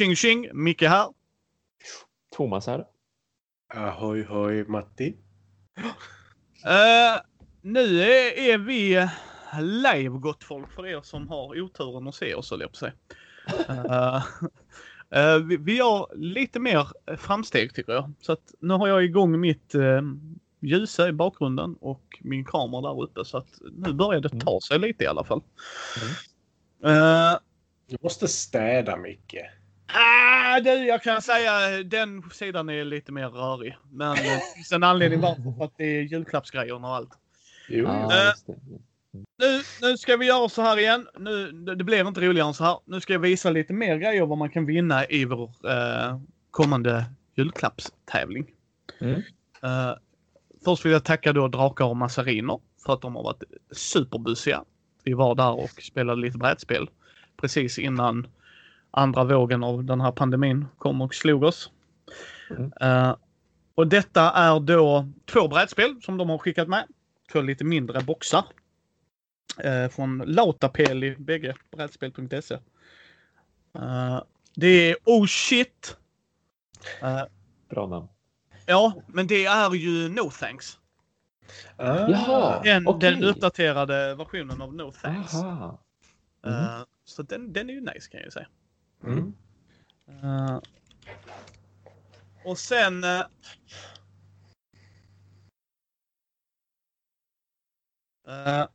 Tjing tjing, Micke här. Thomas här. Ahoy hoj Matti. Uh, nu är, är vi live gott folk för er som har oturen att se oss höll jag på sig. Uh, uh, vi, vi har lite mer framsteg tycker jag. Så att nu har jag igång mitt uh, ljusa i bakgrunden och min kamera där uppe så att nu börjar det ta sig lite i alla fall. Mm. du måste städa mycket. Ah, det, jag kan säga den sidan är lite mer rörig. Men det finns en anledning varför. För att det är julklappsgrejerna och allt. Jo, ah, uh, nu, nu ska vi göra så här igen. Nu, det blir inte roligare än så här. Nu ska jag visa lite mer grejer vad man kan vinna i vår uh, kommande julklappstävling. Mm. Uh, först vill jag tacka då Drakar och Massariner för att de har varit superbusiga. Vi var där och spelade lite brädspel precis innan andra vågen av den här pandemin kom och slog oss. Mm. Uh, och detta är då två brädspel som de har skickat med. Två lite mindre boxar. Uh, från Lautapeli, bägge brädspel.se. Uh, det är Oh shit! Bra namn. Ja, men det är ju No Thanks. Ah, Jaha, den, okay. den uppdaterade versionen av No Thanks. Mm. så den, den är ju nice kan jag ju säga. Mm. Uh, och sen... Uh, uh,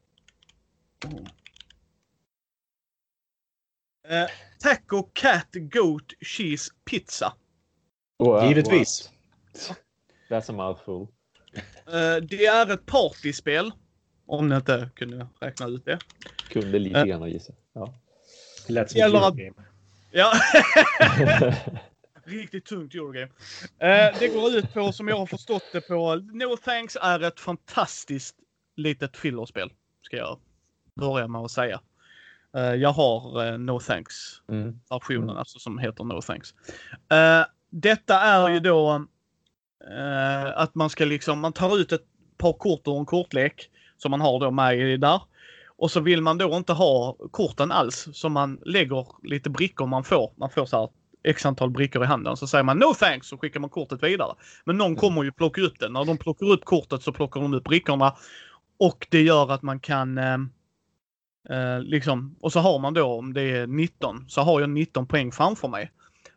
taco Cat Goat Cheese Pizza. Wow, Givetvis. What? That's a mouthful. det är ett partyspel. Om ni inte kunde räkna ut det. Kunde lite grann gissa. Ja. Lät som ett game. Ja. Riktigt tungt Eurogame. Eh, det går ut på, som jag har förstått det på, No Thanks är ett fantastiskt litet fillerspel. Ska jag börja med att säga. Eh, jag har eh, No Thanks mm. mm. alltså som heter No Thanks. Eh, detta är ju då eh, att man ska liksom, man tar ut ett par kort ur en kortlek som man har då med där. Och så vill man då inte ha korten alls, så man lägger lite brickor man får. Man får så här x antal brickor i handen. Så säger man no thanks så skickar man kortet vidare. Men någon kommer ju plocka upp det. När de plockar upp kortet så plockar de upp brickorna. Och det gör att man kan eh, eh, liksom, och så har man då om det är 19 så har jag 19 poäng framför mig.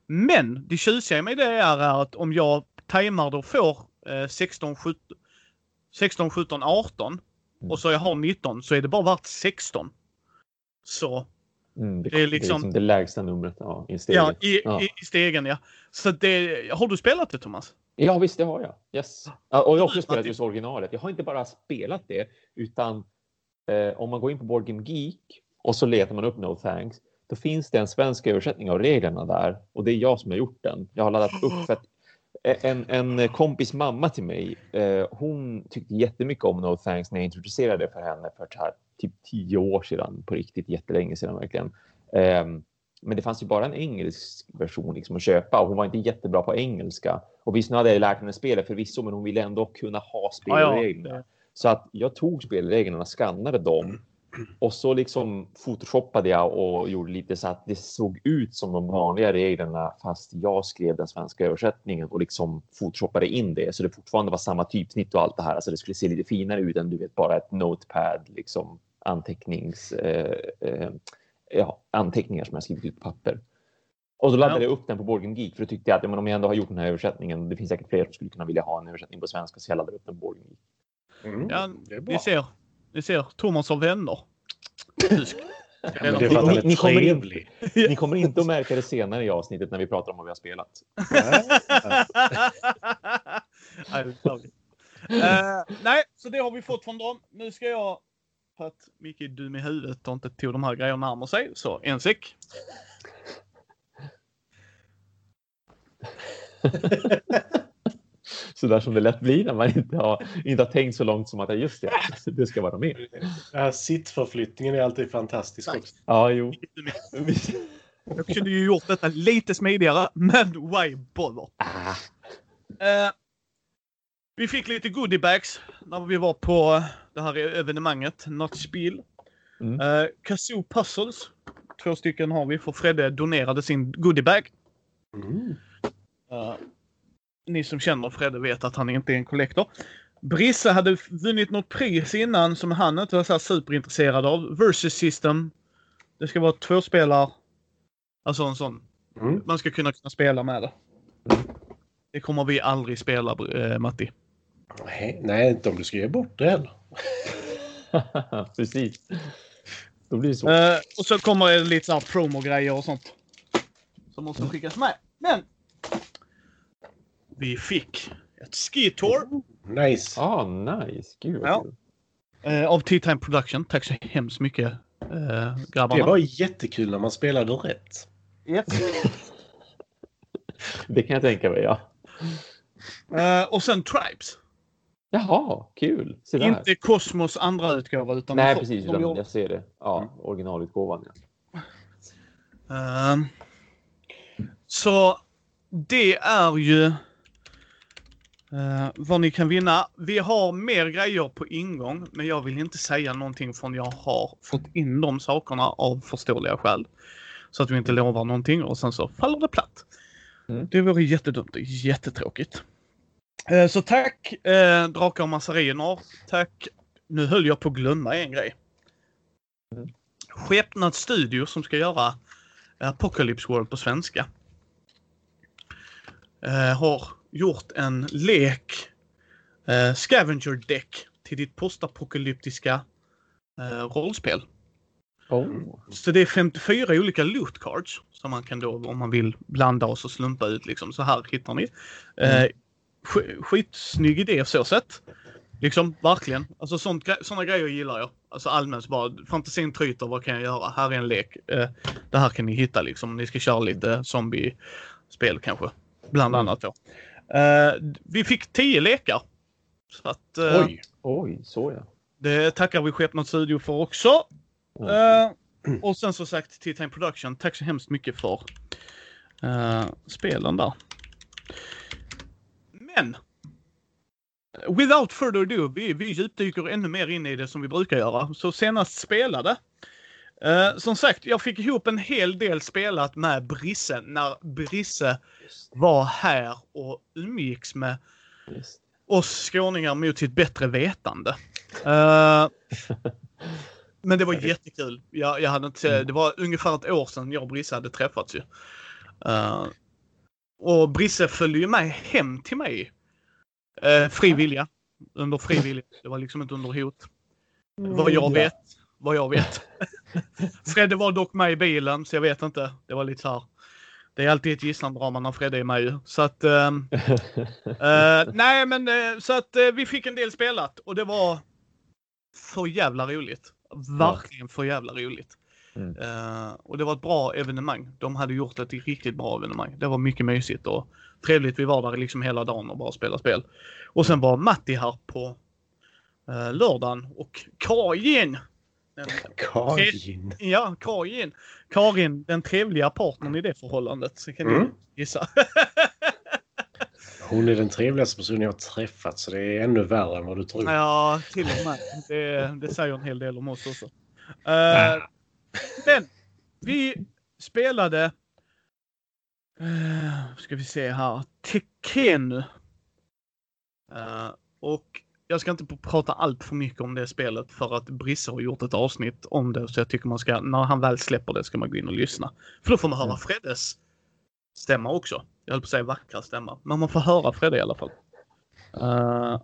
Men det tjusiga med det är att om jag tajmar då får eh, 16, 17, 16, 17, 18 Mm. Och så jag har 19 så är det bara värt 16. Så mm, det, det, är liksom, det är liksom, det lägsta numret ja, i stegen. Ja, i, ja. I, i stegen ja. Så det, har du spelat det Thomas? Ja visst, det har jag. Yes. Och jag har också spelat just originalet. Jag har inte bara spelat det utan eh, om man går in på Board Game Geek och så letar man upp No Thanks då finns det en svensk översättning av reglerna där och det är jag som har gjort den. Jag har laddat upp för att en, en kompis mamma till mig, eh, hon tyckte jättemycket om No Thanks när jag introducerade för henne för typ tio år sedan, på riktigt jättelänge sedan verkligen. Eh, men det fanns ju bara en engelsk version liksom att köpa och hon var inte jättebra på engelska. Och visst, nu hade jag lärt henne spelet förvisso, men hon ville ändå kunna ha spelreglerna. Så att jag tog spelreglerna, skannade dem och så liksom photoshoppade jag och gjorde lite så att det såg ut som de vanliga reglerna fast jag skrev den svenska översättningen och liksom photoshoppade in det så det fortfarande var samma typsnitt och allt det här. Alltså det skulle se lite finare ut än du vet bara ett notepad liksom antecknings eh, eh, ja, anteckningar som jag skrivit ut på papper. Och så laddade jag upp den på Borgen Geek för då tyckte jag att men om jag ändå har gjort den här översättningen, det finns säkert fler som skulle kunna vilja ha en översättning på svenska så jag laddade upp den på Borgen Geek. Mm, ja, vi ser. Ni ser, Thomas har vänner. Ja, det är ni, kommer in, ni kommer inte att märka det senare i avsnittet när vi pratar om vad vi har spelat. uh, nej, så det har vi fått från dem. Nu ska jag, för att Micke är dum i huvudet och inte tog de här grejerna närmare sig, så en sek. så där som det lätt blir när man inte har, inte har tänkt så långt som att just det, det ska vara med. Ja, sittförflyttningen är alltid fantastisk också. Ja, jo. Jag kunde ju gjort detta lite smidigare, men why bother? Ah. Uh, vi fick lite goodiebags när vi var på det här evenemanget, Något spel. Mm. Uh, Kazoo Puzzles, två stycken har vi, för Fredde donerade sin goodiebag Mm. Uh, ni som känner Fredde vet att han inte är en kollektor. Brisse hade vunnit något pris innan som han inte var så superintresserad av. Versus System. Det ska vara två spelare. Alltså en sån. Mm. Man ska kunna, kunna spela med det. Det kommer vi aldrig spela, eh, Matti. Nej, nej, inte om du ska ge bort det heller. Precis. Då blir det så. Eh, och så kommer det lite så här promo-grejer och sånt. Som måste skickas med. Men! Vi fick ett ski-tour Nice. Ah, nice. Gud Ja. kul. eh, av T-Time Production. Tack så hemskt mycket eh, grabbarna. Det var jättekul när man spelade rätt. Yep. Det kan jag tänka mig, ja. Eh, och sen Tribes. Jaha, kul. Inte Cosmos andra utgåva utan Nej, precis. de Jag ser det. Ja, originalutgåvan. Ja. Ehm, så det är ju eh, vad ni kan vinna. Vi har mer grejer på ingång, men jag vill inte säga någonting förrän jag har fått in de sakerna av förståeliga skäl. Så att vi inte lovar någonting och sen så faller det platt. Mm. Det vore jättedumt och jättetråkigt. Eh, så tack eh, Drakar och Massariner. Tack. Nu höll jag på att glömma en grej. Mm. Skepnad Studio som ska göra Apocalypse World på svenska. Har gjort en lek eh, Scavenger Deck till ditt postapokalyptiska eh, rollspel. Oh. Så det är 54 olika loot cards som man kan då om man vill blanda och så slumpa ut liksom. Så här hittar ni. Eh, sk- skitsnygg idé så sätt. Liksom verkligen. Alltså sånt, såna grejer gillar jag. Alltså allmänt bara fantasin tryter. Vad kan jag göra? Här är en lek. Eh, det här kan ni hitta liksom. Ni ska köra lite zombie-spel kanske. Bland Mm. annat då. Eh, vi fick 10 lekar. Så att eh, Oj. Oj, så ja. det tackar vi Skepnad Studio för också. Eh, och sen så sagt till Time Production, tack så hemskt mycket för spelen där. Men! Without further ado, vi, vi djupdyker ännu mer in i det som vi brukar göra. Så senast spelade. Eh, som sagt, jag fick ihop en hel del spelat med Brisse när Brisse var här och umgicks med oss skåningar mot sitt bättre vetande. Eh, men det var jättekul. Jag, jag hade inte, det var ungefär ett år sedan jag och Brisse hade träffats ju. Eh, och Brisse följde ju med hem till mig. Uh, fri vilja. Under fri vilja. Det var liksom inte under hot. Vad jag vet. Vad jag vet. Fredde var dock med i bilen så jag vet inte. Det var lite så här. Det är alltid ett gisslandrama när Fredde är med ju. Så att... ehm, Eh, nej, men eh, så att eh, vi fick en del spelat och det var för jävla roligt. Verkligen för jävla roligt. Mm. Eh, och det var ett bra evenemang. De hade gjort ett riktigt bra evenemang. Det var mycket mysigt och trevligt. Vi var där liksom hela dagen och bara spelade spel. Och sen var Matti här på uh, lördagen och Karin. Karin. ja, Karin. Karin, den trevliga partnern i det förhållandet. Så kan Mm. du gissa. Hon är den trevligaste personen jag har träffat så det är ännu värre än vad du tror. Ja, till och med. Det, det säger en hel del om oss också. Eh, men vi spelade... Uh, ska vi se här. Tekenu. Eh, och jag ska inte prata allt för mycket om det spelet för att Brisse har gjort ett avsnitt om det. Så jag tycker man ska, när han väl släpper det ska man gå in och lyssna. För då får man höra Mm. Freddes stämma också. Jag höll på att säga vackra stämma. Men man får höra Fredde i alla fall. Eh,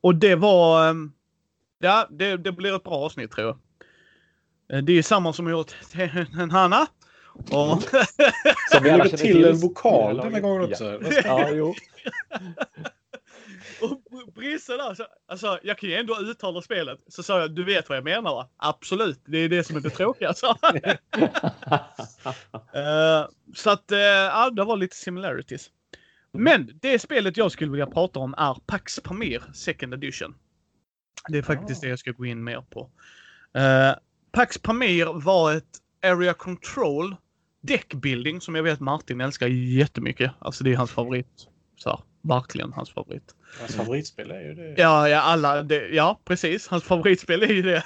och det var... ehm, Ja, det, det blir ett bra avsnitt tror jag. Eh, Det är samma som jag gjort till en Hanna. Och, Som vi alla till en vokal det här gången Ja. också. Ja, jo. och Brisse där, så, alltså jag kan ju ändå uttala spelet. Så sa jag, du vet vad jag menar va? Absolut, det är det som är det tråkiga. Så, Eh, så att, uh, ja, det var lite similarities. Men det spelet jag skulle vilja prata om är Pax Pamir Second Edition. Det är faktiskt Ah. det jag ska gå in mer på. Uh, Pax Pamir var ett Area Control Deckbuilding som jag vet Martin älskar jättemycket. Alltså det är hans favorit. Så här, verkligen hans favorit. Hans favoritspel är ju det. Ja, ja, alla. Det, ja, precis. Hans favoritspel är ju det.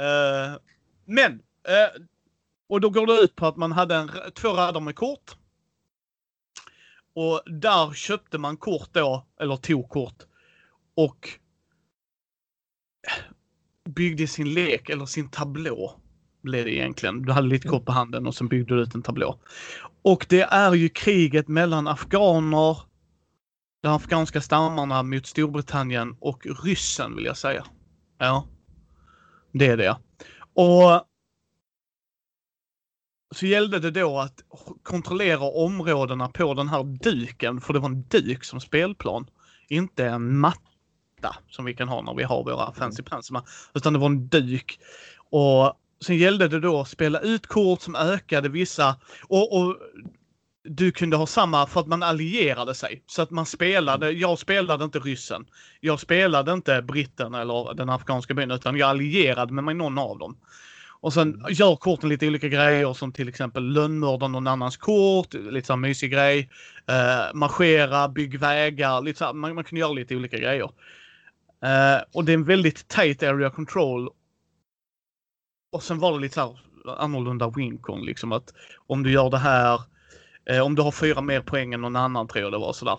Uh, men. Uh, och då går det ut på att man hade en, två rader med kort. Och där köpte man kort då, eller tog kort. Och eh, byggde sin lek, eller sin tablå. Blev det egentligen. Du hade lite kort på handen och sen byggde du ut en tablå. Och det är ju kriget mellan afghaner, de afghanska stammarna mot Storbritannien och ryssen vill jag säga. Ja. Det är det. Och så gällde det då att kontrollera områdena på den här duken, för det var en duk som spelplan. Inte en matta som vi kan ha när vi har våra fancy penseln. Utan det var en duk. Och sen gällde det då att spela ut kort som ökade vissa och, och du kunde ha samma för att man allierade sig. Så att man spelade, jag spelade inte ryssen. Jag spelade inte britten eller den afghanska byn utan jag allierade med mig någon av dem. Och sen gör korten lite olika grejer som till exempel lönnmörda någon annans kort, lite så mysig grej. Uh, marschera, bygg vägar, lite så man, man kan göra lite olika grejer. Uh, och det är en väldigt tight area control. Och sen var det lite så här annorlunda wincon liksom att om du gör det här, om du har fyra mer poäng än någon annan tror jag det var sådär.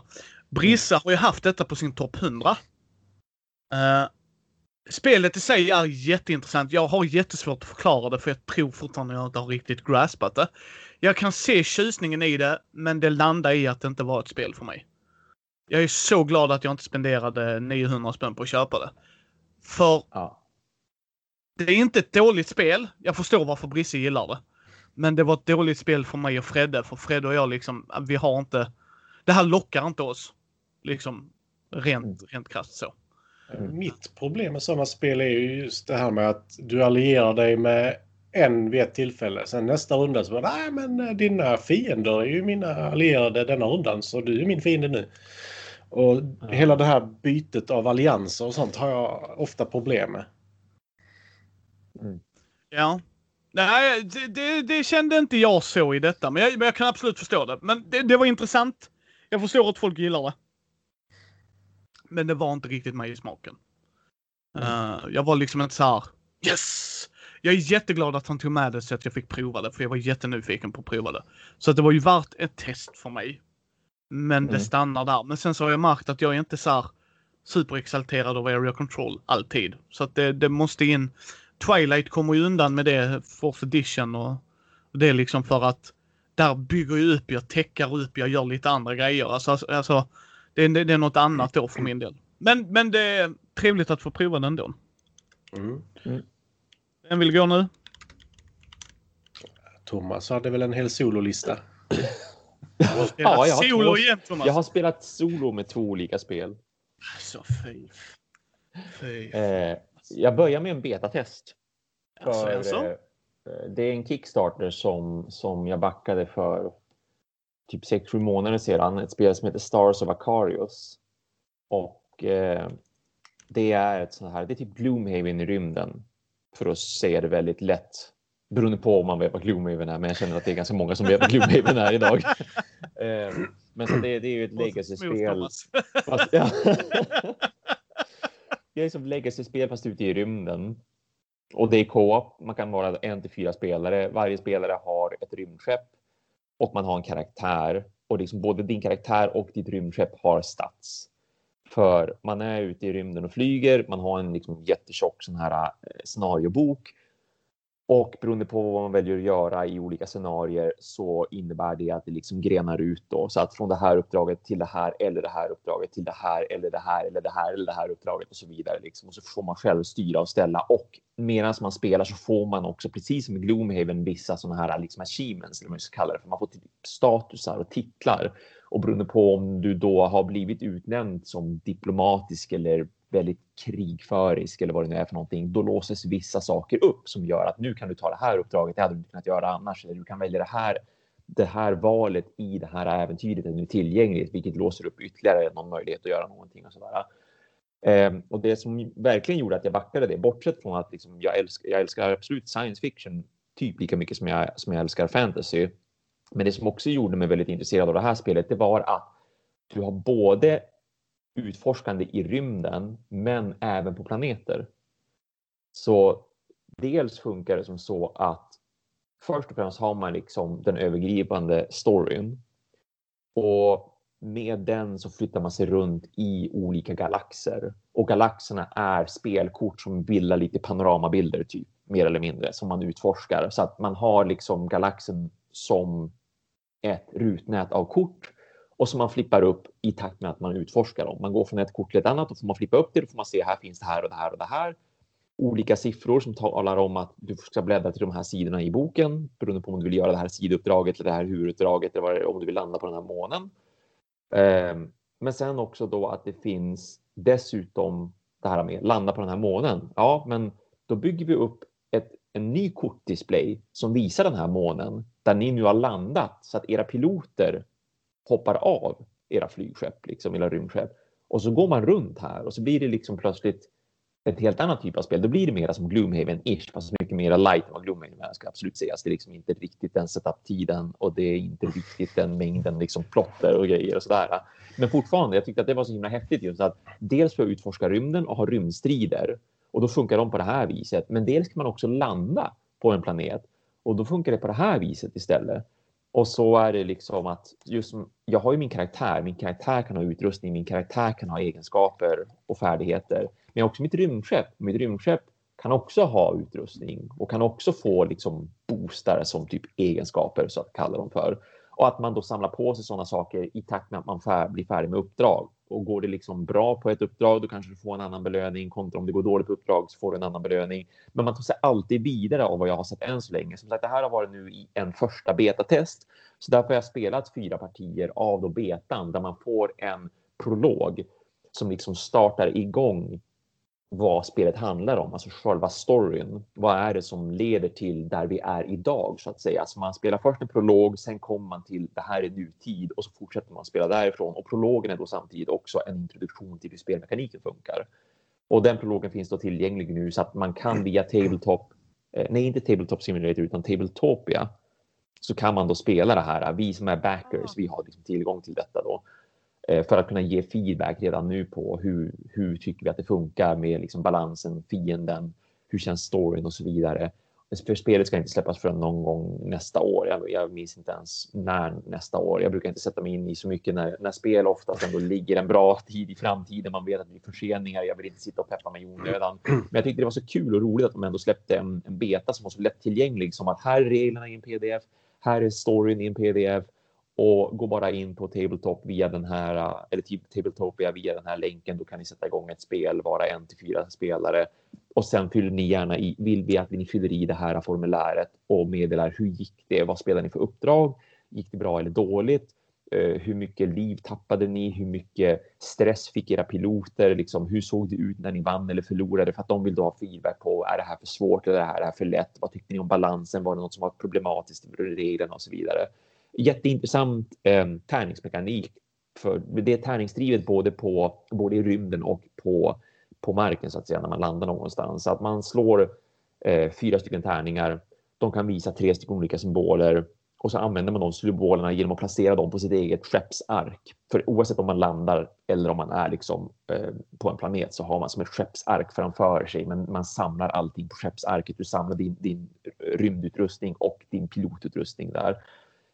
Brissa har ju haft detta på sin topp 100. Spelet i sig är jätteintressant. Jag har jättesvårt att förklara det för jag tror fortfarande jag inte har riktigt graspat det. Jag kan se tjusningen i det, men det landar i att det inte var ett spel för mig. Jag är så glad att jag inte spenderade 900 spänn på att köpa det. För Ja. det är inte ett dåligt spel. Jag förstår varför Brisse gillar det. Men det var ett dåligt spel för mig och Fredde, för Fredde och jag liksom, vi har inte... Det här lockar inte oss. Liksom, rent, rent krasst så. Mitt problem med sådana spel är ju just det här med att du allierar dig med en vid ett tillfälle. Sen nästa runda så bara, nej men eh, dina fiender är ju mina allierade denna rundan så du är min fiende nu. Och hela det här bytet av allianser och sånt har jag ofta problem med. Ja. Nej, det, det, det kände inte jag så i detta, men jag, men jag kan absolut förstå det. Men det, det var intressant. Jag förstår att folk gillar det. Men det var inte riktigt mig i smaken. Uh, jag var liksom inte så här. Yes! Jag är jätteglad att han tog med det så att jag fick prova det, för jag var jättenyfiken på att prova det. Så att det var ju värt ett test för mig. Men det Mm. stannar där. Men sen så har jag märkt att jag är inte så här superexalterad av area control alltid. Så att det, det måste in. Twilight kommer ju undan med det, fourth edition och och det är liksom för att där bygger jag upp, jag täcker upp, jag gör lite andra grejer. Alltså, alltså det, är- det, det är något annat då för min del. Men, men det är trevligt att få prova den ändå. Mm. Vem vill gå nu? Thomas hade väl en hel sololista. Ja, jag har Solo två- igen Thomas. Jag har spelat solo med två olika spel. Alltså fy. Fy. Eh, jag börjar med en betatest. Alltså, För, alltså. eh, det är en Kickstarter som, som jag backade för typ 6-7 månader sedan. Ett spel som heter Stars of Acarius. Och eh, det är ett sånt här, det är typ Gloomhaven i rymden. För att säga det väldigt lätt. Beroende på om man vet vad Gloomhaven är, men jag känner att det är ganska många som vet vad Gloomhaven är idag. eh, men så det, det är ju ett legacy-spel. Det är som legacy-spel fast ute i rymden. Och det är co-op. Man kan vara en till fyra spelare. Varje spelare har ett rymdskepp och man har en karaktär. Och liksom både din karaktär och ditt rymdskepp har stats. För man är ute i rymden och flyger. Man har en liksom jättetjock sån här eh, scenariobok. Och beroende på vad man väljer att göra i olika scenarier så innebär det att det liksom grenar ut då. Så att från det här uppdraget till det här eller det här uppdraget till det här eller det här eller det här eller det här uppdraget och så vidare. Liksom. Och så får man själv styra och ställa. Och medan man spelar så får man också, precis som i Gloomhaven, vissa sådana här liksom achievements, eller vad man ska kalla det för. Man får typ statusar och titlar. Och beroende på om du då har blivit utnämnd som diplomatisk eller väldigt krigförisk eller vad det nu är för någonting, då låses vissa saker upp som gör att nu kan du ta det här uppdraget, det hade du inte kunnat göra annars, eller du kan välja det här, det här valet i det här äventyret är nu tillgängligt, vilket låser upp ytterligare någon möjlighet att göra någonting och sådär. Ehm, och det som verkligen gjorde att jag backade det, bortsett från att liksom jag, älskar, jag älskar absolut science fiction typ lika mycket som jag, som jag älskar fantasy. Men det som också gjorde mig väldigt intresserad av det här spelet, det var att du har både utforskande i rymden, men även på planeter. Så dels funkar det som så att först och främst har man liksom den övergripande storyn. Och med den så flyttar man sig runt i olika galaxer och galaxerna är spelkort som bildar lite panoramabilder typ mer eller mindre som man utforskar så att man har liksom galaxen som ett rutnät av kort och som man flippar upp i takt med att man utforskar dem. Man går från ett kort till ett annat och får man flippa upp det. Då får man se här finns det här och det här och det här. Olika siffror som talar om att du ska bläddra till de här sidorna i boken beroende på om du vill göra det här sidouppdraget eller det här huvuduppdraget eller om du vill landa på den här månen. Ehm, men sen också då att det finns dessutom det här med landa på den här månen. Ja, men då bygger vi upp ett, en ny kortdisplay som visar den här månen där ni nu har landat så att era piloter hoppar av era flygskepp, liksom, era rymdskepp. Och så går man runt här och så blir det liksom plötsligt ett helt annat typ av spel. Då blir det mera som Gloomhaven-ish, fast mycket mera light än vad Gloomhaven är, ska absolut sägas. Det är liksom inte riktigt den setup-tiden och det är inte riktigt den mängden liksom plotter och grejer och sådär. Men fortfarande, jag tyckte att det var så himla häftigt just att dels för att utforska rymden och ha rymdstrider och då funkar de på det här viset. Men dels kan man också landa på en planet och då funkar det på det här viset istället. Och så är det liksom att just som, jag har ju min karaktär. Min karaktär kan ha utrustning, min karaktär kan ha egenskaper och färdigheter. Men jag har också mitt rymdskepp. Mitt rymdskepp kan också ha utrustning och kan också få liksom boostar som typ egenskaper så att kalla dem för. Och att man då samlar på sig sådana saker i takt med att man fär, blir färdig med uppdrag. Och går det liksom bra på ett uppdrag, då kanske du får en annan belöning. Kontra om det går dåligt på uppdrag så får du en annan belöning. Men man tar sig alltid vidare av vad jag har sett än så länge. Som sagt, det här har varit nu i en första betatest. Så därför har jag spelat fyra partier av då betan där man får en prolog som liksom startar igång vad spelet handlar om, alltså själva storyn. Vad är det som leder till där vi är idag så att säga? Alltså man spelar först en prolog, sen kommer man till det här är nutid och så fortsätter man spela därifrån och prologen är då samtidigt också en introduktion till hur spelmekaniken funkar. Och den prologen finns då tillgänglig nu så att man kan via Tabletop, eh, nej inte Tabletop Simulator utan Tabletopia, så kan man då spela det här. Vi som är backers, vi har liksom tillgång till detta då. Eh, för att kunna ge feedback redan nu på hur, hur tycker vi att det funkar med liksom balansen, fienden, hur känns storyn och så vidare. För spelet ska inte släppas förrän någon gång nästa år. Jag, jag minns inte ens när nästa år. Jag brukar inte sätta mig in i så mycket när, när spel oftast ändå ligger en bra tid i framtiden. Man vet att det blir förseningar. Jag vill inte sitta och peppa mig i onödan. Men jag tyckte det var så kul och roligt att de ändå släppte en, en beta som var så lättillgänglig som att här är reglerna i en pdf. Här är storyn i en pdf och gå bara in på Tabletop via den här eller typ Tabletopia via den här länken. Då kan ni sätta igång ett spel, vara en till fyra spelare och sen fyller ni gärna i. Vill vi att ni fyller i det här formuläret och meddelar hur gick det? Vad spelar ni för uppdrag? Gick det bra eller dåligt? Eh, hur mycket liv tappade ni? Hur mycket stress fick era piloter? Liksom, hur såg det ut när ni vann eller förlorade? För att de vill då ha feedback på är det här för svårt eller är det här för lätt? Vad tyckte ni om balansen? Var det något som var problematiskt i reglerna och så vidare? Jätteintressant eh, tärningsmekanik. För det är tärningsdrivet både, på, både i rymden och på, på marken så att säga när man landar någonstans. Så att man slår eh, fyra stycken tärningar. De kan visa tre stycken olika symboler och så använder man de symbolerna genom att placera dem på sitt eget skeppsark. För oavsett om man landar eller om man är liksom, eh, på en planet så har man som ett skeppsark framför sig. Men man samlar allting på skeppsarket. Du samlar din, din rymdutrustning och din pilotutrustning där.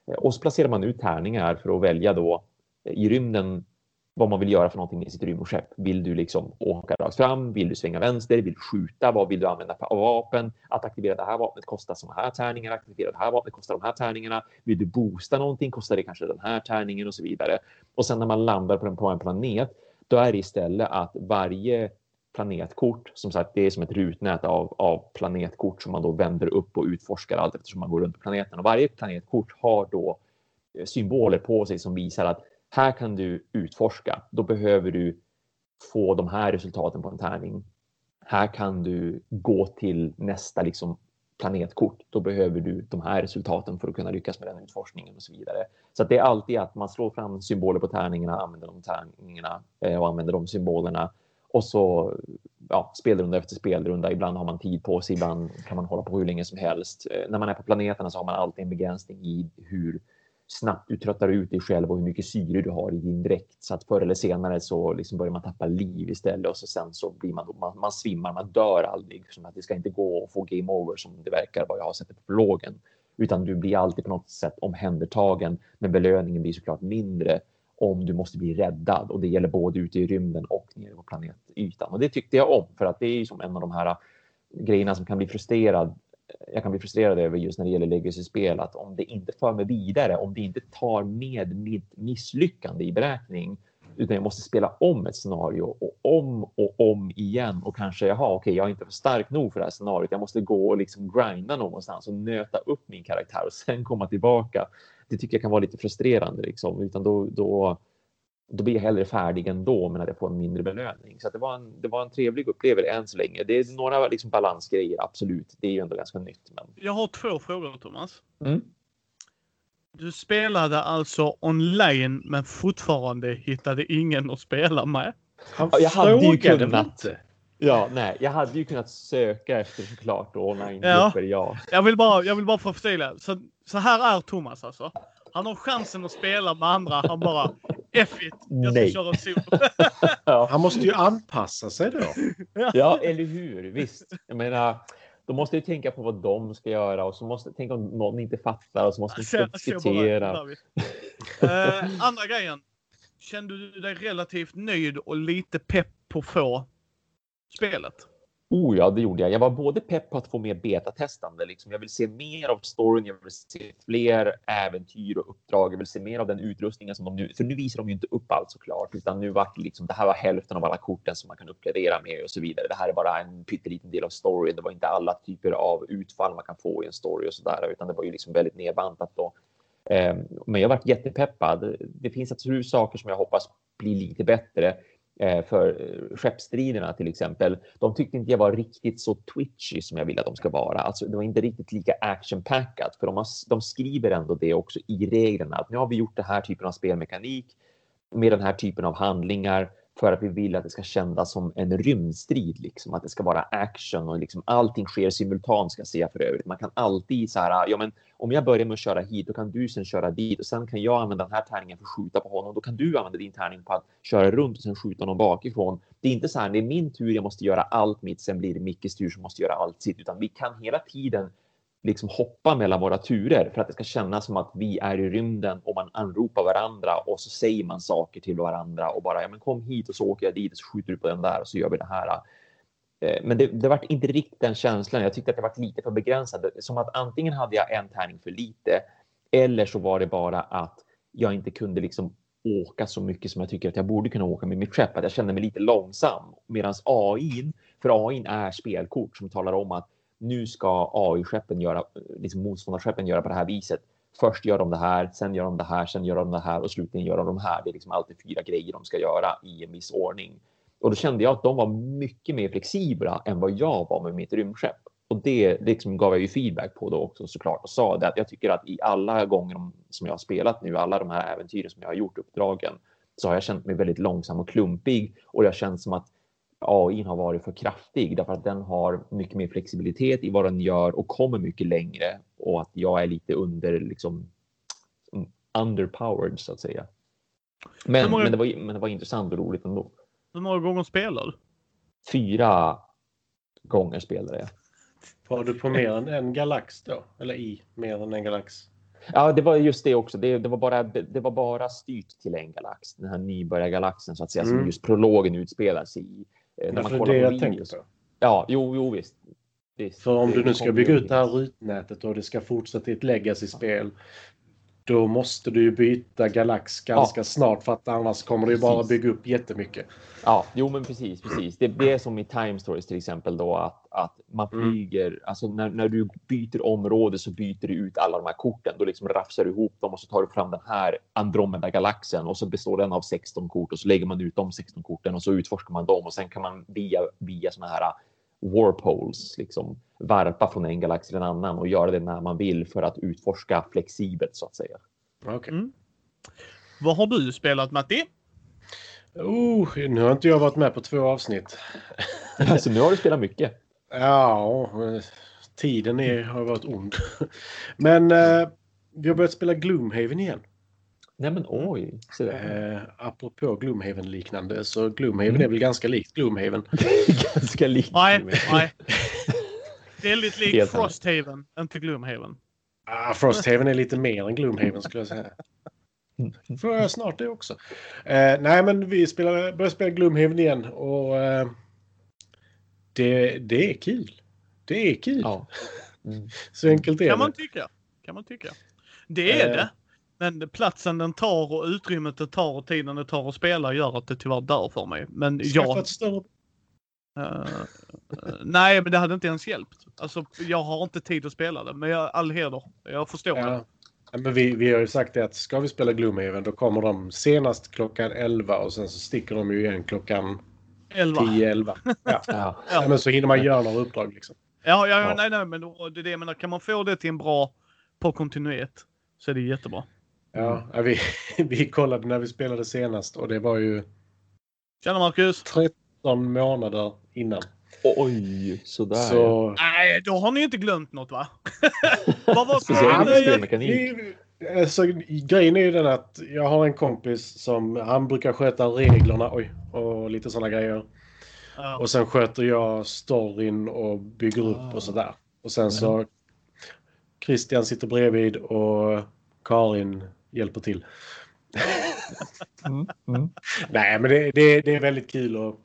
Eh, och så placerar man ut tärningar för att välja då eh, i rymden vad man vill göra för någonting i sitt rymdskepp. Vill du liksom åka rakt fram? Vill du svänga vänster? Vill du skjuta? Vad vill du använda för vapen? Att aktivera det här vapnet kostar så här tärningar. Att aktivera det här vapnet kostar de här tärningarna. Vill du boosta någonting? Kostar det kanske den här tärningen och så vidare. Och sen när man landar på en, på en planet, då är det istället att varje planetkort. Som sagt, det är som ett rutnät av, av planetkort som man då vänder upp och utforskar allt eftersom man går runt på planeten. Och varje planetkort har då eh, symboler på sig som visar att här kan du utforska. Då behöver du få de här resultaten på en tärning. Här kan du gå till nästa liksom, planetkort. Då behöver du de här resultaten för att kunna lyckas med den utforskningen och så vidare. Så det är alltid att man slår fram symboler på tärningarna, använder de tärningarna eh, och använder de symbolerna och så ja, spelrunda efter spelrunda. Ibland har man tid på sig, ibland kan man hålla på hur länge som helst. Eh, när man är på planeterna så har man alltid en begränsning i hur snabbt du tröttar ut dig själv och hur mycket syre du har i din dräkt. Så att förr eller senare så liksom börjar man tappa liv istället och så sen så blir man, man, man svimmar, man dör aldrig. Som att det ska inte gå att få game over som det verkar vad jag har sett på prologen. Utan du blir alltid på något sätt omhändertagen, men belöningen blir såklart mindre om du måste bli räddad och det gäller både ute i rymden och nere på planetytan. Och det tyckte jag om för att det är ju som en av de här äh, grejerna som kan bli frustrerad. Jag kan bli frustrerad över just när det gäller legacy-spel att om det inte för mig vidare, om det inte tar med mitt misslyckande i beräkning, utan jag måste spela om ett scenario och om och om igen och kanske jaha, okej, jag är inte för stark nog för det här scenariot. Jag måste gå och liksom grinda någonstans och nöta upp min karaktär och sen komma tillbaka. Det tycker jag kan vara lite frustrerande liksom, utan då, då, då blir jag hellre färdig ändå, men att jag får en mindre belöning. Så det var en, det var en trevlig upplevelse än så länge. Det är några liksom balansgrejer, absolut. Det är ju ändå ganska nytt. Men... Jag har två frågor, Thomas. Mm. Du spelade alltså online men fortfarande hittade ingen att spela med. Han Ja, jag hade ju kunnat. inte. Ja, nej, jag hade ju kunnat söka efter såklart online Ja. ja. Jag vill bara, jag vill bara få förtydliga. Så, så här är Thomas alltså. Han har chansen att spela med andra. Han bara F it, jag ska Nej. köra solo. ja. Han måste ju anpassa sig då. Ja, eller hur? Visst. Jag menar, de måste ju tänka på vad de ska göra och så måste tänka om någon inte fattar och så måste de diskutera. David. Eh, andra grejen. Kände du dig relativt nöjd och lite pepp på få spelet? Oh ja, det gjorde jag. Jag var både pepp på att få mer betatestande. Liksom. Jag vill se mer av storyn. Jag vill se fler äventyr och uppdrag. Jag vill se mer av den utrustningen som de nu... För nu visar de ju inte upp allt såklart, utan nu var det liksom det här var hälften av alla korten som man kan uppgradera med och så vidare. Det här är bara en pytteliten del av storyn. Det var inte alla typer av utfall man kan få i en story och så där, utan det var ju liksom väldigt nedbantat då. Ehm, men jag varit jättepeppad. Det finns absolut saker som jag hoppas blir lite bättre Eh, för eh, skeppsstriderna till exempel. De tyckte inte jag var riktigt så twitchy som jag vill att de ska vara. Alltså, det var inte riktigt lika actionpackat. för de, har, de skriver ändå det också i reglerna. Att nu har vi gjort den här typen av spelmekanik med den här typen av handlingar för att vi vill att det ska kännas som en rymdstrid, liksom att det ska vara action och liksom allting sker simultant ska jag säga för övrigt. Man kan alltid så här, ja men om jag börjar med att köra hit, då kan du sen köra dit och sen kan jag använda den här tärningen för att skjuta på honom. Då kan du använda din tärning på att köra runt och sen skjuta honom bakifrån. Det är inte så här, det är min tur, jag måste göra allt mitt, sen blir det Mickes tur som måste göra allt sitt, utan vi kan hela tiden liksom hoppa mellan våra turer för att det ska kännas som att vi är i rymden och man anropar varandra och så säger man saker till varandra och bara ja, men kom hit och så åker jag dit och så skjuter du på den där och så gör vi det här. Eh, men det, det var inte riktigt den känslan. Jag tyckte att det var lite för begränsat. Som att antingen hade jag en tärning för lite eller så var det bara att jag inte kunde liksom åka så mycket som jag tycker att jag borde kunna åka med mitt skepp. Att jag kände mig lite långsam. Medan AI, för AI är spelkort som talar om att nu ska AI-skeppen göra, liksom motståndarskeppen göra på det här viset. Först gör de det här, sen gör de det här, sen gör de det här och slutligen gör de de här. Det är liksom alltid fyra grejer de ska göra i en viss ordning. Och då kände jag att de var mycket mer flexibla än vad jag var med mitt rymdskepp. Och det liksom gav jag ju feedback på då också såklart och sa det att jag tycker att i alla gånger som jag har spelat nu, alla de här äventyren som jag har gjort, uppdragen, så har jag känt mig väldigt långsam och klumpig och det har känts som att AI har varit för kraftig därför att den har mycket mer flexibilitet i vad den gör och kommer mycket längre och att jag är lite under liksom underpowered så att säga. Men, många- men, det, var, men det var intressant och roligt ändå. Hur många gånger spelar? Fyra gånger spelade jag. Var du på mer än en galax då? Eller i mer än en galax? Ja, det var just det också. Det, det, var bara, det var bara styrt till en galax, den här nybörjargalaxen så att säga, som Mm. just prologen utspelar sig i. Eh, Ja, man för kollar det på jag videos. tänker på. Ja, jo, jo visst. visst. För om Det du nu ska bygga ut det här rutnätet och det ska fortsätta i ett legacy-spel. Då måste du ju byta galax ganska snart för att annars kommer ju bara bygga upp jättemycket. Ja, jo men precis, precis. Det, det är som i Time Stories till exempel då att, att man Mm. flyger, alltså när, när du byter område så byter du ut alla de här korten. Då liksom rafsar du ihop dem och så tar du fram den här Andromeda-galaxen och så består den av 16 kort och så lägger man ut de 16 korten och så utforskar man dem och sen kan man via, via såna här warpoles liksom varpa från en galax till en annan och göra det när man vill för att utforska flexibelt så att säga. Okej. Mm. Vad har du spelat Matti? Oh, nu har inte jag varit med på två avsnitt. så nu har du spelat mycket. Ja, tiden är, har varit ond. Men eh, vi har börjat spela Gloomhaven igen. Nej men oj. Eh, apropå Gloomhaven-liknande så Gloomhaven Mm. är väl ganska likt Gloomhaven. Ganska likt. Nej, nej. Väldigt likt Helt. Frosthaven, inte Gloomhaven. Ah, Frosthaven är lite mer än Gloomhaven skulle jag säga. får jag snart det också. Eh, nej, men vi spelar, börjar spela Gloomhaven igen och eh, det, det är kul. Det är kul. Ja. Mm. Så enkelt är Kan man det. tycka. Kan man tycka. Det är Eh. det. Men platsen den tar och utrymmet det tar och tiden det tar att spela gör att det tyvärr dör för mig. Men jag... ett större... eh, nej, men det hade inte ens hjälpt. Alltså, jag har inte tid att spela det. Men jag, all heder. Jag förstår det. Ja. Ja, Men vi, vi har ju sagt det att ska vi spela Gloomhaven då kommer de senast klockan 11 och sen så sticker de ju igen klockan 11. 10-11. Ja. Ja. Ja. Ja, men så hinner man göra några uppdrag liksom. Ja, ja, ja, Ja. nej, nej, men då- det är det jag menar. Kan man få det till en bra på kontinuitet så är det jättebra. Ja, ja, vi, vi kollade när vi spelade senast och det var ju Tjena Marcus! 13 månader innan. Oj, sådär. Så... Nej, då har ni inte glömt något va? Vad var spelmekanik. Alltså, grejen är ju den att jag har en kompis som han brukar sköta reglerna oj, och lite sådana grejer. Ja. Och sen sköter jag storyn och bygger upp och sådär. Och sen så Christian sitter bredvid och Karin hjälper till. Mm, mm. Nej, men det, det, det är väldigt kul och,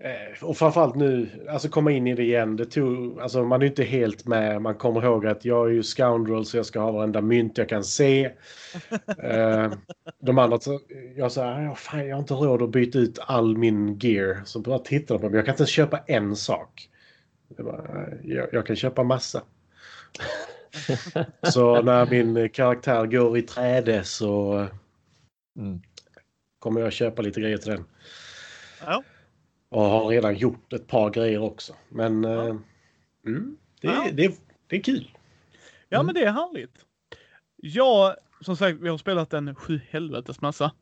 eh, och framförallt nu, alltså komma in i det igen. Det tog, alltså man är inte helt med. Man kommer ihåg att jag är ju scoundrel så jag ska ha varenda mynt jag kan se. Eh, de andra, så- jag sa, fan jag har inte råd att byta ut all min gear. Så bara tittade de på mig, jag kan inte ens köpa en sak. Jag, bara, jag, jag kan köpa massa. Så när min karaktär går i träde så Mm. kommer jag köpa lite grejer till den. Ja. Och har redan gjort ett par grejer också. Men Ja. eh, mm, det, Ja. det, det är kul. ja, Mm. men det är härligt. Jag, som sagt, vi har spelat en sju helvetes massa.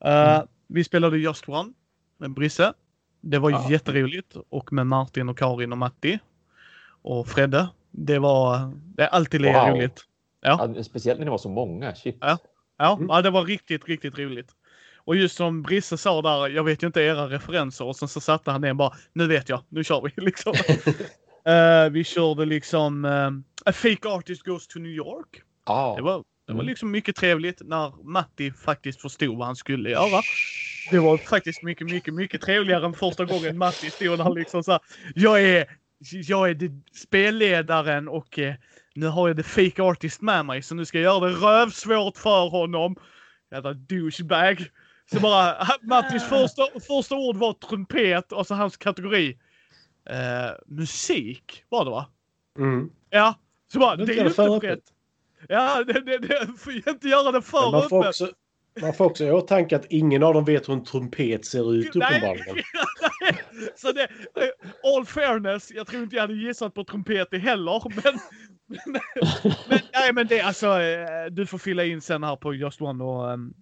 Mm. Vi spelade Just One med Brisse. Det var Ja. jätteroligt. Och med Martin och Karin och Matti. Och Fredde. Det var, det är alltid Wow. roligt. Ja. Ja, speciellt när det var så många. Shit. Ja. Ja, Mm. ja, det var riktigt, riktigt roligt. Och just som Brisse sa där, jag vet ju inte era referenser och sen så satte han ner bara, nu vet jag, nu kör vi liksom. Eh, vi körde liksom eh, A Fake Artist Goes to New York. Ja. Det var, det var Mm. liksom mycket trevligt när Matti faktiskt förstod vad han skulle göra. Det var faktiskt mycket, mycket, mycket trevligare än första gången Matti stod där liksom så här, Jag är, jag är spelledaren och eh, nu har jag the fake artist med mig så nu ska jag göra det rövsvårt för honom. Jävla douchebag. Så bara, Mattis första, första ord var trumpet och så hans kategori. Eh, musik var det va? Mm. Ja. Så bara, det är ju inte rätt. Ja, det, det, det får inte göra det för öppet. Man får också i åtanke att ingen av dem vet hur en trumpet ser ut uppenbarligen. Så det, eh, all fairness, jag tror inte jag hade gissat på trumpet heller. Men, men, men, nej, men det alltså, eh, du får fylla in sen här på Just One och um,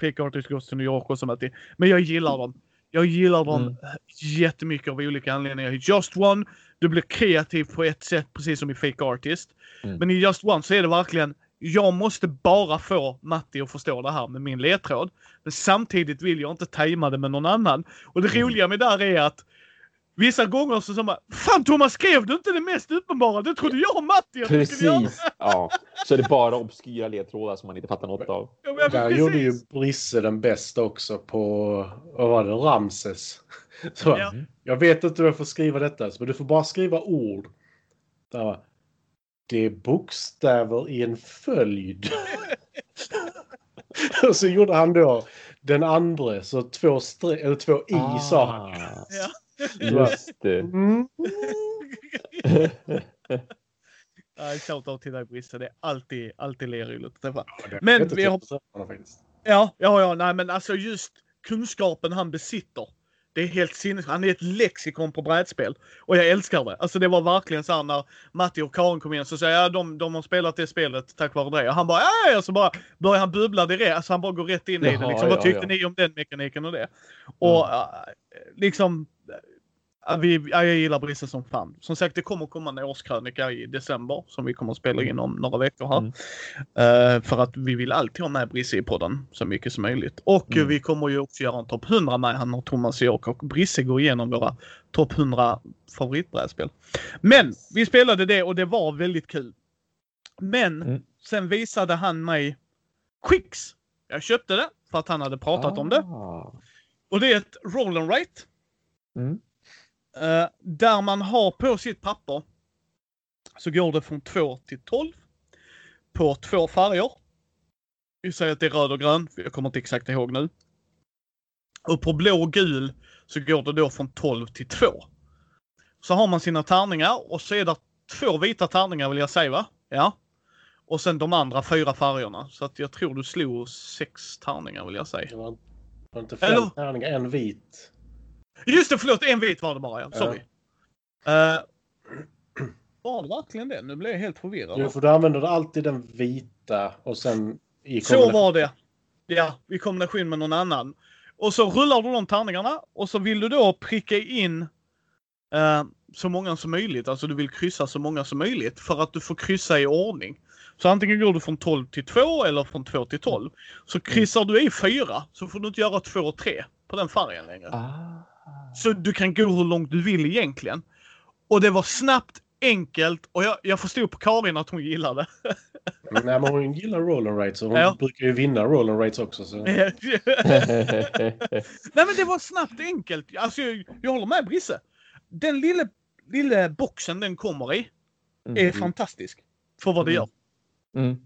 Fake Artist Goes to New York och sånt. Men jag gillar dem. Jag gillar dem Mm. jättemycket av olika anledningar. I Just One, du blir kreativ på ett sätt precis som i Fake Artist. Mm. Men i Just One så är det verkligen, jag måste bara få Matti att förstå det här med min ledtråd. Men samtidigt vill jag inte tajma det med någon annan. Och det Mm. roliga med där är att vissa gånger så sa man Fan Thomas skrev du inte det mest uppenbara? Det trodde jag och Matti att. Precis. Ja. Så är det bara obskyra ledtrådar som man inte fattar något av. Ja, men Där gjorde ju Brisse den bästa också på, vad var det, Ramses. Så, Ja. Jag vet inte hur jag får skriva detta, men du får bara skriva ord. Där, är bokstäver i en följd. Och så gjorde han då den andra, så två, stre- eller två i sa han. Ah, Ja. Just det. Mm. Ja, Shoutout till dig Brisse. Det är alltid, alltid lerroligt att träffa. Ja, det- Men vi har-. Ja, ja, ja, nej men alltså just kunskapen han besitter. Det är helt sinnes. Han är ett lexikon på brädspel. Och jag älskar det. Alltså det var verkligen så här när Matti och Karin kom in så säger jag ja, de, de har spelat det spelet tack vare det. Och han bara ja, ja, så bara börjar han bubbla direkt. Alltså han bara går rätt in i det. Jaha, Liksom, ja, vad tyckte ja. ni om den mekaniken och det? Och äh, liksom vi, ja, jag gillar Brisse som fan. Som sagt, det kommer komma en årskrönika i december som vi kommer att spela in om några veckor här. Mm. Eh, för att vi vill alltid ha med Brisse i podden så mycket som möjligt. Och eh, Mm. vi kommer ju också göra en topp 100 med han och Thomas och jag och Brisse går igenom våra topp 100 favoritbrädspel. Men vi spelade det och det var väldigt kul. Men Mm. sen visade han mig Quicks Jag köpte det för att han hade pratat om det. Ah. Och det är ett roll and write. Eh, där man har på sitt papper så går det från 2 till 12 på två färger. Vi säger att det är röd och grön, jag kommer inte exakt ihåg nu. Och på blå och gul så går det då från 12 till 2. Så har man sina tärningar och så är det två vita tärningar vill jag säga va? Ja. Och sen de andra fyra färgerna. Så att jag tror du slog sex tärningar vill jag säga. Det var, var inte fem Eller- tärningar, en vit. Just det, förlåt. En vit var det bara ja. Sorry. Eh, var det verkligen det? Nu blev jag helt förvirrad. Jo, för du använder alltid den vita och sen i Så var det. Ja, i kombination med någon annan. Och så rullar du de tärningarna och så vill du då pricka in eh, så många som möjligt. Alltså du vill kryssa så många som möjligt för att du får kryssa i ordning. Så antingen går du från 12 till 2 eller från 2 till 12. Så kryssar du i 4 så får du inte göra 2 och 3 på den färgen längre. Ah. Så du kan gå hur långt du vill egentligen. Och det var snabbt, enkelt och jag, jag förstod på Karin att hon gillade. Nej, men hon gillar roll and rates och hon Ja. brukar ju vinna roll and rates också. Så. Nej men det var snabbt enkelt. Alltså jag, jag håller med Brisse. Den lilla, lilla boxen den kommer i är Mm. fantastisk. För vad det Mm. gör. Mm.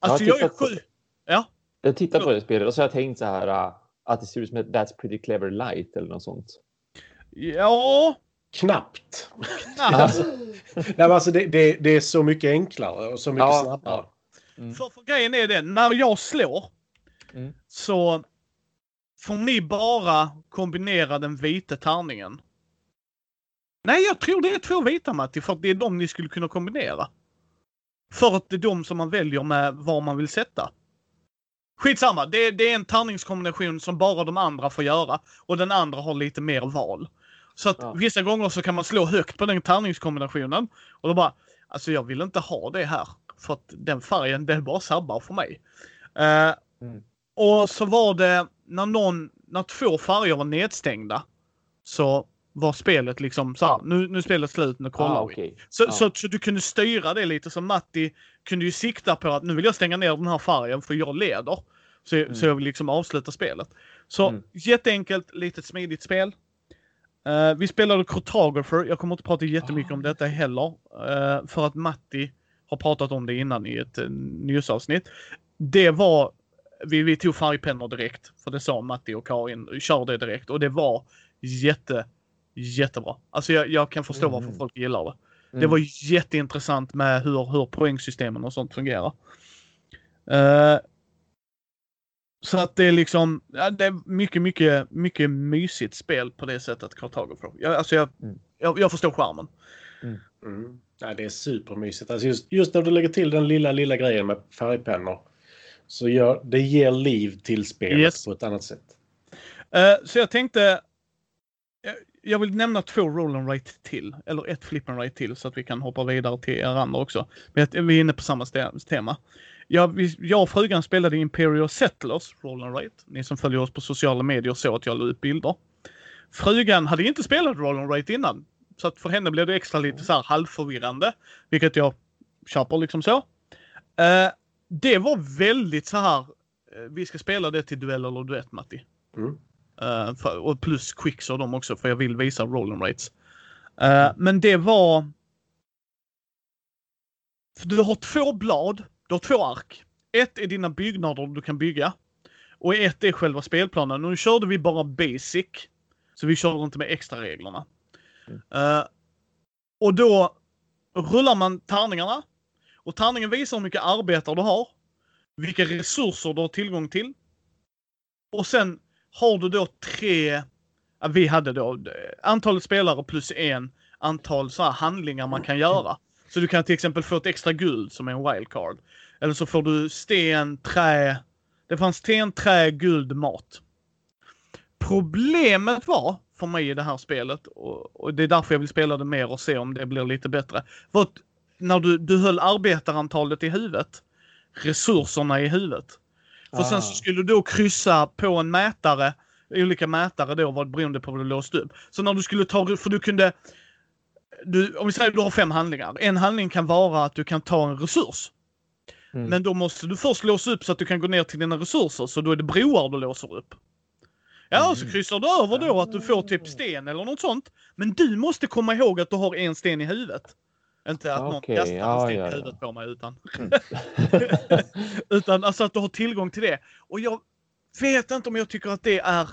Alltså Jag jag är sju. Ja. Jag tittar på det spelet och så har jag tänkt så här ah, att det ser ut som ett That's Pretty Clever Light eller något sånt. Ja. Knappt. knappt. Nej, men alltså det, det, det är så mycket enklare och så mycket Ja, snabbare. Mm. För, för grejen är det, när jag slår Mm. så får ni bara kombinera den vita tärningen. Nej, jag tror det är två vita Matti, för att det är de ni skulle kunna kombinera. För att det är de som man väljer med var man vill sätta. Skitsamma, det, det är en tärningskombination som bara de andra får göra och den andra har lite mer val. Så att Ja. vissa gånger så kan man slå högt på den tärningskombinationen och då bara, alltså jag vill inte ha det här. För att den färgen, den bara sabbar för mig. Eh, Mm. Och så var det när någon, när två färger var nedstängda. Så var spelet liksom så här, nu, nu är spelet slut, nu kollar Ah, vi. okej. Så, Ja. så, så du kunde styra det lite så Matti kunde ju sikta på att nu vill jag stänga ner den här färgen för jag leder. Så, Mm. så jag vill liksom avsluta spelet. Så Mm. jätteenkelt, litet smidigt spel. Eh, vi spelade Cartographer. Jag kommer inte prata jättemycket om detta heller. eh, för att Matti har pratat om det innan i ett uh, nyhetsavsnitt. Det var, vi, vi tog färgpennor direkt. För det sa Matti och Karin, kör det direkt. Och det var jätte, jättebra. Alltså jag, jag kan förstå varför Mm. folk gillar det. Det Mm. var jätteintressant med hur, hur poängsystemen och sånt fungerar. Eh, så att det är liksom, ja, det är mycket, mycket, mycket mysigt spel på det sättet Cartographer. Jag, alltså jag, Mm. jag, jag förstår charmen. Mm. Nej, det är supermysigt. Alltså just, just när du lägger till den lilla, lilla grejen med färgpennor. Så gör, det ger liv till spelet Yes. på ett annat sätt. Eh, så jag tänkte, jag, jag vill nämna två roll and write till, eller ett flip and write till så att vi kan hoppa vidare till er andra också. Vi är inne på samma tema. Jag, vi, jag och frugan spelade Imperial Settlers Roll and Write. Ni som följer oss på sociala medier såg att jag la ut bilder. Frugan hade inte spelat Roll and Write innan. Så att för henne blev det extra lite så här halvförvirrande. Vilket jag köper liksom så. Eh, det var väldigt så här. eh, vi ska spela det till duell eller duett Matti. Mm. Eh, för, och plus quicks och dem också för jag vill visa roll and rates. Eh, men det var... För du har två blad, du har två ark. Ett är dina byggnader du kan bygga. Och ett är själva spelplanen. Nu körde vi bara basic. Så vi körde inte med extra reglerna. Mm. Eh, och då rullar man tärningarna. Och tärningen visar hur mycket arbetare du har. Vilka resurser du har tillgång till. Och sen har du då tre, vi hade då eh, antalet spelare plus en antal så här handlingar man kan göra. Så du kan till exempel få ett extra guld som är en wildcard. Eller så får du sten, trä. Det fanns sten, trä, guld, mat. Problemet var för mig i det här spelet och, och det är därför jag vill spela det mer och se om det blir lite bättre. Att när du, du höll arbetarantalet i huvudet, resurserna i huvudet. För sen så Ah. skulle du då kryssa på en mätare, olika mätare då vad beroende på vad du låste upp. Så när du skulle ta, för du kunde, du, om vi säger att du har fem handlingar. En handling kan vara att du kan ta en resurs. Mm. Men då måste du först låsa upp så att du kan gå ner till dina resurser. Så då är det broar du låser upp. Ja, så Mm. kryssar du över då att du får typ sten eller något sånt. Men du måste komma ihåg att du har en sten i huvudet. Inte att någon kastar en ja, sten ja, i ja. huvudet på mig utan. Mm. utan alltså att du har tillgång till det. Och jag vet inte om jag tycker att det är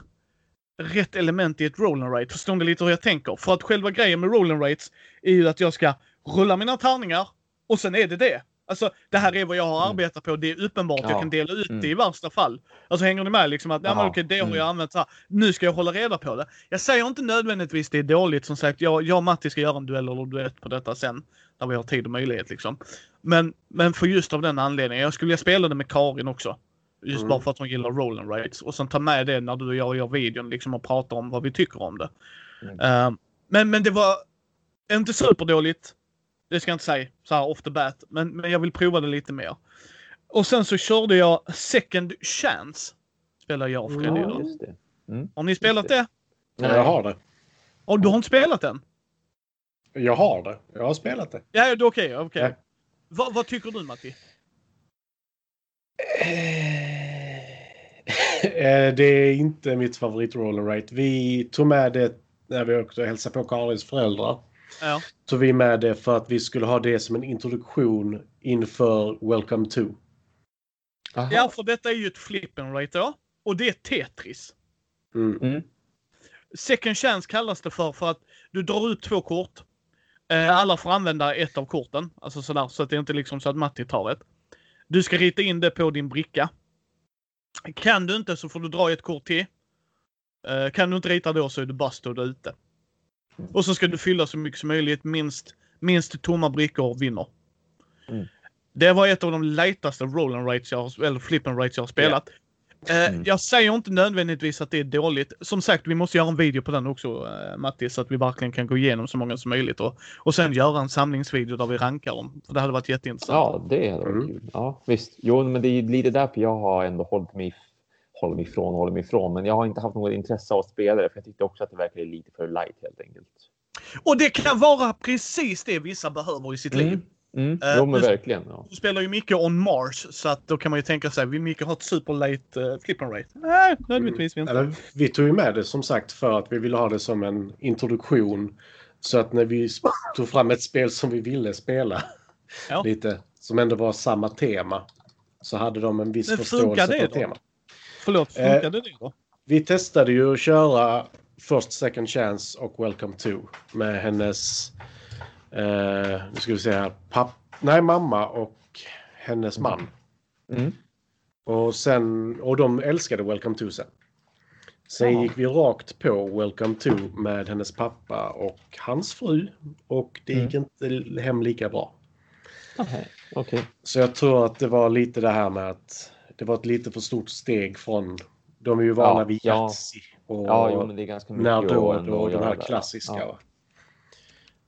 rätt element i ett roll and rate. Förstår ni lite hur jag tänker? För att själva grejen med roll and rates är ju att jag ska rulla mina tärningar och sen är det det. Alltså det här är vad jag har Mm. arbetat på. Det är uppenbart. Jag Ja. kan dela ut Mm. det i värsta fall. Alltså hänger ni med liksom att nej, men okej, det har Mm. jag använt så här. Nu ska jag hålla reda på det. Jag säger inte nödvändigtvis det är dåligt. Som sagt, jag, jag och Matti ska göra en duell eller duett på detta sen. När vi har tid och möjlighet liksom. Men, men för just av den anledningen. Jag skulle vilja spela det med Karin också. Just Mm. bara för att hon gillar roll and rates. Och sen ta med det när du och jag gör videon liksom och prata om vad vi tycker om det. Mm. Eh, men, men det var inte superdåligt. Det ska jag inte säga så här off the bat. Men, men jag vill prova det lite mer. Och sen så körde jag Second Chance. Spelar jag och Freddy. Ja, just det. Har ni spelat det? Ja, jag har det. Och du har inte spelat den? Jag har det. Jag har spelat det. Ja, det okej. okej. Ja. Vad, vad tycker du Matti? Eh, det är inte mitt favorit roll and rate. Vi tog med det när vi åkte och hälsade på Karins föräldrar. Ja. Tog vi med det för att vi skulle ha det som en introduktion inför Welcome to. Aha. ja, för detta är ju ett flip and rate då. Och det är Tetris. Mm. Mm. Second chance kallas det för för att du drar ut två kort. Eh, alla får använda ett av korten. Alltså sådär, så att det är inte liksom så att Matti tar ett. Du ska rita in det på din bricka. Kan du inte så får du dra ett kort till. Eh, kan du inte rita då så är du bust och du är ute. Och så ska du fylla så mycket som möjligt. Minst, minst tomma brickor vinner. Mm. Det var ett av de lättaste roll and rates jag har, eller flip and rates jag har spelat. Eh, Mm. Jag säger inte nödvändigtvis att det är dåligt. Som sagt, vi måste göra en video på den också, eh, Matti, så att vi verkligen kan gå igenom så många som möjligt. Och, och sen göra en samlingsvideo där vi rankar dem. För det hade varit jätteintressant. Ja, det hade varit Mm. kul. Ja, visst. Jo, men det är lite därför jag har ändå hållit mig, hållit mig ifrån, hållit mig ifrån. Men jag har inte haft något intresse av att spela det, för jag tyckte också att det verkade lite för light helt enkelt. Och det kan vara precis det vissa behöver i sitt liv. Mm. Eh, jo, men verkligen. Ja. Du spelar ju mycket on Mars, så att då kan man ju tänka sig, vill Micke ha ett super late uh, flip and rate? Nej, nödvändigtvis inte. Eller, vi tog ju med det som sagt för att vi ville ha det som en introduktion. Så att när vi tog fram ett spel som vi ville spela Ja. lite, som ändå var samma tema, så hade de en viss Men förståelse för temat. Förlåt, Eh, funkade det då? Vi testade ju att köra First Second Chance och Welcome to med hennes, eh, nu ska vi se här, papp, nej mamma och hennes man. Mm. Och, sen, och de älskade Welcome to sen. Sen gick vi rakt på Welcome to med hennes pappa och hans fru. Och det gick inte hem lika bra. Okej. Okej. Så jag tror att det var lite det här med att det var ett lite för stort steg från... De är ju vana Ja, vid ja. Yatzy och Ja, jo, men det är ganska mycket när då då, de här klassiska. Ja.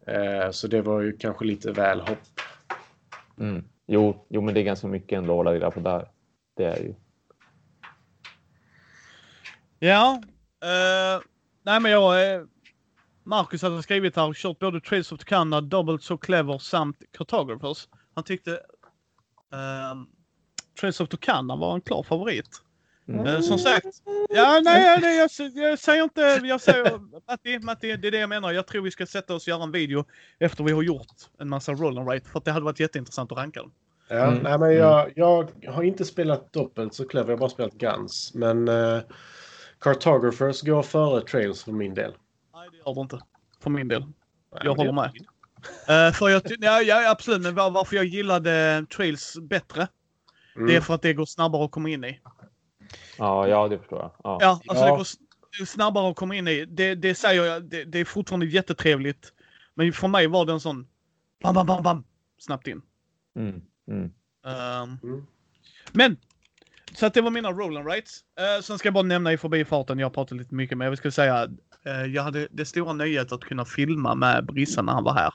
Eh, Så det var ju kanske lite väl hopp. Mm. Jo, jo, men det är ganska mycket ändå att hålla reda på där. Det är ju. Ja. eh, nej men jag... Eh, Marcus hade skrivit här, kört både Trails of Tucana, Double So Clever samt Cartographers. Han tyckte uh, Trails of Tucana var en klar favorit. Mm. Som sagt, ja nej det, jag, jag säger inte, jag säger Matti, Matti, det är det jag menar. Jag tror vi ska sätta oss och göra en video efter vi har gjort en massa roll and rate för att det hade varit jätteintressant att ranka dem. Ja, Mm. nej, men jag, jag har inte spelat doppelt så clever, jag har bara spelat Guns. Men uh, Cartographers går före Trails för min del. Nej det gör det inte. För min del. Nej, Jag håller med. Eh, för jag, ja, ja, absolut, men var, varför jag gillade Trails bättre, Mm. det är för att det går snabbare att komma in i. Ja, ja, det förstår jag. Ja. Ja, alltså Ja. det går snabbare att komma in i. Det, det säger jag, det, det är fortfarande jättetrevligt. Men för mig var det en sån bam, bam, bam, bam, snabbt in. Mm. Mm. Ehm, Mm. Men! Så att det var mina roll and rights. Uh, sen ska jag bara nämna i förbifarten, jag pratat lite mycket men jag skulle säga uh, jag hade det stora nöjet att kunna filma med Brissan när han var här.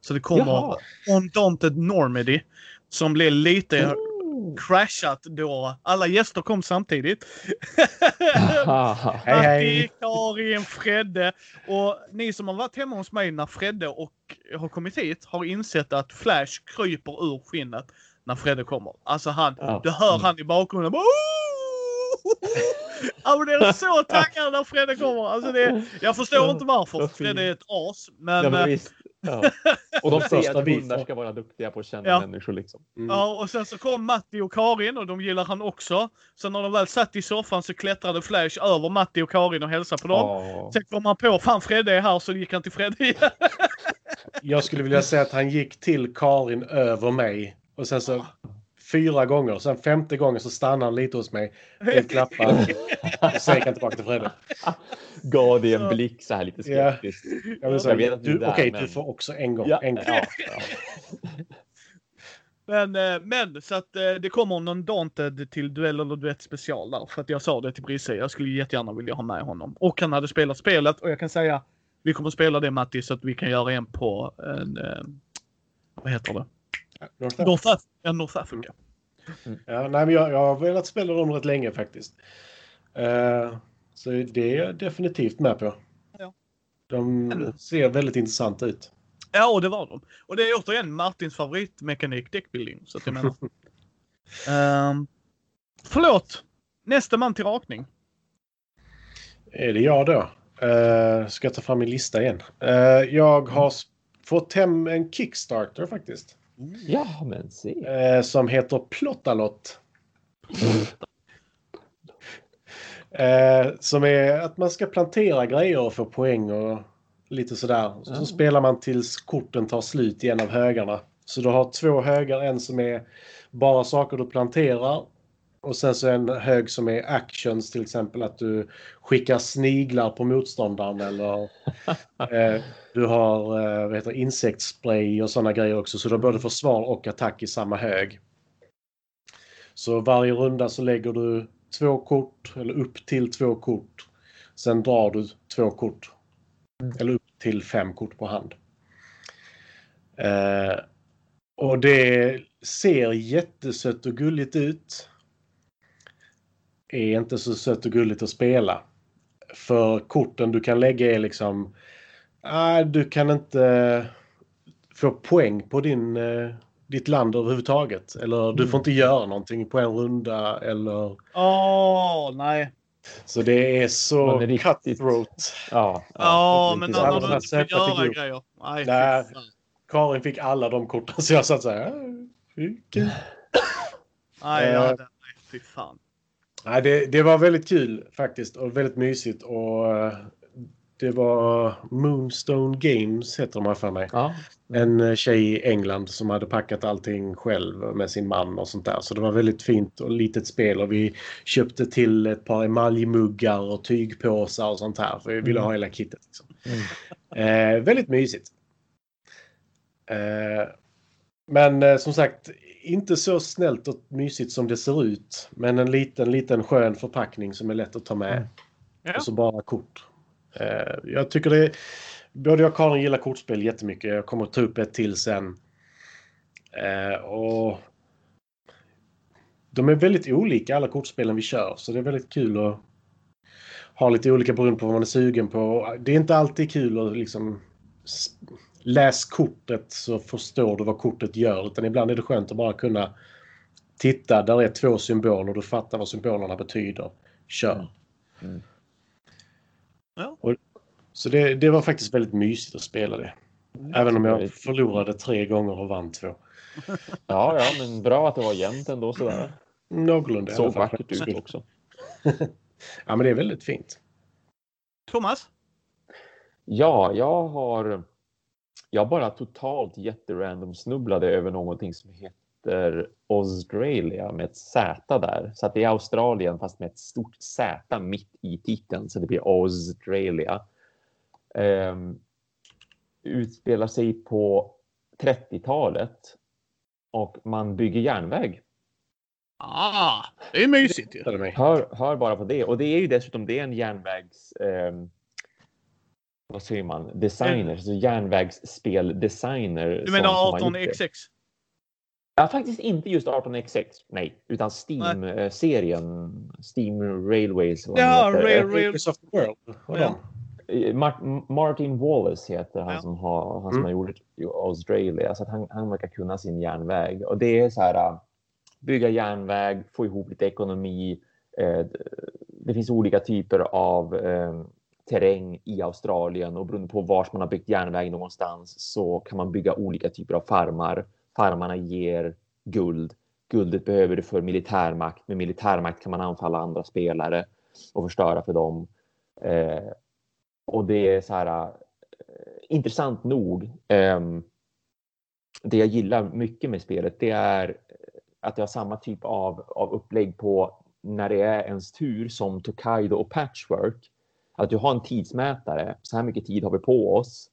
Så det kommer Jaha. Undaunted Normandy som blev lite. Crashat då alla gäster kom samtidigt. Hej, hej. Karin, Fredde och ni som har varit hemma hos mig när Fredde och har kommit hit har insett att Flash kryper ur skinnet när Fredde kommer. Alltså han, Ja. du hör han i bakgrunden. Bara, Ja, men det är så taggad när Fredde kommer. Alltså det, jag förstår inte varför. Fredde är ett as. Men, Ja, men eh, visst. Ja. Och de första att hundar ska vara duktiga på att känna Ja. människor. Liksom. Mm. Ja, och sen så kom Matti och Karin och de gillar han också. Så när de väl satt i soffan så klättrade Flash över Matti och Karin och hälsade på dem. Ja. Sen kom han på, fan Fredde är här, så gick han till Fredde igen. Jag skulle vilja säga att han gick till Karin över mig. Och sen så fyra gånger. Sen femte gången så stannade han lite hos mig. Blev klappad. Och sen gick han tillbaka till Fredde. Gav det Så- en blick så här lite Ja. skeptiskt. Jag vill Jag säga, vet att du du, är där, okej, men- du får också en gång. Ja, En gång. ja, Men, eh, men så att eh, det kommer någon Daunted till duell eller duett special där. För att jag sa det till Brisse, jag skulle jättegärna vilja ha med honom. Och han hade spelat spelet och jag kan säga, vi kommer spela det Matti så att vi kan göra en på en, eh, vad heter det? North North, Af- ja, North Africa. Ja, nej, men jag, jag har velat spela dem rätt länge faktiskt. Eh, så det är jag definitivt med på. Ja. De ser väldigt intressanta ut. Ja, och det var de. Och det är återigen Martins favoritmekanik, deckbuilding. Så att jag menar. um, förlåt! Nästa man till rakning. Är det jag då? Uh, ska jag ta fram min lista igen? Eh, jag har fått hem en Kickstarter faktiskt. Ja, men se. eh, som heter Plottalott. Eh, som är att man ska plantera grejer och få poäng och lite sådär. Så Ja. spelar man tills korten tar slut i en av högarna. Så du har två högar, en som är bara saker du planterar. Och sen så en hög som är actions, till exempel att du skickar sniglar på motståndaren eller eh, du har eh, vad heter, insektsspray och sådana grejer också. Så du har både försvar och attack i samma hög. Så varje runda så lägger du två kort eller upp till två kort. Sen drar du två kort. Mm. Eller upp till fem kort på hand. Eh, och det ser jättesött och gulligt ut. Är inte så sött och gulligt att spela. För korten du kan lägga är liksom... Ah, du kan inte få poäng på din, eh, ditt land överhuvudtaget. Eller du får inte göra någonting på en runda. Eller... Åh, nej. Så det är så Man är riktigt- cutthroat. Ja, Ja, lite men när du inte får göra grejer. Nej, Nej. Karin fick alla de korten så jag satt så här. "Ah, kul?" Nej, jag hade, nej, fy fan. Nej, det, det var väldigt kul faktiskt och väldigt mysigt. Och eh, det var Moonstone Games heter de här för mig. Ja. En eh, tjej i England som hade packat allting själv med sin man och sånt där. Så det var väldigt fint och litet spel och vi köpte till ett par emaljmuggar och tygpåsar och sånt här. För vi ville Mm. ha hela kittet. Liksom. Mm. Eh, väldigt mysigt. Eh, men eh, som sagt, inte så snällt och mysigt som det ser ut. Men en liten, liten skön förpackning som är lätt att ta med. Mm. Ja. Och så bara kort. Eh, jag tycker det Både jag och Karin gillar kortspel jättemycket. Jag kommer att ta upp ett till sen. Eh, och de är väldigt olika alla kortspelen vi kör. Så det är väldigt kul att ha lite olika beroende på vad man är sugen på. Det är inte alltid kul att liksom läs kortet så förstår du vad kortet gör. Utan ibland är det skönt att bara kunna titta. Där är två symboler och du fattar vad symbolerna betyder. Kör. Mm. Ja. Och, så det, det var faktiskt väldigt mysigt att spela det. Även om jag förlorade tre gånger och vann två. Ja, ja, men bra att det var jämnt ändå sådär. Någorlunda Såg fall. vackert ut också. Ja, men det är väldigt fint. Thomas? Ja, jag har. Jag bara totalt jätterandom snubblade över någonting som heter Australia med ett Z där. Så att det är Australien fast med ett stort Z mitt i titeln. Så det blir Australia. Um, utspelar sig på 30-talet och man bygger järnväg. Ah, det är mysigt ju. Hör, hör bara på det. Och det är ju dessutom det är en järnvägs... ehm, vad säger man? Designer, alltså järnvägsspeldesigner. Du som- menar som har gjort det. 18xx? Ja, faktiskt inte just 18xx. Nej, utan Steam-serien. Steam Railways. Ja. Rail- Rail- of the World. Ja. Eh, Martin Wallace heter han Ja. som har, han som Mm. har gjort Australia. Så att han, han verkar kunna sin järnväg. Och det är så här, äh, bygga järnväg, få ihop lite ekonomi. Eh, det finns olika typer av eh, terräng i Australien och beroende på var man har byggt järnväg någonstans så kan man bygga olika typer av farmar. Farmarna ger guld. Guldet behöver du för militärmakt. Med militärmakt kan man anfalla andra spelare och förstöra för dem. Eh, och det är så här eh, intressant nog. Eh, det jag gillar mycket med spelet, det är att det har samma typ av, av upplägg på när det är ens tur som Tokaido och Patchwork. Att du har en tidsmätare. Så här mycket tid har vi på oss.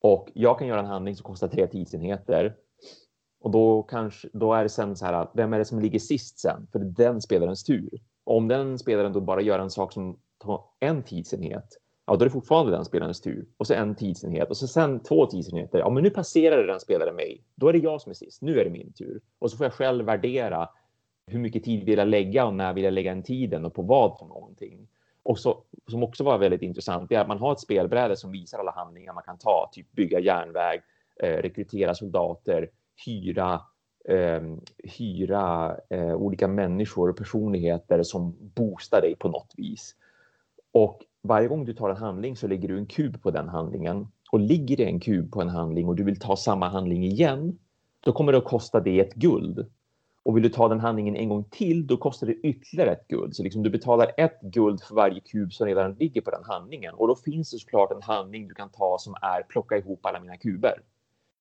Och jag kan göra en handling som kostar tre tidsenheter. Och då, kanske, då är det sen så här att vem är det som ligger sist sen? För det är den spelarens tur. Och om den spelaren då bara gör en sak som tar en tidsenhet, ja då är det fortfarande den spelarens tur. Och så en tidsenhet och så sen två tidsenheter. Ja men nu passerade den spelaren mig. Då är det jag som är sist. Nu är det min tur. Och så får jag själv värdera hur mycket tid vill jag lägga och när vill jag lägga den tiden och på vad för någonting. Och så, som också var väldigt intressant, det är att man har ett spelbräde som visar alla handlingar man kan ta, typ bygga järnväg, eh, rekrytera soldater, hyra, eh, hyra eh, olika människor och personligheter som boostar dig på något vis. Och varje gång du tar en handling så lägger du en kub på den handlingen. Och ligger det en kub på en handling och du vill ta samma handling igen, då kommer det att kosta dig ett guld. Och vill du ta den handlingen en gång till, då kostar det ytterligare ett guld. Så liksom du betalar ett guld för varje kub som redan ligger på den handlingen. Och då finns det såklart en handling du kan ta som är plocka ihop alla mina kuber.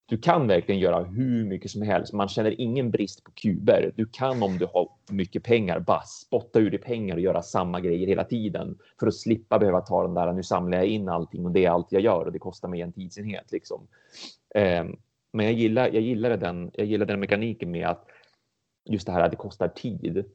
Du kan verkligen göra hur mycket som helst. Man känner ingen brist på kuber. Du kan om du har mycket pengar bara spotta ur dig pengar och göra samma grejer hela tiden för att slippa behöva ta den där. Nu samlar jag in allting och det är allt jag gör och det kostar mig en tidsenhet liksom. Ehm, men jag gillar, jag gillar den. Jag gillar den mekaniken med att just det här att det kostar tid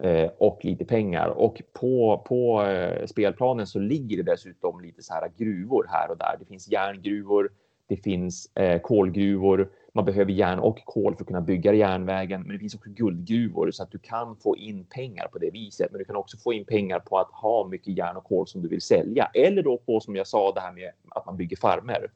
eh, och lite pengar och på på eh, spelplanen så ligger det dessutom lite så här gruvor här och där. Det finns järngruvor. Det finns eh, kolgruvor. Man behöver järn och kol för att kunna bygga järnvägen, men det finns också guldgruvor så att du kan få in pengar på det viset. Men du kan också få in pengar på att ha mycket järn och kol som du vill sälja eller då på som jag sa det här med att man bygger farmer.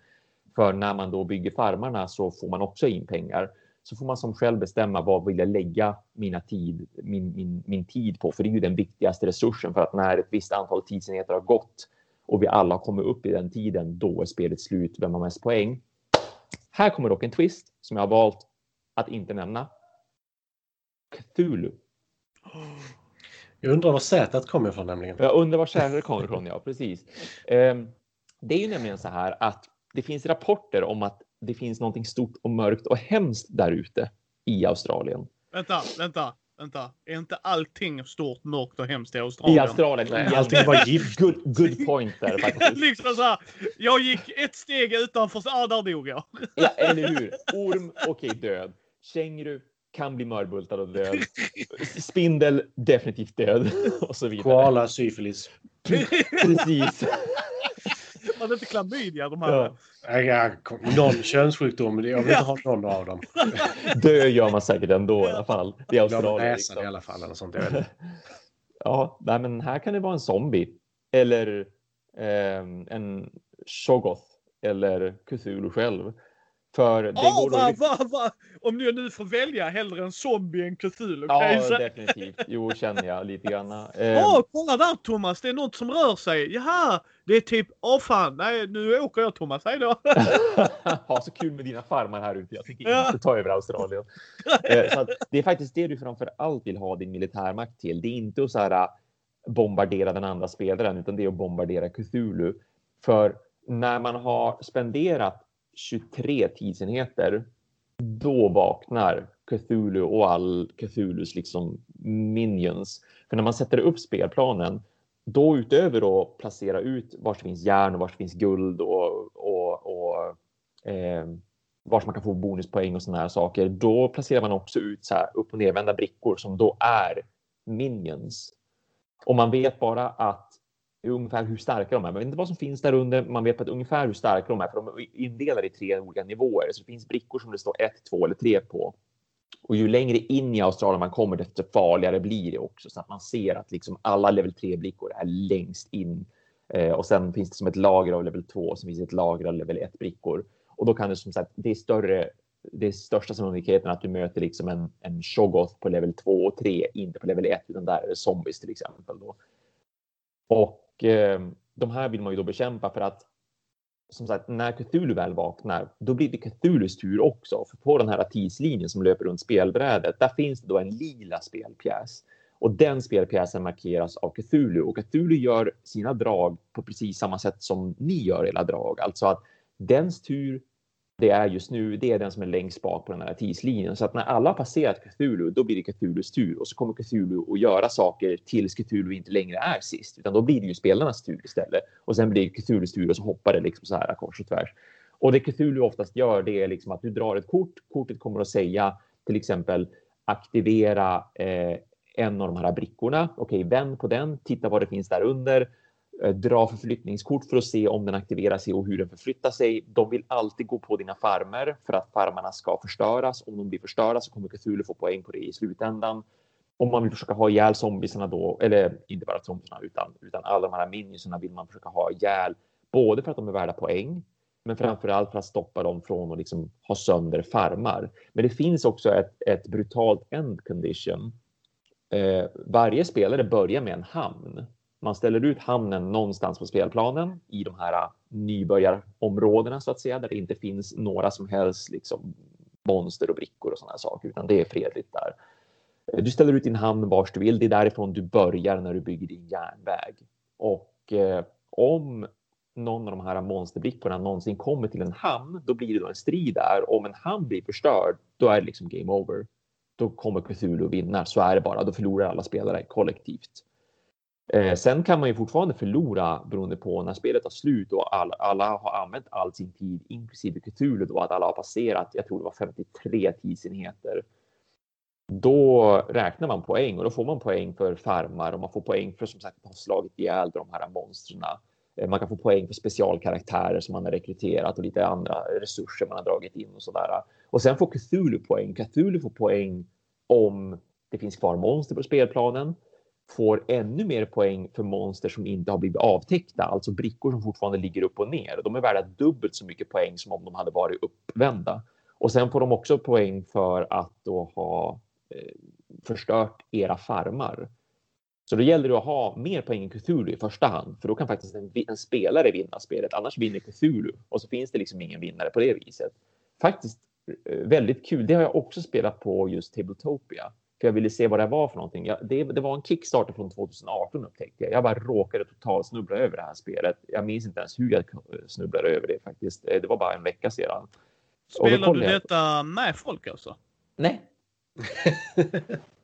För när man då bygger farmarna så får man också in pengar. Så får man som själv bestämma vad vill jag lägga mina tid, min, min, min tid på? För det är ju den viktigaste resursen för att när ett visst antal tidsenheter har gått och vi alla kommit upp i den tiden, då är spelet slut. Vem har mest poäng? Här kommer dock en twist som jag har valt att inte nämna. Cthulhu. Jag undrar var sätet kommer ifrån nämligen. Jag undrar var kärlek kommer ifrån, ja precis. Ehm, Det är ju nämligen så här att det finns rapporter om att det finns någonting stort och mörkt och hemskt där ute i Australien. Vänta, vänta, vänta. Är inte allting stort, mörkt och hemskt i Australien? I Australien. Nej, i- allting var gift. Good, good point där faktiskt. liksom så här, jag gick ett steg utanför, ah, där dog jag. Ja, eller hur? Orm, okej, död. Känguru kan bli mörbultad och död. Spindel, definitivt död. Och så vidare. Koala, syfilis. Precis. Var det inte klamydia de Ja. hade? Ja, kom- någon könssjukdom. Jag vill inte ha någon av dem. Dö gör man säkert ändå i alla fall. De Australien. näsan Liksom. i alla fall. Eller sånt. Jag. Ja, nej, men här kan det vara en zombie. Eller ehm, en Shoggoth. Eller Cthulhu själv. För det Åh, går va, att... va, va? Om jag nu får välja hellre en zombie än Cthulhu. Ja, säga. definitivt. Jo, känner jag lite grann. Åh, Ehm, kolla där Thomas, det är något som rör sig. Jaha, det är typ, åh fan, nej nu åker jag Thomas, hej då. ha så kul med dina farmar här ute. Jag tycker Ja. inte ta över Australien. Eh, så att det är faktiskt det du framför allt vill ha din militärmakt till. Det är inte att så här, äh, bombardera den andra spelaren, utan det är att bombardera Cthulhu. För när man har spenderat 23 tidsenheter, då vaknar Cthulhu och all Cthulhus liksom minions. För när man sätter upp spelplanen, då utöver att placera ut var det finns järn och var det finns guld och, och, och eh, vart man kan få bonuspoäng och sådana här saker, då placerar man också ut så här upp och nervända brickor som då är minions. Och man vet bara att ungefär hur starka de är. Man vet inte vad som finns där under. Man vet på ett ungefär hur starka de är, för de är indelade i tre olika nivåer. Så det finns brickor som det står 1, 2 eller 3 på. Och ju längre in i Australien man kommer, desto farligare blir det också. Så att man ser att liksom alla level 3 brickor är längst in Eh, och sen finns det som ett lager av level 2 och sen finns det ett lager av level 1 brickor. Och då kan det som sagt, det är större, det är största sannolikheten att du möter liksom en, en Shoggoth på level 2 och 3, inte på level 1, utan där är det zombies till exempel. Då. Och Eh, de här vill man ju då bekämpa för att som sagt, när Cthulhu väl vaknar, då blir det Cthulhus tur också. För på den här tidslinjen som löper runt spelbrädet, där finns det då en lila spelpjäs. Och den spelpjäsen markeras av Cthulhu och Cthulhu gör sina drag på precis samma sätt som ni gör era drag. Alltså att dens tur det är just nu, det är den som är längst bak på den här tidslinjen. Så att när alla har passerat Cthulhu, då blir det Cthulhus tur och så kommer Cthulhu att göra saker tills Cthulhu inte längre är sist, utan då blir det ju spelarnas tur istället. Och sen blir det Cthulhus tur och så hoppar det liksom så här kors och tvärs. Och det Cthulhu oftast gör, det är liksom att du drar ett kort. Kortet kommer att säga till exempel aktivera eh, en av de här brickorna. Okej, vänd på den, titta vad det finns där under Eh, dra förflyttningskort för att se om den aktiverar sig och hur den förflyttar sig. De vill alltid gå på dina farmer för att farmarna ska förstöras. Om de blir förstörda så kommer Cthulhu få poäng på det i slutändan. Om man vill försöka ha ihjäl zombiesarna då, eller inte bara zombiesarna utan, utan alla de här minionsarna vill man försöka ha ihjäl. Både för att de är värda poäng, men framför allt för att stoppa dem från att liksom ha sönder farmar. Men det finns också ett, ett brutalt end condition. Eh, varje spelare börjar med en hamn man ställer ut hamnen någonstans på spelplanen i de här äh, nybörjarområdena så att säga, där det inte finns några som helst liksom, monster och brickor och sådana saker, utan det är fredligt där. Du ställer ut din hamn vars du vill. Det är därifrån du börjar när du bygger din järnväg. Och eh, om någon av de här monsterbrickorna någonsin kommer till en hamn, då blir det då en strid där. Om en hamn blir förstörd, då är det liksom game over. Då kommer Cthulhu vinna. Så är det bara. Då förlorar alla spelare kollektivt. Eh, sen kan man ju fortfarande förlora beroende på när spelet tar slut och all, alla har använt all sin tid, inklusive Cthulhu då, att alla har passerat, jag tror det var 53 tidsenheter. Då räknar man poäng och då får man poäng för farmar och man får poäng för som sagt att ha slagit ihjäl de här monstren. Eh, man kan få poäng för specialkaraktärer som man har rekryterat och lite andra resurser man har dragit in och sådär. Och sen får Cthulhu poäng. Cthulhu får poäng om det finns kvar monster på spelplanen får ännu mer poäng för monster som inte har blivit avtäckta, alltså brickor som fortfarande ligger upp och ner. De är värda dubbelt så mycket poäng som om de hade varit uppvända. Och sen får de också poäng för att då ha eh, förstört era farmar. Så då gäller det att ha mer poäng än Cthulhu i första hand, för då kan faktiskt en, en spelare vinna spelet. Annars vinner Cthulhu och så finns det liksom ingen vinnare på det viset. Faktiskt eh, väldigt kul. Det har jag också spelat på just Tabletopia. För jag ville se vad det var för någonting. Jag, det, det, var en Kickstarter från 2018 upptäckte jag. Jag bara råkade totalt snubbla över det här spelet. Jag minns inte ens hur jag snubblade över det faktiskt. Det var bara en vecka sedan. Spelar du detta med folk alltså? Nej.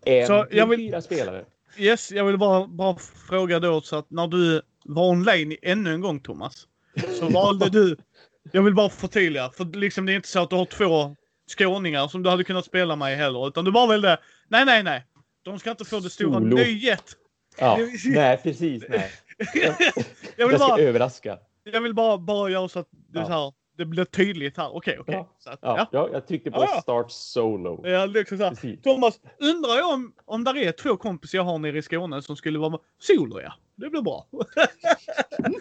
en så jag vill... fyra spelare. Yes, jag vill bara, bara fråga då så att när du var online ännu en gång Thomas. Så valde du, jag vill bara förtydliga, för liksom det är inte så att du har två skåningar som du hade kunnat spela med heller. Utan du bara välde, nej, nej, nej. De ska inte få det stora Solo. nöjet. Ja, nej, precis. Nej. Jag, jag, vill jag ska bara, överraska. Jag vill bara, bara göra så att det, ja. här, det blir tydligt här. Okej, okej. Ja. ja. ja. jag tryckte på ja. start solo. Ja, liksom så här. Thomas, undrar jag om, om där är två kompisar jag har nere i Skåne som skulle vara solo, ja. Det blir bra.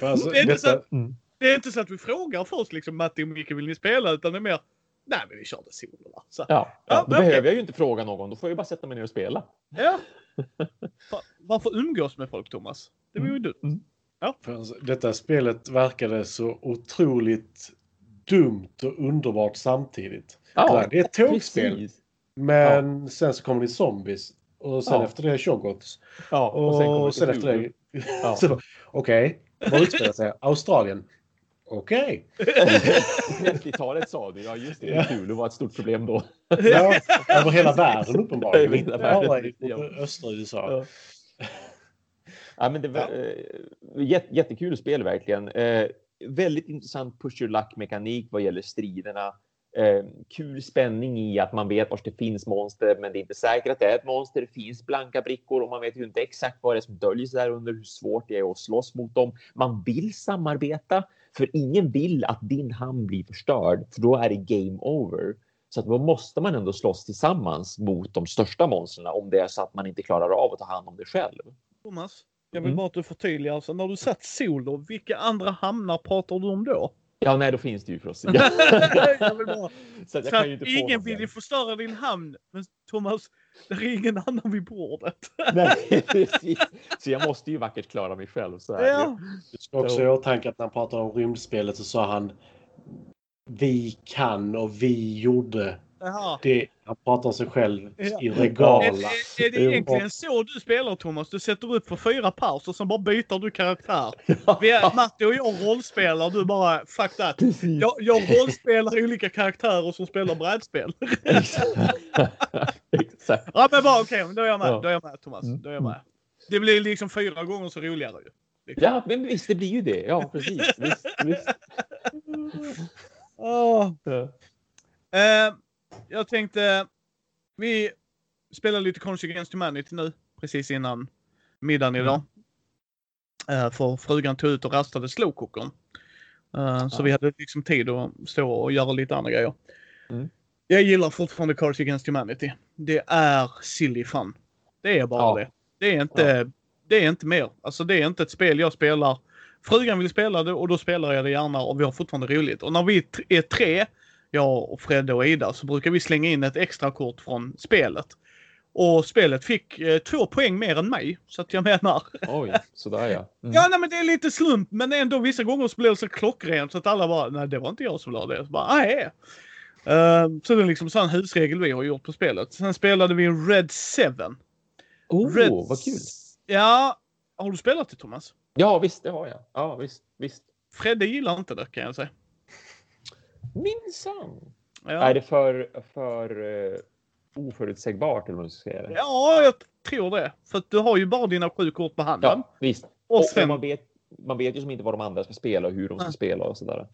Alltså, det, är detta... att, mm. det, är inte så att vi frågar först liksom Matti och Micke vill ni spela utan det är mer Nej, men vi körde solo va. Så. Ja, ja, då behöver jag ju inte fråga någon. Då får jag bara sätta mig ner och spela. Ja. Varför umgås med folk, Thomas? Det var ju mm. dumt. Mm. Ja. Alltså, detta spelet verkade så otroligt dumt och underbart samtidigt. Ja, det är ett tågspel. Precis. Men ja. sen så kommer det zombies. Och sen ja. efter det är Shoggoths. Ja, och, och sen, kommer sen efter det... Ja. Okej, okay. vad utspelar sig? Australien. Okej. Okay. 30-talet sa du, ja just det, Luleå var ett stort problem då. ja, över hela världen uppenbarligen. Bara i östra USA. Ja. ja. men det var ja. äh, jättekul spel verkligen. Äh, väldigt intressant push your luck mekanik vad gäller striderna. Eh, kul spänning i att man vet var det finns monster, men det är inte säkert att det är ett monster. Det finns blanka brickor och man vet ju inte exakt vad det är som döljer sig där under, hur svårt det är att slåss mot dem. Man vill samarbeta, för ingen vill att din hamn blir förstörd, för då är det game over. Så att då måste man ändå slåss tillsammans mot de största monstren om det är så att man inte klarar av att ta hand om det själv. Thomas, Jag vill Mm. bara att du förtydligar. Alltså, när du satt solo, vilka andra hamnar pratar du om då? Ja, nej, då finns det ju för oss. Ja. jag vill bara, så att jag så kan att ju inte få ingen vill ju förstöra din hamn. Men Thomas, det är ingen annan vid bordet. Nej, precis. Så jag måste ju vackert klara mig själv. Så är det ju. Ja. Du ska också i åtanke att när han pratade om rymdspelet så sa han vi kan och vi gjorde. Jaha. Det, han pratar sig själv Ja. i Är, regala. är, är det egentligen så du spelar Thomas? Du sätter upp för fyra paus och sen bara byter du karaktär. Vi är, Matti och jag rollspelar du bara fuck that. Jag, jag rollspelar olika karaktärer som spelar brädspel. Exakt. Ja men bara okej, men då är jag med. Ja. Då är jag med Thomas. Mm. Då är jag med. Det blir liksom fyra gånger så roligare ju. Liksom. Ja, men visst, det blir ju det. Ja, precis. Visst, visst. Ja. Eh, jag tänkte, vi spelar lite Conscious Against Humanity nu, precis innan middagen Mm. idag. Eh, för frugan tog ut och rastade slowcookern. Eh, så Ja. vi hade liksom tid att stå och göra lite andra grejer. Mm. Jag gillar fortfarande Cards Against Humanity. Det är silly fun. Det är bara Ja. det. Det är inte, det är inte mer. Alltså det är inte ett spel jag spelar. Frugan vill spela det och då spelar jag det gärna och vi har fortfarande roligt. Och när vi är tre, jag och Fredde och Ida, så brukar vi slänga in ett extra kort från spelet. Och spelet fick eh, två poäng mer än mig. Så att jag menar. Oj, sådär ja. Mm. Ja, nej, men det är lite slump, men ändå vissa gånger så blir det så klockrent så att alla bara, nej det var inte jag som la det. Så bara, nej. Uh, så det är liksom sån husregel vi har gjort på spelet. Sen spelade vi Red 7. Oh, Red... vad kul. Ja, har du spelat det Thomas? Ja, visst, det har jag. Ja, visst, visst. Fredde gillar inte det kan jag säga. Minsann. Ja, Är det för, för uh, oförutsägbart eller vad man ska säga? Det? ja jag tror det. För du har ju bara dina sju kort på handen. Ja, visst. Och Och, sen, man, vet, man vet ju som inte vad de andra ska spela och hur de ska Nej. spela och sådär.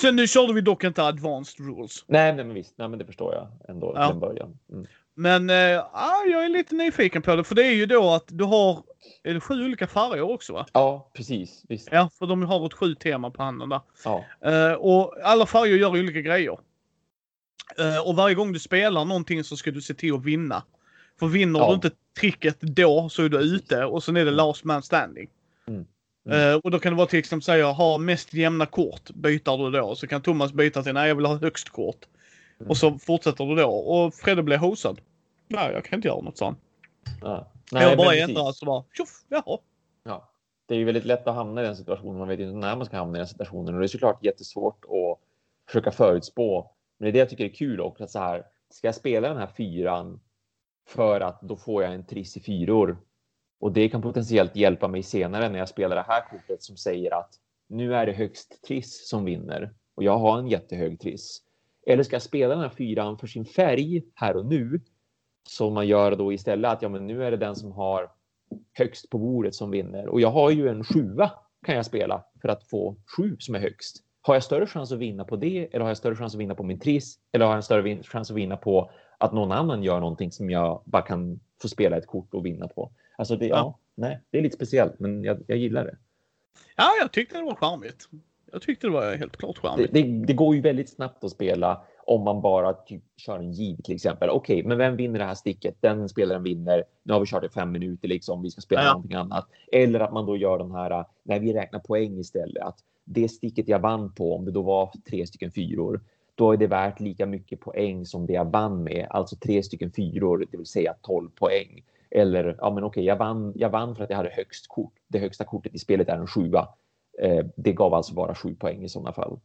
sen nu körde vi dock inte advanced rules. Nej, nej, men visst. Nej, men det förstår jag ändå Ja. till en början. Mm. Men ja, jag är lite nyfiken på det. För det är ju då att du har är det sju olika färger också va? Ja, precis. Visst. Ja, för de har ett sju tema på handen där. Ja. Eh, och alla färger gör olika grejer. Eh, och varje gång du spelar någonting så ska du se till att vinna. För vinner Ja. du inte tricket då så är du ute och sen är det last man standing. Mm. Mm. Eh, och då kan det vara till exempel säga ha mest jämna kort byter du då. Så kan Thomas byta till nej jag vill ha högst kort. Mm. Och så fortsätter du då och Fredde blir hosad. Nej jag kan inte göra något sånt. Ja. jag bara ändrar så bara tjoff, jaha. Ja. Det är ju väldigt lätt att hamna i den situationen. Man vet inte när man ska hamna i den situationen och det är såklart jättesvårt att försöka förutspå. Men det är det jag tycker är kul också. Att så här, ska jag spela den här fyran för att då får jag en triss i fyror och det kan potentiellt hjälpa mig senare när jag spelar det här kortet som säger att nu är det högst triss som vinner och jag har en jättehög triss. Eller ska jag spela den här fyran för sin färg här och nu som man gör då istället att ja, men nu är det den som har högst på bordet som vinner. Och jag har ju en sjua kan jag spela för att få sju som är högst. Har jag större chans att vinna på det eller har jag större chans att vinna på min triss? Eller har jag en större chans att vinna på att någon annan gör någonting som jag bara kan få spela ett kort och vinna på? Alltså det, ja, Ja. nej, det är lite speciellt, men jag, jag gillar det. Ja jag tyckte det var charmigt. Jag tyckte det var helt klart Det, charmigt. det. det går ju väldigt snabbt att spela om man bara typ kör en giv till exempel. Okej, men vem vinner det här sticket? Den spelaren vinner. Nu har vi kört i fem minuter liksom. Vi ska spela Ja. någonting annat. Eller att man då gör den här när vi räknar poäng istället. Att det sticket jag vann på, om det då var tre stycken fyror, då är det värt lika mycket poäng som det jag vann med, alltså tre stycken fyror, det vill säga 12 poäng. Eller ja, men okej, jag vann. Jag vann för att jag hade högst kort. Det högsta kortet i spelet är en sjua. Eh, det gav alltså bara sju poäng i sådana fall.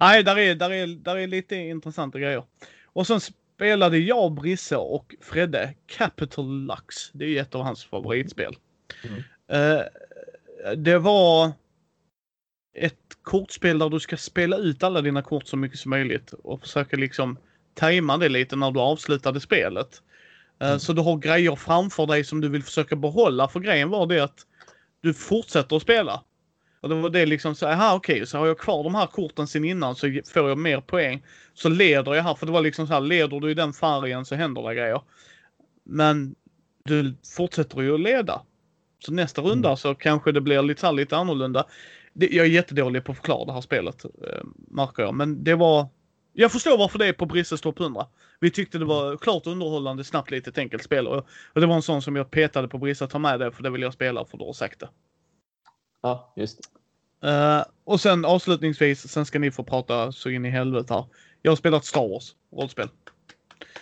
Nej, där är, där, är, där är lite intressanta grejer. Och sen spelade jag, Brisse och Fredde Capital Lux. Det är ju ett av hans favoritspel. Mm. Eh, det var ett kortspel där du ska spela ut alla dina kort så mycket som möjligt och försöka liksom tajma det lite när du avslutade spelet. Eh, Mm. Så du har grejer framför dig som du vill försöka behålla. För grejen var det att du fortsätter att spela. Och det var det liksom så, aha okej, så har jag kvar de här korten sen innan så får jag mer poäng. Så leder jag här, för det var liksom så här, leder du i den färgen så händer det grejer. Men du fortsätter ju att leda. Så nästa runda Mm. så kanske det blir lite, här, lite annorlunda. Det, jag är jättedålig på att förklara det här spelet, eh, märker jag. Men det var, Jag förstår varför det är på Brisses topp 100. Vi tyckte det var klart underhållande, snabbt, litet enkelt spel. Och, och det var en sån som jag petade på Brisse, ta med det för det vill jag spela för du har sagt det. Ja, just. Uh, och sen avslutningsvis, sen ska ni få prata så in i helvete här. Jag har spelat Star Wars rollspel.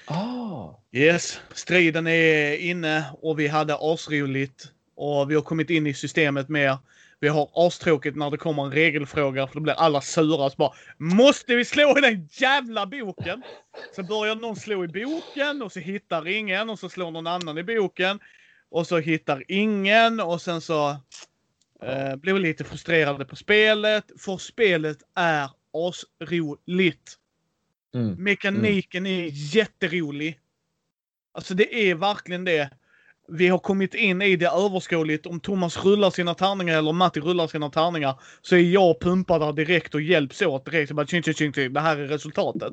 Ah, Yes, striden är inne och vi hade asroligt. Och vi har kommit in i systemet mer. Vi har astråkigt när det kommer en regelfråga för då blir alla sura. Så bara, Måste vi slå i den jävla boken? Så börjar någon slå i boken och så hittar ingen och så slår någon annan i boken. Och så hittar ingen och sen så eh, blir vi lite frustrerade på spelet. För spelet är asroligt. mm. Mekaniken är jätterolig. Alltså det är verkligen det. Vi har kommit in i det överskådligt. Om Thomas rullar sina tärningar eller Matti rullar sina tärningar så är jag pumpad där direkt och hjälps åt direkt. Bara, tjing, tjing, tjing, tjing. Det här är resultatet.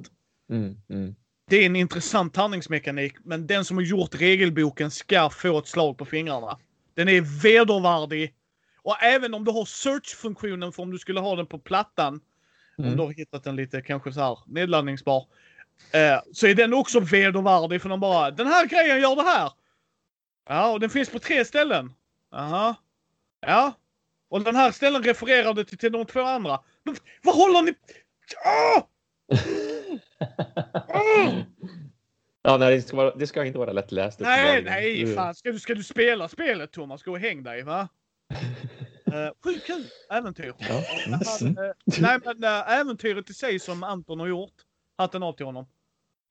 Mm. Mm. Det är en intressant tärningsmekanik, men den som har gjort regelboken ska få ett slag på fingrarna. Den är vedervärdig. Och även om du har search-funktionen för om du skulle ha den på plattan, om Mm. du har hittat den lite kanske så här nedladdningsbar, eh, så är den också vedervärdig för de bara den här grejen gör det här. Ja, och den finns på tre ställen. Jaha. Ja. Och den här ställen refererade till, till de två andra. Men, vad håller ni... Ah! Ah! Ja, nej, det ska, vara, det ska inte vara lättläst. Nej, nej, fan. Ska du, ska du spela spelet Thomas? Gå och häng dig, va? Uh, sjukt kul äventyr. Ja. Mm. eh, nej, men uh, äventyret i sig som Anton har gjort. Hatten av till honom.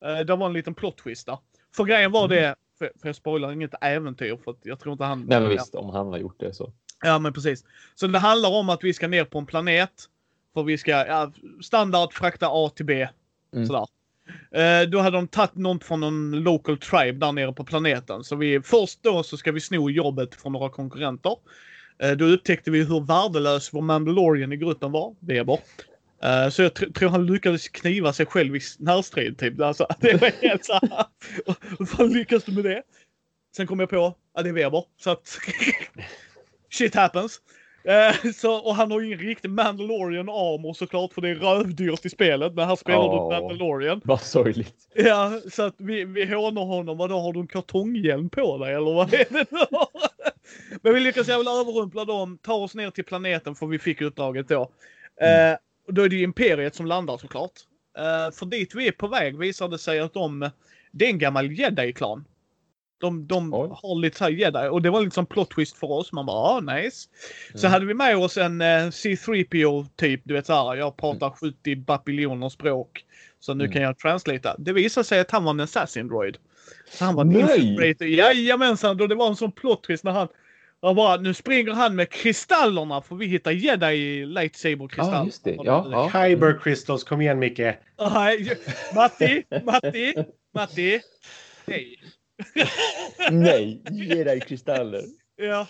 Uh, det var en liten plot twist där. För grejen var det, för, jag spoilar inget äventyr för att jag tror inte han... Nej, men visst, om han har gjort det så. Ja, men precis. Så det handlar om att vi ska ner på en planet. För vi ska, ja, standard frakta A till B. Mm. Sådär. Eh, då hade de tagit någon från någon local tribe där nere på planeten. Så vi, först då så ska vi sno jobbet från några konkurrenter. Eh, då upptäckte vi hur värdelös vår Mandalorian i gruppen var, Weber. Eh, så jag tr- tror han lyckades kniva sig själv i närstrid typ. Alltså, det var helt såhär. Hur fan lyckas du med det? Sen kom jag på att det är Weber. Så att shit happens. Eh, så, och han har ju ingen riktig Mandalorian armor såklart för det är rövdyrt i spelet. Men här spelar Ja. du Mandalorian. Vad sorgligt. Ja, så att vi, vi hånar honom. Vadå, har du en kartonghjälm på dig eller vad är det nu? Men vi lyckas jävla överrumpla dem, ta oss ner till planeten för vi fick uppdraget då. Eh, och då är det ju Imperiet som landar såklart. Eh, för dit vi är på väg visar det sig att de, det är en gammal jedi-klan. De, de Oj. har lite såhär jedi och det var liksom plot twist för oss. Man bara, ah, nice. Så Mm. hade vi med oss en eh, C3PO typ, du vet såhär, jag pratar 70 bapiljoner språk. Så nu Mm. kan jag translata. Det visade sig att han var en assassin droid. Så han var en Nej! Jajamensan, då det var en sån plot twist när han han bara, nu springer han med kristallerna för vi hittar jedi lightsaber-kristaller. Ja, just det. Ja, ja. Kyber Crystals, kom igen Micke. Nej, Matti, Matti, Matti. Hej. Nej, ge dig kristaller. Ja.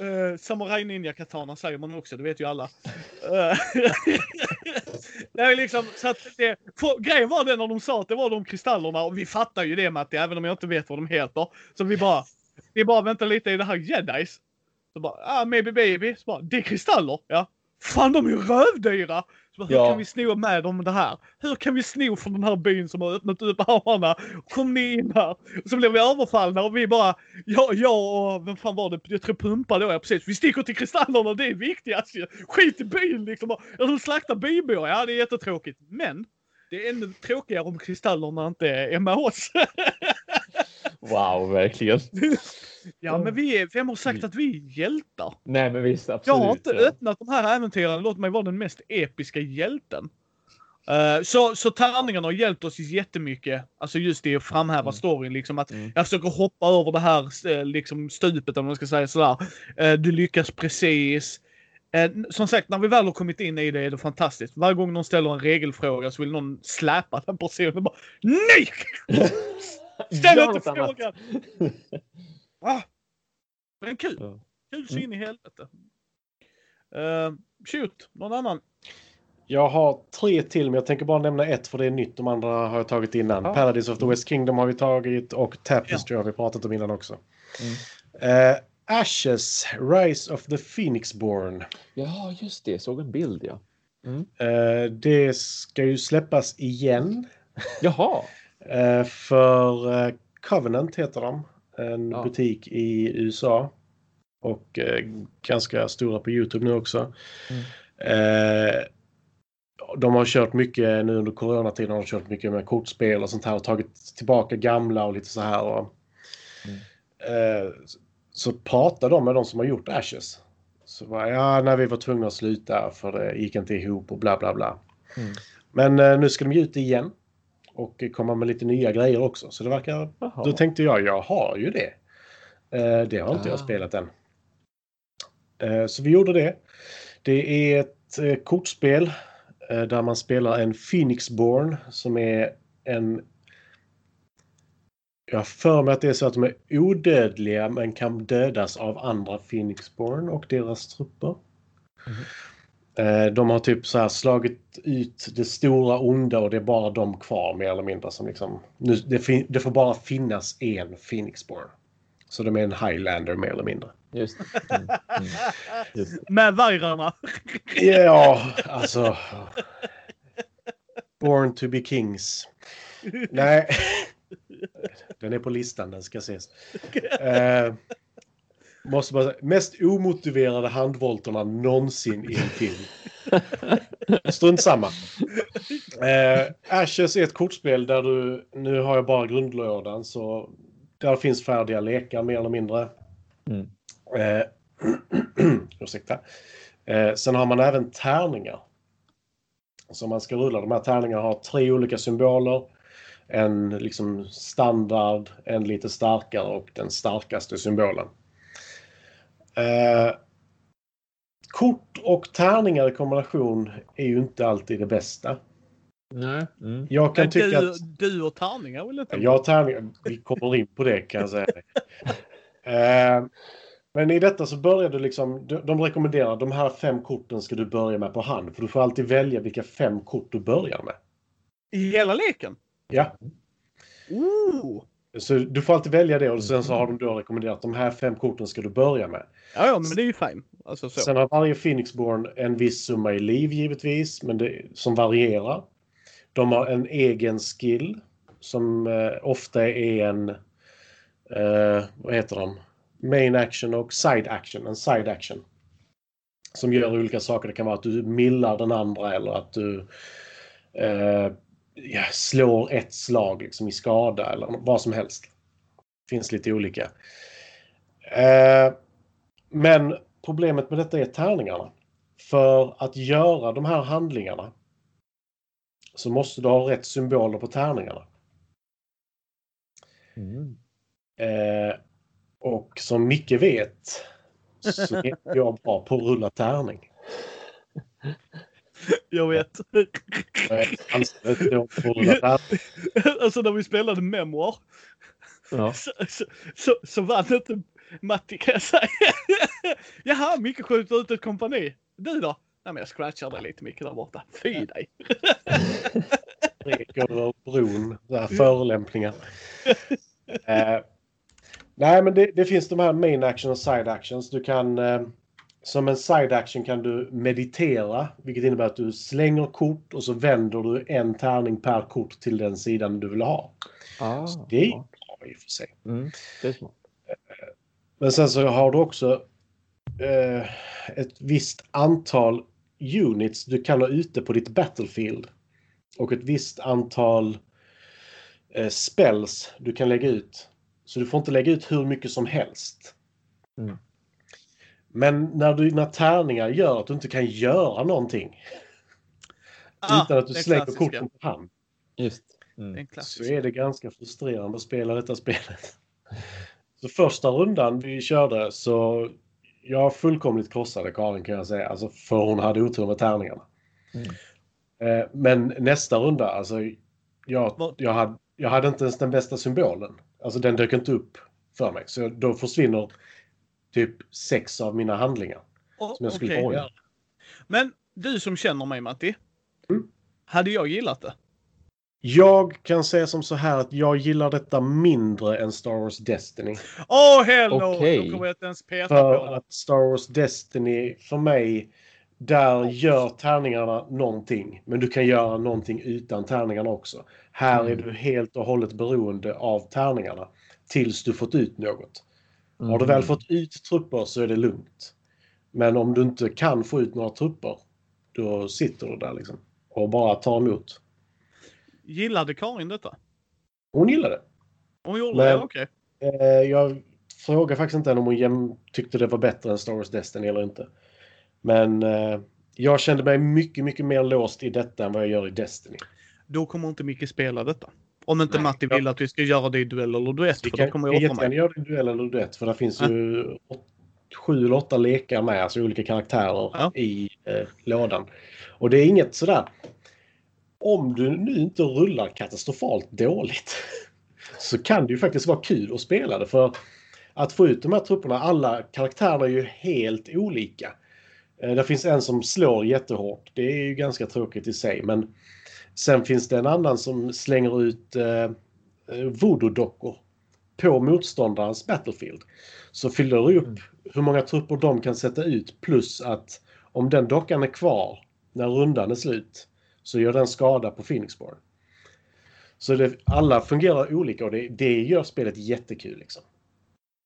Uh, Samurai Ninja Katana säger man också, det vet ju alla. Eh, det är liksom, så att det, för, grejen var det när de sa att det var de kristallerna och vi fattar ju det Matti, även om jag inte vet vad de heter. Så vi bara, vi bara väntar lite i det här jedis. Så bara, ah maybe baby. Så bara, det är kristaller? Ja. Fan de är ju rövdyra! Så bara, hur Ja. kan vi sno med dem det här? Hur kan vi sno från den här byn som har öppnat upp armarna? Kom ni in här? Så blev vi överfallna och vi bara, ja, jag och vem fan var det? Jag tror Pumpa då, ja precis. Vi sticker till kristallerna, det är viktigast ju. Skit i byn liksom. Ja, de slaktar bybor, ja det är jättetråkigt. Men det är ännu tråkigare om kristallerna inte är med oss. Wow, verkligen. ja men vi är, vem har sagt att vi är hjältar? Nej, men visst, absolut. Jag har inte ja. öppnat de här äventyren. Låt mig vara den mest episka hjälten. Eh, så, så tärningarna har hjälpt oss jättemycket. Alltså just det att framhäva Mm. storyn. Liksom att Mm. jag försöker hoppa över det här eh, liksom stupet om man ska säga sådär. Eh, du lyckas precis. Som sagt, när vi väl har kommit in i det är det fantastiskt. Varje gång någon ställer en regelfråga så vill någon släpa den personen bara NEJ! Ställ inte frågan! Ah, men kul. Ja. Kul så Mm. in i helvete. Uh, shoot, någon annan? Jag har tre till, men jag tänker bara nämna ett för det är nytt. De andra har jag tagit innan. Ja. Paradise of the West Kingdom har vi tagit och Tapestry har vi pratat om innan också. Mm. Eh, Ashes, Rise of the Phoenixborn. Ja, just det. Jag såg en bild, ja. Mm. Eh, det ska ju släppas igen. Jaha. Eh, för eh, Covenant heter de. En Ja. butik i USA. Och eh, ganska stora på Youtube nu också. Mm. De har kört mycket nu under coronatiden. har de kört mycket med kortspel och sånt här. Och tagit tillbaka gamla och lite så här. Och, Mm. så pratade de med de som har gjort Ashes. Så bara, ja, när vi var tvungna att sluta för det gick inte ihop och bla bla bla. Mm. Men nu ska de ge ut det igen. Och komma med lite nya grejer också. Så det verkar... Jaha. Då tänkte jag, jag har ju det. Eh, det har inte jag Ah. spelat än. Eh, så vi gjorde det. Det är ett eh, kortspel eh, där man spelar en Phoenixborn som är en... Jag har för mig att det är så att de är odödliga men kan dödas av andra Phoenixborn och deras trupper. Eh, De har typ så här slagit ut det stora onda och det är bara de kvar mer eller mindre. Som liksom, nu, det, fin- det får bara finnas en Phoenixborn. Så de är en Highlander mer eller mindre. Just. Mm. Mm. Just. Med vajrarna. Ja, alltså. Born to be kings. Nej. Den är på listan, den ska ses. Eh, måste bara säga, mest omotiverade handvolterna någonsin i en film. Strunt samma. Eh, Ashes är ett kortspel där du, nu har jag bara grundlådan, så där finns färdiga lekar mer eller mindre. Mm. Eh, ursäkta. Eh, sen har man även tärningar. Som man ska rulla. De här tärningarna har tre olika symboler. En liksom standard, en lite starkare och den starkaste symbolen. Eh, kort och tärningar i kombination är ju inte alltid det bästa. Nej. Mm. Jag kan Men tycka du, att... du och tärningar vill inte? Jag har tärningar. Vi kommer in på det kan jag säga. Eh, men i detta så börjar du liksom, de, de rekommenderar de här fem korten ska du börja med på hand. För du får alltid välja vilka fem kort du börjar med. I hela leken? Ja, Oh. Så du får alltid välja det och sen så har de då rekommenderat de här fem korten ska du börja med. Ja, ja, men det är ju fine. Alltså så. Sen har varje Phoenixborn en viss summa i liv givetvis, men det, som varierar. De har en egen skill som eh, ofta är en, eh, vad heter de? Main action och side action, en side action. Som gör olika saker. Det kan vara att du millar den andra eller att du eh, ja, slår ett slag liksom, i skada eller vad som helst. finns lite olika. Eh, men problemet med detta är tärningarna. För att göra de här handlingarna så måste du ha rätt symboler på tärningarna. Mm. Eh, och som Micke vet så är jag bra på att rulla tärning. Jag vet. Alltså när vi spelade Memoir Ja. så, så, så, så vann inte Matti kan jag säga. Jaha, Micke skjuter ut ett kompani. Du då? Nej men jag scratchar dig lite Micke där borta. Fy dig. Sträck över bron. Här förolämpningar. Eh, nej, men det, det finns de här main action och side actions. Du kan... Eh, som en side action kan du meditera, vilket innebär att du slänger kort och så vänder du en tärning per kort till den sidan du vill ha. Ah, Så det är bra i och för sig. Mm. Men sen så har du också eh, ett visst antal units du kan ha ute på ditt battlefield. Och ett visst antal eh, spells du kan lägga ut. Så du får inte lägga ut hur mycket som helst. Mm. Men när du, när tärningar gör att du inte kan göra någonting utan att du Ah, klassiska. korten på hand. Just. Det är Mm. Så är det ganska frustrerande att spela detta spelet. Så första rundan vi körde så jag fullkomligt krossade Karin kan jag säga. Alltså för hon hade otur med tärningarna. Mm. Eh, Men nästa runda, alltså jag, jag, hade, jag hade inte ens den bästa symbolen. Alltså den dök inte upp för mig. Så då försvinner typ sex av mina handlingar. Oh, Som jag skulle okej. få göra. Men du som känner mig Matti. Mm. Hade jag gillat det? Jag kan säga som så här att jag gillar detta mindre än Star Wars Destiny. Åh oh, hell no! Då kommer jag inte ens peta För på det. att Star Wars Destiny för mig där gör tärningarna någonting, men du kan göra någonting utan tärningarna också. Här är Mm. du helt och hållet beroende av tärningarna tills du fått ut något. Har du Mm. väl fått ut trupper så är det lugnt. Men om du inte kan få ut några trupper, då sitter du där liksom och bara tar emot. Gillade Karin detta? Hon gillar det. Hon gjorde Men- det? Okej. Eh, jag frågar faktiskt inte om hon tyckte det var bättre än Star Wars Destiny eller inte. Men eh, jag kände mig mycket, mycket mer låst i detta än vad jag gör i Destiny. Då kommer inte Micke spela detta. Om inte Nej, Matti vill att vi ska göra det i duell eller duett. Vi För kan, då kommer jag jättegärna göra det i duell eller duett för det finns ju åt, sju eller åtta lekar med, alltså olika karaktärer Ja. i eh, lådan. Och det är inget sådär... Om du nu inte rullar katastrofalt dåligt så kan det ju faktiskt vara kul att spela det. För att få ut de här trupperna, alla karaktärerna är ju helt olika. Eh, Det finns en som slår jättehårt. Det är ju ganska tråkigt i sig. Men sen finns det en annan som slänger ut eh, voodoo-dockor på motståndarens battlefield. Så fyller du upp hur många trupper de kan sätta ut plus att om den dockan är kvar när rundan är slut så gör den skada på Phoenixborn. Så det, alla fungerar olika och det, det gör spelet jättekul. Liksom.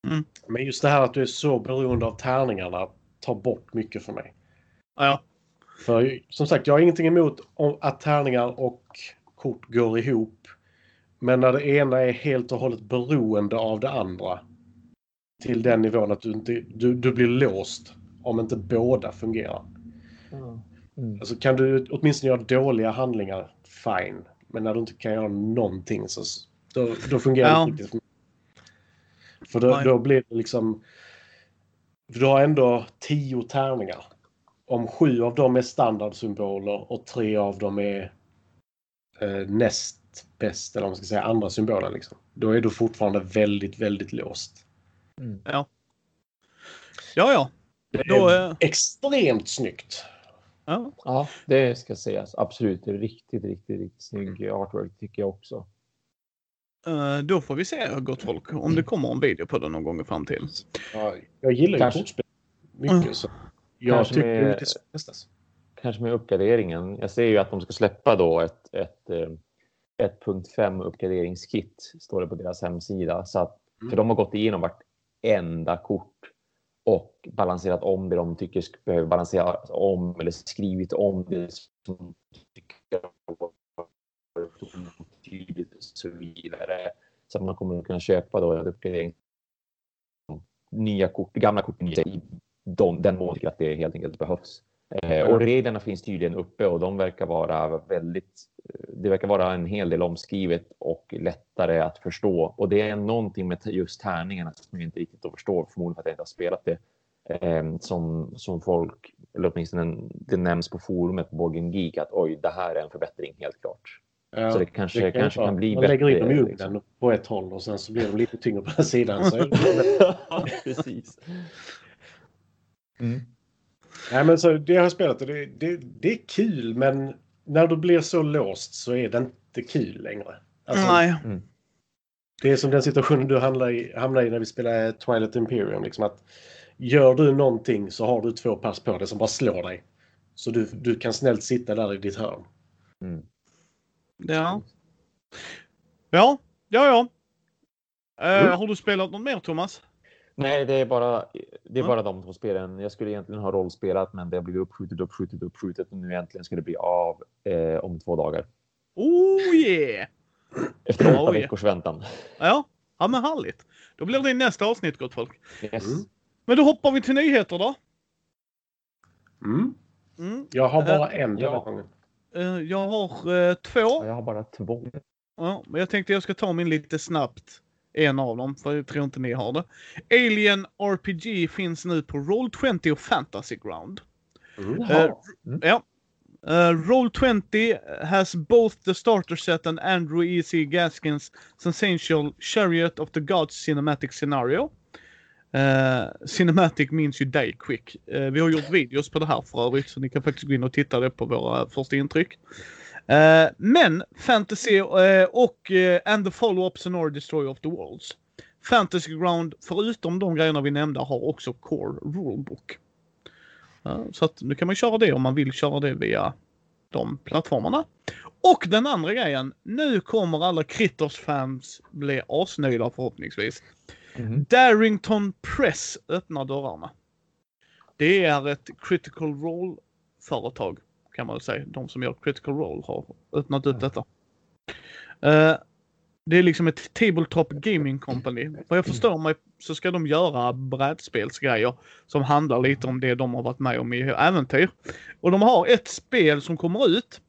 Mm. Men just det här att du är så beroende av tärningarna tar bort mycket för mig. Ja, För som sagt, jag har ingenting emot att tärningar och kort går ihop. Men när det ena är helt och hållet beroende av det andra till den nivån att du, inte, du, du blir låst om inte båda fungerar. Ja. Mm. Alltså kan du åtminstone göra dåliga handlingar, fine. Men när du inte kan göra någonting så då, då fungerar Ja. det inte riktigt. för då, då blir det liksom... Du har ändå tio tärningar. Om sju av dem är standardsymboler och tre av dem är eh, näst bäst, eller om man ska säga andra symboler. Liksom. Då är du fortfarande väldigt, väldigt låst. Mm. ja. Ja, ja. Det är Då, eh, extremt snyggt. ja. Ja, det ska sägas. Absolut. Det är riktigt, riktigt, riktigt snygg artwork tycker jag också. Eh, då får vi se, gott folk, om det kommer en video på det någon gång i framtiden. Ja, jag gillar ju kortspel mycket. Mm. Så jag Kanske tycker med- det testas. Kanske med uppgraderingen. Jag ser ju att de ska släppa då ett, ett eh, 1.5 uppgraderingskit står det på deras hemsida. Så att, Mm. För de har gått igenom vartenda kort och balanserat om det de tycker behöver balanseras om eller skrivit om det som tycker tydligt och så vidare. Så att man kommer att kunna köpa då en uppgradering. Nya kort, gamla kort i de, den mån tycker att det helt enkelt behövs. Eh, och reglerna finns tydligen uppe och de verkar vara väldigt, det verkar vara en hel del omskrivet och lättare att förstå. Och det är någonting med just tärningarna som jag inte riktigt förstår, förmodligen för att jag inte har spelat det. Eh, som, som folk, eller åtminstone det nämns på forumet på Game Geek att oj, det här är en förbättring helt klart. Ja, så det kanske, kan kanske kan bli Man bättre. lägger in dem i ugnen liksom. på ett håll och sen så blir de lite tyngre på den sidan. Så det... precis. Mm. Nej, men så det jag har spelat och det, det, det är kul men när du blir så låst så är det inte kul längre. Alltså, Nej. Det är som den situationen du hamnar i, hamnar i när vi spelar Twilight Imperium. Liksom att gör du någonting så har du två pass på dig som bara slår dig. Så du, du kan snällt sitta där i ditt hörn. Mm. Ja. Ja, ja, ja. Eh, Mm. Har du spelat något mer, Thomas? Nej, det är bara, det är Ja. bara de två spelen. Jag skulle egentligen ha rollspelat, men det har blivit uppskjutet, uppskjutet, uppskjutet och nu äntligen ska det bli av eh, om två dagar. Oh yeah! Efter åtta Oj. veckors väntan. Ja, ja men härligt. Då blir det i nästa avsnitt, gott folk. Yes. Mm. Men då hoppar vi till nyheter då. Mm. Mm. Jag har bara en Ja. denna gången. Eh, jag har eh, två. Ja, Jag har bara två. Ja, men jag tänkte jag ska ta min lite snabbt. En av dem, för jag tror inte ni har det. Alien RPG finns nu på Roll20 och Fantasy Ground. Mm. Eh. Mm. Ja. Uh, Roll20 has both the starter set and Andrew E.C. Gaskins sensational Chariot of the Gods cinematic scenario. Uh, cinematic means you die quick. Uh, vi har gjort videos på det här för övrigt så ni kan faktiskt gå in och titta det på våra första intryck. Uh, men Fantasy uh, och uh, And the follow-up Sonora Destroy of the Worlds. Fantasy Ground, förutom de grejerna vi nämnde, har också Core Rulebook. Så att nu kan man köra det om man vill köra det via de plattformarna. Och den andra grejen. Nu kommer alla Critters-fans bli asnöjda förhoppningsvis. Mhm. Darrington Press öppnar dörrarna. Det är ett critical role-företag kan man väl säga. De som gör critical role har öppnat ut detta. Eh, det är liksom ett tabletop gaming company. Vad jag förstår mig så ska de göra brädspelsgrejer som handlar lite om det de har varit med om i äventyr. Och de har ett spel som kommer ut.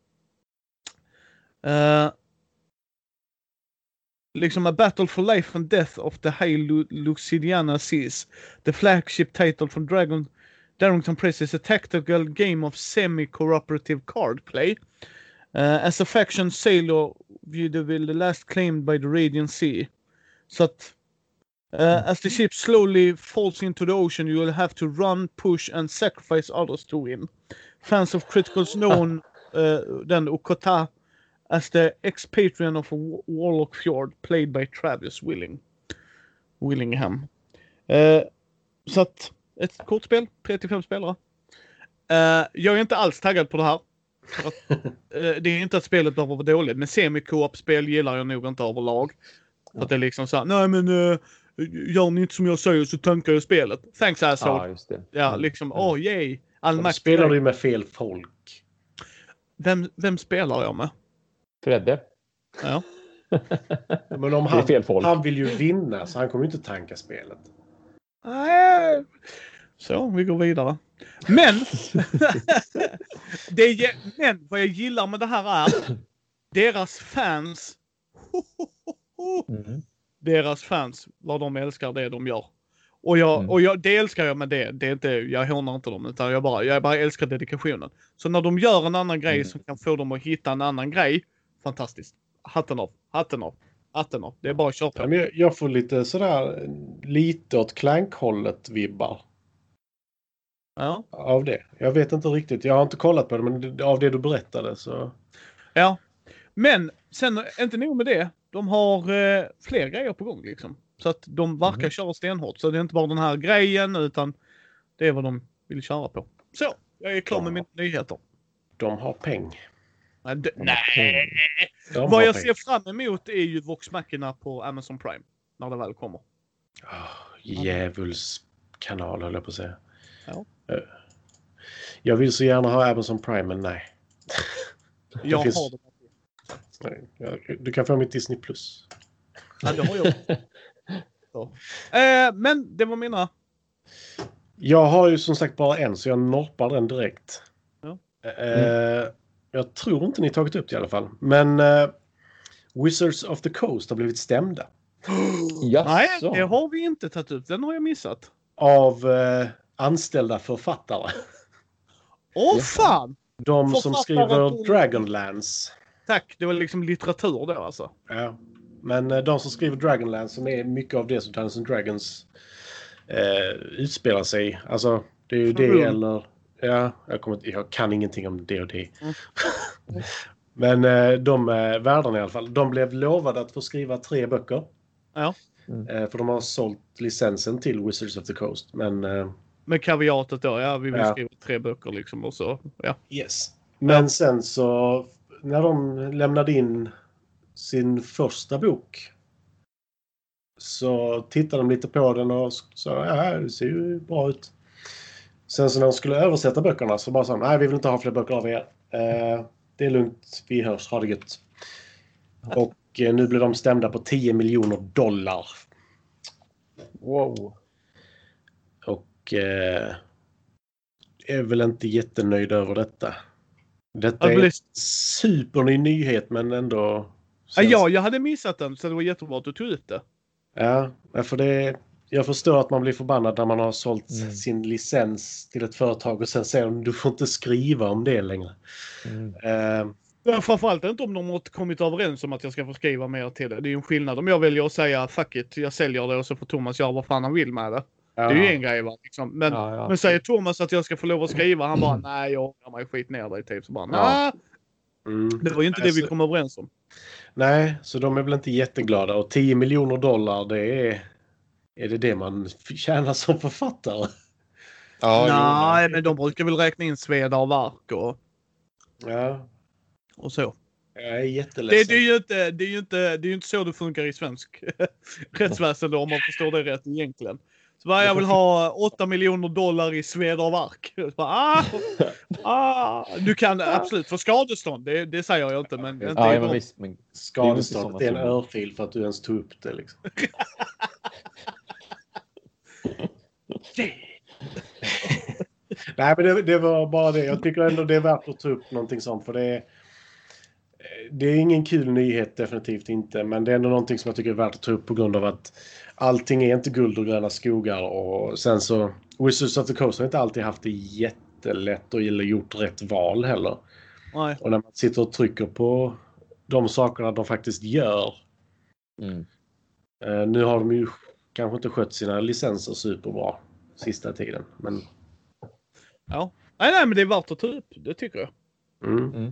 Eh, liksom A Battle for Life and Death of the High Lu- Lucidiana Seas. The flagship title from Dragon Darrington Press is a tactical game of semi-cooperative card play. Uh, as a faction sailor, you will the last claimed by the Radiant Sea. Så att uh, as the ship slowly falls into the ocean you will have to run, push and sacrifice others to win. Fans of Criticals known uh, then Okota as the expatriate of Wa- Warlock Fjord played by Travis Willing. Willingham. Så att ett kortspel, 35 spelare. Eh, jag är inte alls taggad på det här. För att, eh, det är inte att spelet behöver vara dåligt, men semi-co-op-spel gillar jag nog inte överlag. För att det är liksom såhär, nej men uh, gör ni inte som jag säger så tankar jag spelet. Thanks asshole. Ja, just det. Ja, Mm. liksom, åh oh, yay. All makt spelar du med fel folk. vem, vem spelar jag med? Fredde. Ja. Men om Det är han, fel folk. han vill ju vinna så han kommer ju inte tanka spelet. Så, vi går vidare. Men! det är, men vad jag gillar med det här är deras fans. Mm. Deras fans, vad de älskar det de gör. Och, jag, Mm. och jag, det älskar jag med det. det är inte, jag hånar inte dem utan jag bara, jag bara älskar dedikationen. Så när de gör en annan grej Mm. som kan få dem att hitta en annan grej. Fantastiskt. Hatten av, hatten av, hatten av. Det är bara att köra på. jag, jag får lite sådär lite åt Clank-hållet vibbar Ja. av det. Jag vet inte riktigt. Jag har inte kollat på det men av det du berättade så. Ja. Men sen, inte nog med det. De har eh, fler grejer på gång liksom. Så att de verkar Mhm. köra stenhårt. Så det är inte bara den här grejen utan det är vad de vill köra på. Så, jag är klar med Ja. mina nyheter. De har peng. Har nej. De Vad jag ser fram emot är ju Vox Machina på Amazon Prime. När det väl kommer. Oh, Djävulskanal höll jag på att säga. Ja. Eh, Jag vill så gärna ha Amazon Prime men nej. Jag finns- har det. nej. Du kan få mitt Disney Plus. Ja, det har jag. Eh, men det var mina. Jag har ju som sagt bara en så jag norpar den direkt. Ja. Eh, Jag tror inte ni tagit upp det i alla fall. Men eh, Wizards of the Coast har blivit stämda. Nej, det har vi inte tagit upp. Den har jag missat. Av eh, anställda författare. Åh Jaha. fan! De som skriver till- Dragonlance. Tack, det var liksom litteratur då alltså. Ja. Men eh, de som skriver Dragonlance som är mycket av det som Dungeons and Dragons eh, utspelar sig. Alltså det är ju det Mm. eller... Ja, jag, kommer, jag kan ingenting om det. Mm. Men eh, de eh, världarna i alla fall. De blev lovade att få skriva tre böcker. Ja. Mm. Eh, för de har sålt licensen till Wizards of the Coast. Men Med kaviatet då, ja vi vill Ja. skriva tre böcker liksom och så. Ja. yes. Men sen så när de lämnade in sin första bok så tittade de lite på den och sa ja, det ser ju bra ut. Sen så när de skulle översätta böckerna så bara sa de nej, vi vill inte ha fler böcker av er. Eh, det är lugnt, vi hörs, ha det gött. Och eh, nu blir de stämda på 10 miljoner dollar. Wow. Och eh, är väl inte jättenöjd över detta. Detta är en superny nyhet men ändå... Ja, ja, jag hade missat den så det var jättebra att du tog ut det. Ja, för det, jag förstår att man blir förbannad när man har sålt Mm. sin licens till ett företag och sen säger de du får inte skriva om det längre. Mm. Eh, Ja, framförallt inte om de har kommit överens om att jag ska få skriva mer till det. Det är ju en skillnad om jag väljer att säga fuck it, jag säljer det och så får Thomas göra vad fan han vill med det. Det är ju en grej va. Liksom. Men, Ja, ja. men säger Thomas att jag ska få lov att skriva, han bara nej jag ångrar mig, skit ner dig typ. Så bara, Ja. mm. det var ju inte det vi Alltså- kom överens om. Nej, så de är väl inte jätteglada och 10 miljoner dollar det är... Är det det man tjänar som författare? Ja, Nej, men de brukar väl räkna in sveda och verk och, Ja, och så. jag är Det, jätteledsen. det, är ju inte, det, är ju inte, det är ju inte så det funkar i svensk rättsväsende om man förstår det rätt egentligen. Så bara, jag vill ha 8 miljoner dollar i sveda och verk. Bara, ah, ah. Du kan absolut få skadestånd, det, det säger jag inte. Men inte ja, men visst. Men Skadeståndet Det är en örfil för att du ens tog upp det. Liksom. Nej, men det, det var bara det. Jag tycker ändå det är värt att ta upp någonting sånt. För det är, det är ingen kul nyhet, definitivt inte. Men det är ändå någonting som jag tycker är värt att ta upp på grund av att allting är inte guld och gröna skogar. Och sen så, Wizards of the Coast har inte alltid haft det jättelätt och gjort rätt val heller. Nej. Och när man sitter och trycker på de sakerna de faktiskt gör. mm. Eh, nu har de ju kanske inte skött sina licenser superbra sista tiden. Men Ja. Nej, nej, men det är värt att ta upp. Det tycker jag. mm.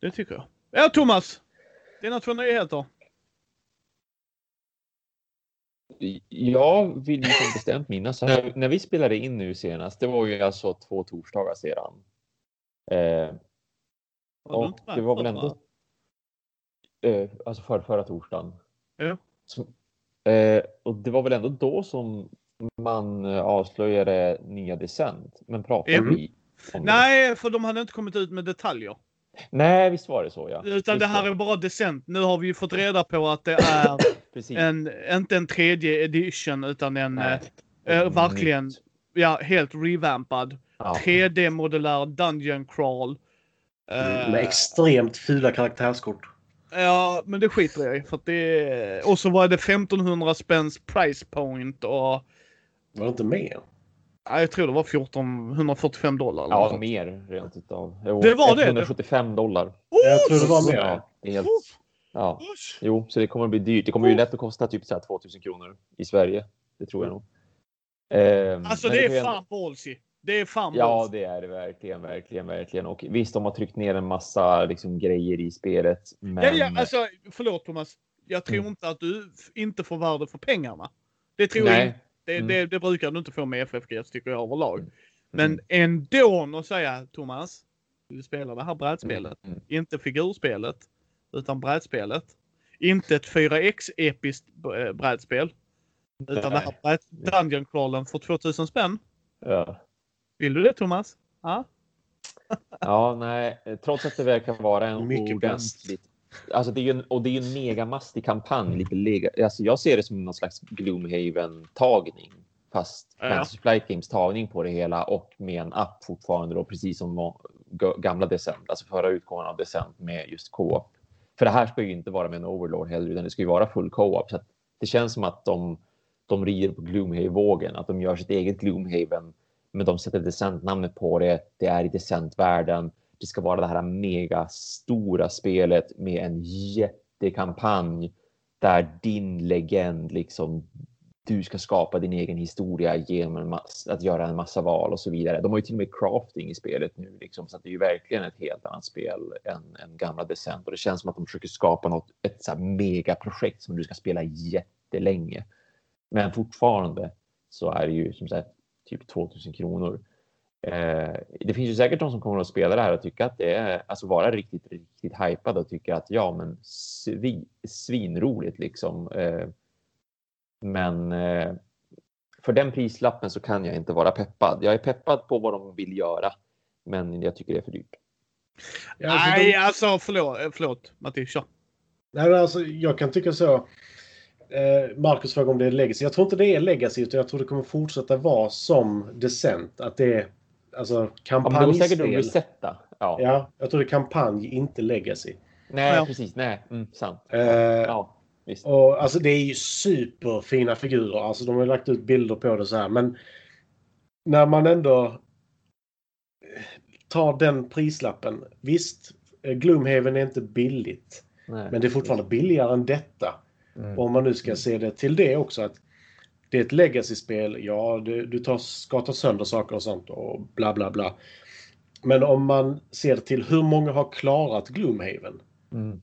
Det tycker jag. Ja, Thomas. Dina två nyheter. Jag vill ju som bestämt minnas när vi spelade in nu senast, det var ju alltså två torsdagar sedan. Eh, Var och inte det var väl ändå. Eh, alltså för, förra torsdagen. Ja. Så, eh, och det var väl ändå då som man eh, avslöjade nya Descent. Men pratade Mm. vi? Nej, för de hade inte kommit ut med detaljer. Nej, visst var det så ja. Utan Just det här är bara decent. Nu har vi ju fått reda på att det är en, inte en tredje edition utan en eh, eh, verkligen, Nytt. ja, helt revampad. Ja. 3D-modulär Dungeon Crawl. Eh, Med extremt fula karaktärskort. ja, men det skiter jag i. För att det, och så var det 1500 spänns price point och Var det inte mer? ja, jag tror det var 1445 dollar. eller något Ja, sånt. mer rent utav. Jo, Det var det. 175 dollar. Jag tror det var mer. Ja, det helt, ja. Jo, så det kommer att bli dyrt. Det kommer ju lätt att kosta typ så här 2000 kronor i Sverige. Det tror jag nog. Ehm, Alltså det är fan ballsy. Det är fan Ja, det är det verkligen, verkligen, verkligen. Och visst, de har tryckt ner en massa liksom, grejer i spelet. Men... Ja, ja, alltså, förlåt Thomas. Jag tror Mm. inte att du inte får värde för pengarna. Det tror jag Nej. inte. Det, Mm. det, det brukar du inte få med FFGs tycker jag överlag. Mm. Men ändå att säga Thomas, du spelar det här brädspelet. Mm. Inte figurspelet, utan brädspelet. Inte ett 4X episkt eh, brädspel. Utan det här Dungeon Crawlen för 2000 spänn. Ja. Vill du det Thomas? Ja. ja, nej, trots att det verkar vara en Mycket ordentligt... Alltså det är ju en, och det är ju en megamastig kampanj. Lite lega, alltså jag ser det som någon slags Gloomhaven-tagning. Fast Ja. Fantasy Flight Games tagning på det hela och med en app fortfarande då, precis som gamla Descent, alltså förra utgåvan av Descent med just co-op. För det här ska ju inte vara med en Overlord heller, utan det ska ju vara full co-op. Så att det känns som att de, de rider på Gloomhaven-vågen, att de gör sitt eget Gloomhaven, men de sätter Descent-namnet på det. Det är i Descent-världen. Det ska vara det här mega stora spelet med en jättekampanj där din legend liksom du ska skapa din egen historia genom att göra en massa val och så vidare. De har ju till och med crafting i spelet nu, liksom, så att det är ju verkligen ett helt annat spel än, än gamla Descent. Och det känns som att de försöker skapa något, ett så här megaprojekt som du ska spela jättelänge. Men fortfarande så är det ju som sagt typ 2000 kronor. Eh, det finns ju säkert de som kommer att spela det här och tycka att det är, alltså vara riktigt, riktigt hypade och tycka att ja, men svi, svinroligt liksom. Eh, men eh, för den prislappen så kan jag inte vara peppad. Jag är peppad på vad de vill göra, men jag tycker det är för dyrt. Ja, alltså, Nej, de, alltså förlåt, eh, förlåt Mattias. kör. nej, men alltså, jag kan tycka så. Eh, Marcus frågar om det är legacy. Jag tror inte det är legacy, utan jag tror det kommer fortsätta vara som Descent. Att det är alltså Ja, men det går säkert kampanjspel. resetta. Ja. Ja, jag tror det är kampanj, inte legacy. Nej, Ja. precis. Nej, mm, sant. Eh, Ja, visst. Och alltså det är ju superfina figurer. Alltså de har lagt ut bilder på det så här. Men när man ändå eh, tar den prislappen. Visst, eh, Gloomhaven är inte billigt. Nej. Men det är fortfarande billigare än detta. Mm. Och om man nu ska se det till det också att det är ett legacy-spel. Ja, du, du tar, ska ta sönder saker och sånt och bla bla bla. Men om man ser till hur många har klarat Gloomhaven. Mm.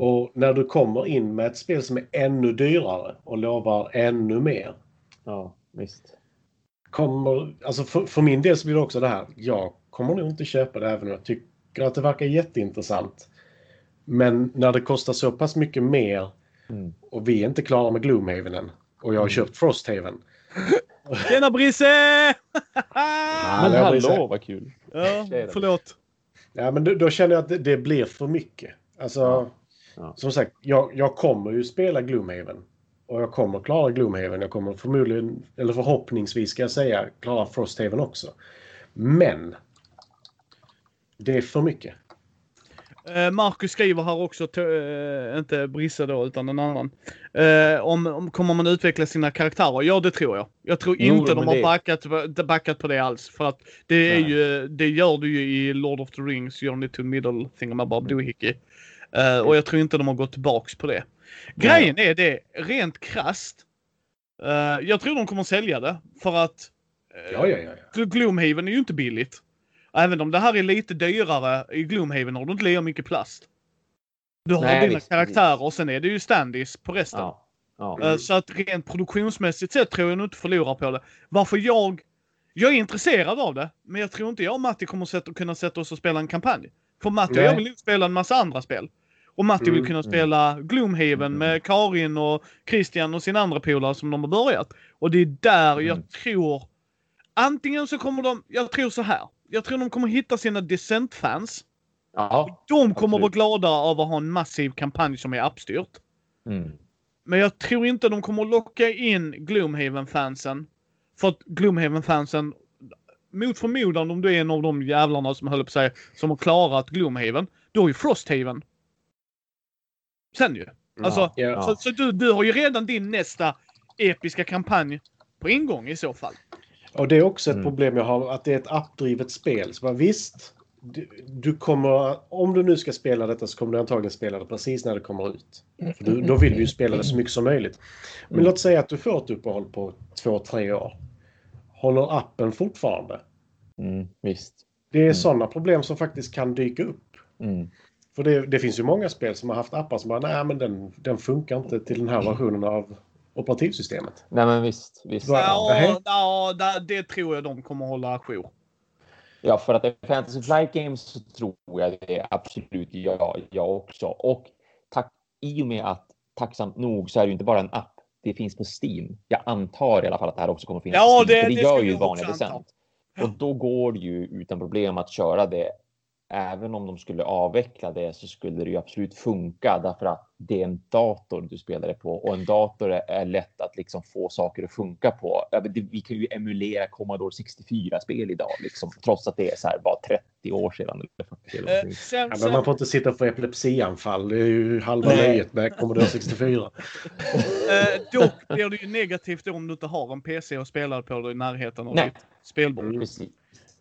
Och när du kommer in med ett spel som är ännu dyrare och lovar ännu mer. Ja, visst. kommer, alltså för, för min del så blir det också det här. Jag kommer nog inte köpa det även om jag tycker att det verkar jätteintressant. Men när det kostar så pass mycket mer Mm. och vi är inte klara med Gloomhaven än och jag har köpt Frosthaven. Tjena Brisse! Men det har vi hallå, vad kul. ja, förlåt. Ja, men då, då känner jag att det, det blir för mycket. Alltså, Ja. Ja. som sagt, jag, jag kommer ju spela Gloomhaven. Och jag kommer klara Gloomhaven. Jag kommer förmodligen, eller förhoppningsvis ska jag säga, klara Frosthaven också. Men det är för mycket. Eh, Marcus skriver här också, eh, inte Brisse då, utan en annan. Eh, om, om kommer man utveckla sina karaktärer? Ja, det tror jag. Jag tror Jo, inte de har det- backat, backat på det alls. För att det är Nej. ju, det gör du ju i Lord of the Rings, Journey to Middle Thingamabob Doohickey. Eh, och jag tror inte de har gått tillbaks på det. Grejen är det, rent krasst. eh, jag tror de kommer sälja det. För att eh, Ja, ja, ja. ja. Gloomhaven är ju inte billigt. Även om det här är lite dyrare, i Gloomhaven har du inte lika mycket plast. Du har Nej, dina visst, karaktärer och sen är det ju standis på resten. Ja. Ja. Eh, Så att rent produktionsmässigt sett tror jag nog inte förlorar på det. Varför jag... Jag är intresserad av det, men jag tror inte jag och Matti kommer sätta, kunna sätta oss och spela en kampanj. För Matti och Nej. jag vill spela en massa andra spel. Och Matti vill Mm, kunna mm. spela Gloomhaven med Karin och Christian och sina andra polare som de har börjat. Och det är där Mm. jag tror... Antingen så kommer de... Jag tror så här. Jag tror de kommer hitta sina Descent-fans. Ja. De kommer Absolut. vara glada av att ha en massiv kampanj som är appstyrt. Mm. Men jag tror inte de kommer locka in Gloomhaven-fansen. För att Gloomhaven-fansen, mot förmodan om du är en av de jävlarna som höll på sig som har klarat Gloomhaven, då är ju Frosthaven. Sen ju. Alltså, Ja. så, så du, du har ju redan din nästa episka kampanj på ingång i så fall. Och det är också ett Mm. problem jag har, att det är ett appdrivet spel. Så bara, visst, du, du kommer, om du nu ska spela detta så kommer du antagligen spela det precis när det kommer ut. För du, då vill du ju spela det så mycket som möjligt. Men Mm. låt säga att du får ett uppehåll på två, tre år. Håller appen fortfarande? Mm. Visst. Det är Mm. sådana problem som faktiskt kan dyka upp. Mm. För det, det finns ju många spel som har haft appar som bara, nej men den, den funkar inte till den här versionen av operativsystemet. Nej, men visst. visst. Ja, ja, det, tror jag de kommer hålla ajour. Ja, för att det är Fantasy Flight Games så tror jag det är absolut ja, jag också. Och tack, i och med att tacksamt nog så är det ju inte bara en app. Det finns på Steam. Jag antar i alla fall att det här också kommer finnas Ja, på Steam. det- det det gör ju jag vanliga. Descent. Och då går det ju utan problem att köra det. Även om de skulle avveckla det så skulle det ju absolut funka därför att det är en dator du spelar det på och en dator är, lätt att liksom få saker att funka på. Vi kan ju emulera Commodore 64-spel idag, liksom, trots att det är så här bara 30 år sedan. Eller 40 eller Eh, sen, Ja, men man får inte sitta och få epilepsianfall. Det är ju halva Nej. nöjet med Commodore 64. eh, dock blir det ju negativt om du inte har en PC och spelar på det i närheten av Nej. ditt spelbord. Mm. Precis.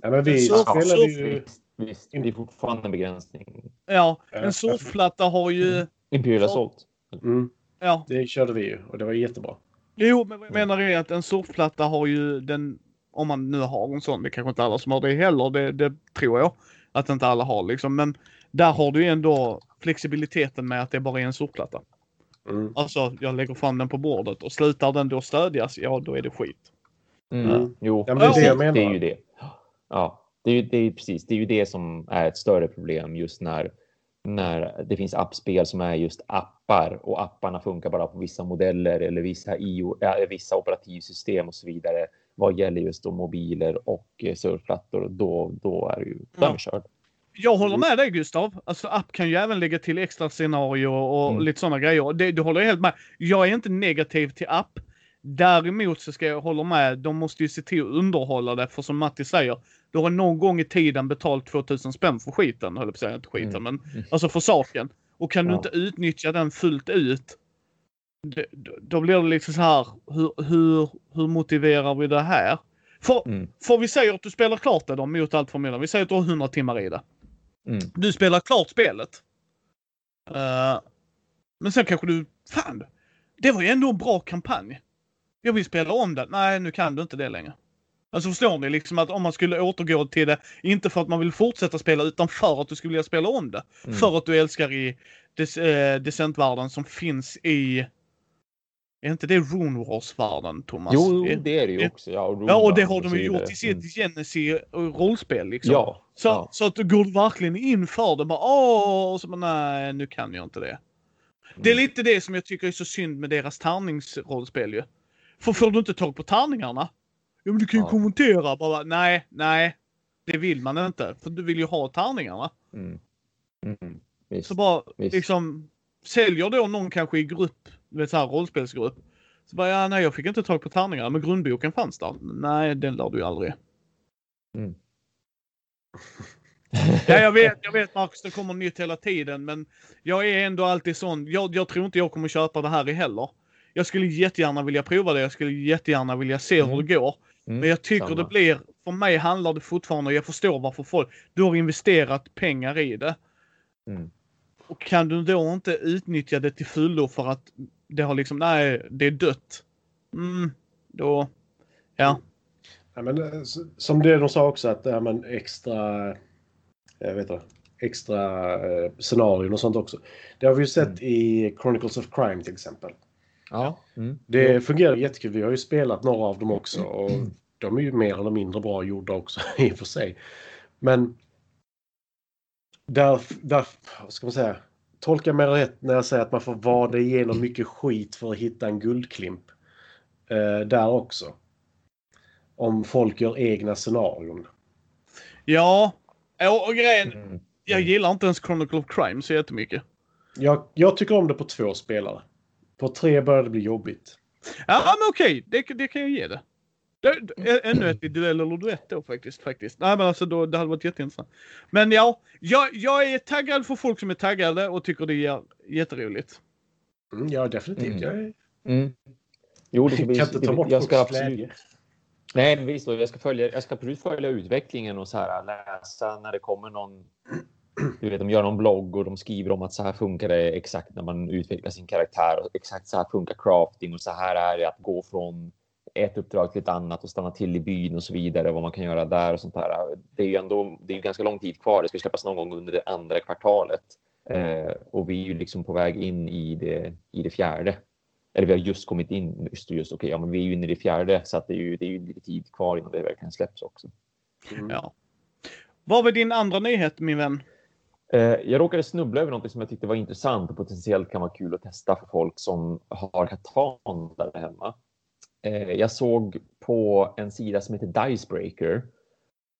Ja, men vi Så- spelade så- ju... Visst, det är fortfarande en begränsning. Ja, en surfplatta har ju... Imperial Assault. Mm, Ja, det körde vi ju och det var jättebra. jo, men vad jag menar är att en surfplatta har ju den... Om man nu har en sån, det kanske inte alla som har det heller, det, det tror jag. Att inte alla har liksom, men där har du ju ändå flexibiliteten med att det bara är en surfplatta. Mm. Alltså, jag lägger fram den på bordet och slutar den då stödjas, ja då är det skit. Mm. Mm. Jo, Ja, men det är det det är ju det. Ja, det är ju det är, precis. Det är ju det som är ett större problem just när när det finns appspel som är just appar och apparna funkar bara på vissa modeller eller vissa, IO, äh, vissa operativsystem och så vidare. Vad gäller just då mobiler och eh, surfplattor, då, då är det ju Ja. körd. Jag håller med dig Gustav. Alltså app kan ju även lägga till extra scenario och Mm. lite sådana grejer. Det, det håller helt med. Jag är inte negativ till app. Däremot så ska jag hålla med. De måste ju se till att underhålla det. För som Matti säger, du har någon gång i tiden betalt 2000 spänn för skiten. Höll jag på att säga, inte skiten, Mm. men alltså för saken. Och kan du Ja. inte utnyttja den fullt ut. det- Då, blir det liksom så här. Hur, hur, hur motiverar vi det här? För, Mm. för vi säger att du spelar klart det då mot allt förmodan. Vi säger att du har 100 timmar i det. Mm. Du spelar klart spelet. Eh, men sen kanske du, fan, det var ju ändå en bra kampanj. Jag vill spela om det. Nej, nu kan du inte det längre. Alltså förstår ni liksom att om man skulle återgå till det, inte för att man vill fortsätta spela utan för att du skulle vilja spela om det. Mm. För att du älskar i des, eh, Descent-världen som finns i Är inte det Rune Wars-världen, Thomas? Jo, det är det ju också. Ja, och, Ja, och det har de ju gjort i sitt Mm. Genesis-rollspel liksom. Ja, Så, ja. så att du går verkligen in för det. Bara, Åh, och så bara, nej, nu kan jag inte det. Det är Mm. lite det som jag tycker är så synd med deras tärningsrollspel ju. För får du inte tag på tärningarna? Ja, men du kan ju Ja. kommentera. Bara, nej, nej. Det vill man inte. För du vill ju ha tärningarna. Mm. Mm. Visst. Så bara Visst. liksom säljer då någon kanske i grupp, du vet så här rollspelsgrupp. Så bara, ja nej jag fick inte tag på tärningarna men grundboken fanns där. Nej den lär du ju aldrig. Mm. Ja jag vet, jag vet Marcus det kommer nytt hela tiden men jag är ändå alltid sån. Jag, jag tror inte jag kommer köpa det här i heller. Jag skulle jättegärna vilja prova det. Jag skulle jättegärna vilja se hur Mm. det går. Mm. Men jag tycker samma. det blir, för mig handlar det fortfarande, jag förstår varför folk, du har investerat pengar i det. Mm. Och kan du då inte utnyttja det till fullo för att det har liksom, nej, det är dött. Mm, då, ja. Ja, men, eh, som det de sa också att det här med en extra, jag vet inte, extra eh, scenarion och sånt också. Det har vi ju sett Mm. i Chronicles of Crime till exempel. Ja. Mm. Det fungerar jättekul. Vi har ju spelat några av dem också och de är ju mer eller mindre bra gjorda också i och för sig. Men där, där ska man säga, tolka mig rätt när jag säger att man får vada igenom mycket skit för att hitta en guldklimp. Eh, där också. Om folk gör egna scenarion. Ja, och, och grejen, Mm. jag gillar inte ens Chronicle of Crime så jättemycket. Jag, jag tycker om det på två spelare. På tre börjar det bli jobbigt. Ja, men okej, det, det kan jag ge det. det, det ännu ett i duell eller duett då faktiskt. faktiskt. Nej men alltså då, det hade varit jätteintressant. Men ja, jag, jag är taggad för folk som är taggade och tycker det är jätteroligt. Mm, ja, definitivt. Mm. Jag. Mm. Jo, det ska bli... kan inte ta bort jag ska absolut... Nej, men visst. och Jag ska, följa, jag ska absolut följa utvecklingen och så här, läsa när det kommer någon... Du vet, de gör någon blogg och de skriver om att så här funkar det exakt när man utvecklar sin karaktär och exakt så här funkar crafting och så här är det att gå från ett uppdrag till ett annat och stanna till i byn och så vidare. Vad man kan göra där och sånt där. Det är ju ändå det är ju ganska lång tid kvar. Det ska släppas någon gång under det andra kvartalet eh, och vi är ju liksom på väg in i det i det fjärde. Eller vi har just kommit in just just okej, ja, men vi är ju inne i det fjärde så att det är ju det är ju lite tid kvar innan det verkligen släpps också. Mm. Ja. Vad var din andra nyhet min vän? Eh, jag råkade snubbla över något som jag tyckte var intressant och potentiellt kan vara kul att testa för folk som har Catan där hemma. Eh, jag såg på en sida som heter Dicebreaker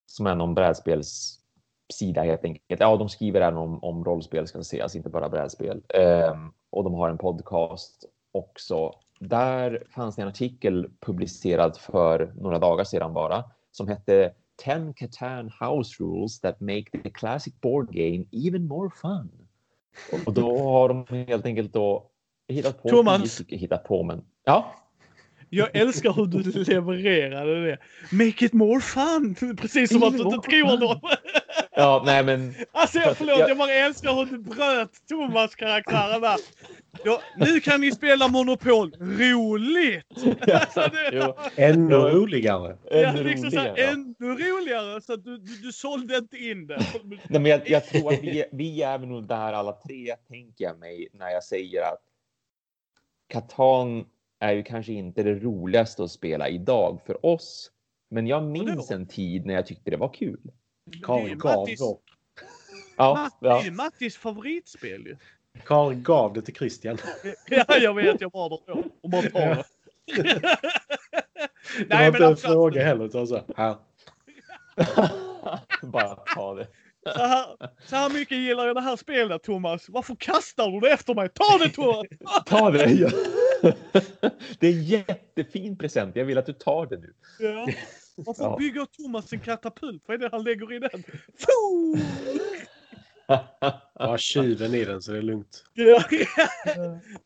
som är någon brädspelssida helt enkelt. Ja, de skriver även om, om rollspel ska sägas, alltså inte bara brädspel. Ehm, och de har en podcast också. Där fanns det en artikel publicerad för några dagar sedan bara som hette 10 Catan house rules that make the classic board game even more fun. Och då har de helt enkelt då hittat på Thomas. hittat på men ja. Jag älskar hur du levererade det. Make it more fun! Precis som att du inte tror något. Ja, nej men Alltså jag, förlåt, Jag- jag bara älskar hur du bröt Thomas karaktären där. Ja, nu kan ni spela Monopol. Roligt! alltså, jo, Ännu Ja. roligare. Ja, ännu liksom så här, roligare. ännu roligare så att du, du, du sålde inte in det. Nej, men jag, jag tror att vi, vi är väl nog där alla tre, tänker jag mig, när jag säger att Catan är ju kanske inte det roligaste att spela idag för oss. Men jag minns en tid när jag tyckte det var kul. Det då. Ja, Matt, det ja. är ju Mattis favoritspel ju. Karin gav det till Christian. Ja, jag vet. Jag på och bara tar det. Det var Nej, inte men en absolut. fråga heller. Utan så här, här. Bara ta det. Så här, så här mycket gillar jag det här spelet Thomas. Varför kastar du det efter mig? Ta det Thomas! Ta det! Ja. Det är en jättefin present. Jag vill att du tar det nu. Ja. Varför Ja. bygger Thomas en katapult? Vad är det han lägger i den? Foo! Ja, tjuven i den så det är lugnt. Ja.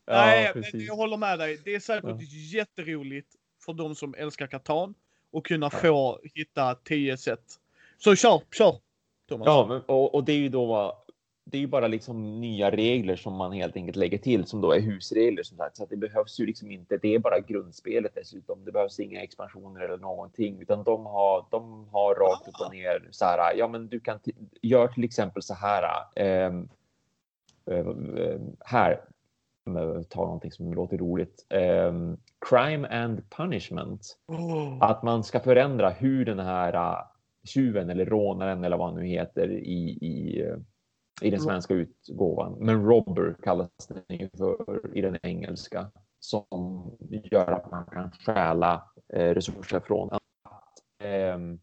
Nej, men jag håller med dig. Det är säkert Ja. jätteroligt för de som älskar Catan att kunna få hitta 10 sätt. Så kör, kör! Thomas. Ja, men, och, och det är ju då det är ju bara liksom nya regler som man helt enkelt lägger till som då är husregler som sagt. Så att det behövs ju liksom inte. Det är bara grundspelet dessutom. Det behövs inga expansioner eller någonting utan de har. De har rakt upp och ner så här. Ja, men du kan t- gör till exempel så här. eh, eh, här. ta någonting som låter roligt. Ehm, crime and punishment. Att man ska förändra hur den här uh, tjuven eller rånaren eller vad han nu heter i, i, eh, i den svenska utgåvan. Men robber kallas den ju för i den engelska. Som gör att man kan stjäla eh, resurser från. Att, ehm,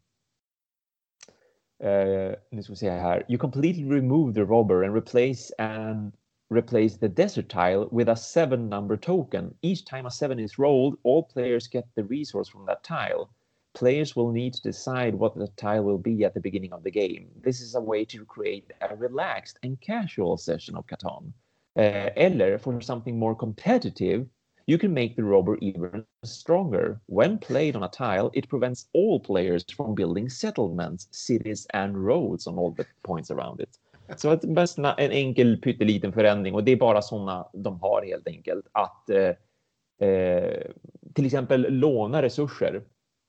eh, nu ska vi se här. You completely remove the robber and replace and replace the desert tile with a seven number token. Each time a seven is rolled, all players get the resource from that tile. Players will need to decide what the tile will be at the beginning of the game. This is a way to create a relaxed and casual session of Catan. Uh, eller, for something more competitive, you can make the robber even stronger. When played on a tile, it prevents all players from building settlements, cities, and roads on all the points around it. Så att bäst en enkel pytteliten förändring och det är bara sådana de har helt enkelt. Att eh, eh, till exempel låna resurser.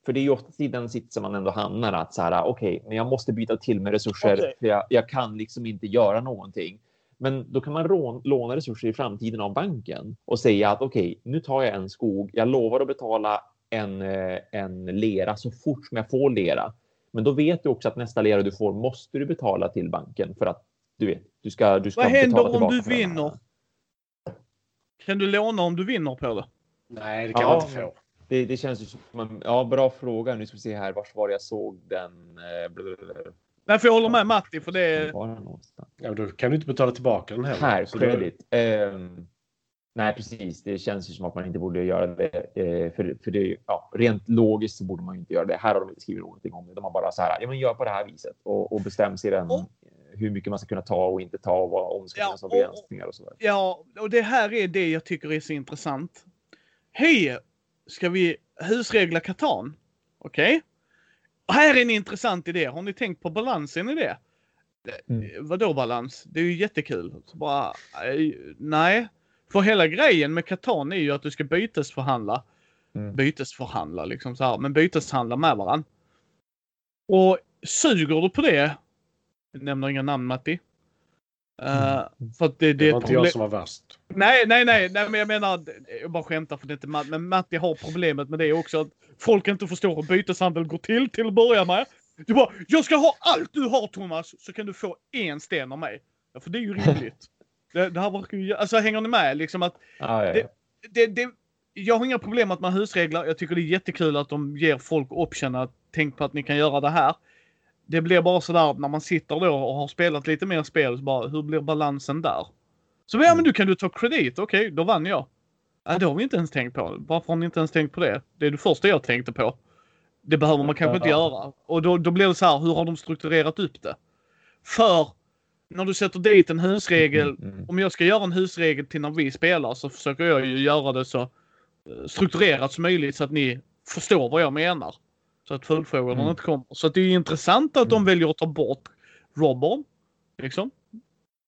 För det är ju oftast i den sitsen man ändå hamnar att så här, okej, men jag måste byta till med resurser Okej. för jag, jag kan liksom inte göra någonting. Men då kan man rån, låna resurser i framtiden av banken och säga att okej, nu tar jag en skog. Jag lovar att betala en, eh, en lera så fort som jag får lera. Men då vet du också att nästa lera du får måste du betala till banken för att du vet, du ska, du ska Vad händer om du vinner? Kan du låna om du vinner på det? Nej, det kan Ja, man inte få. Det, det känns ju som en, ja, bra fråga. Nu ska vi se här. Vars var jag såg den? Blablabla. Nej, för jag håller med Matti för det den? Ja, då kan du inte betala tillbaka den heller. Här, Så då- credit. Ehm, nej, precis. Det känns ju som att man inte borde göra det. Eh, för för det, ja, rent logiskt så borde man ju inte göra det. Här har de inte skrivit någonting om det. De har bara så här, ja men gör på det här viset och, och bestäm sedan Och- hur mycket man ska kunna ta och inte ta och vad, om det ska Ja, finnas och- begränsningar och sådär. Ja, och det här är det jag tycker är så intressant. Hej! Ska vi husregla Katan? Okej? Och Här är en intressant idé. Har ni tänkt på balansen i det? Mm. Vadå balans? Det är ju jättekul. Så bara, eh, nej. För hela grejen med Katan är ju att du ska bytesförhandla. Mm. Bytesförhandla liksom så här, men byteshandla med varandra. Och suger du på det, jag nämner inga namn Matti. Eh, för att det, det, Det är var inte jag som var värst. Nej, nej, nej, nej, men jag menar, jag bara skämtar för det är inte Matt, men Matti har problemet med det också. Att folk inte förstår hur byteshandel går till till att börja med. Du bara, jag ska ha allt du har Thomas, så kan du få en sten av mig. Ja, för det är ju rimligt. det, det här verkar ju, alltså hänger ni med liksom att Ah, ja, ja. det, det, jag har inga problem med att man husreglar. Jag tycker det är jättekul att de ger folk option att tänk på att ni kan göra det här. Det blir bara sådär när man sitter då och har spelat lite mer spel, så bara hur blir balansen där? Så ja men du kan du ta kredit, okej då vann jag. Ja, det har vi inte ens tänkt på. Varför har ni inte ens tänkt på det? Det är det första jag tänkte på. Det behöver man kanske inte göra. Och då, då blir det så här, hur har de strukturerat upp det? För när du sätter dit en husregel Mm. om jag ska göra en husregel till när vi spelar så försöker jag ju göra det så eh, strukturerat som möjligt så att ni förstår vad jag menar. Så att följdfrågorna Mm. inte kommer. Så att det är intressant att de Mm. väljer att ta bort Robbon. Liksom.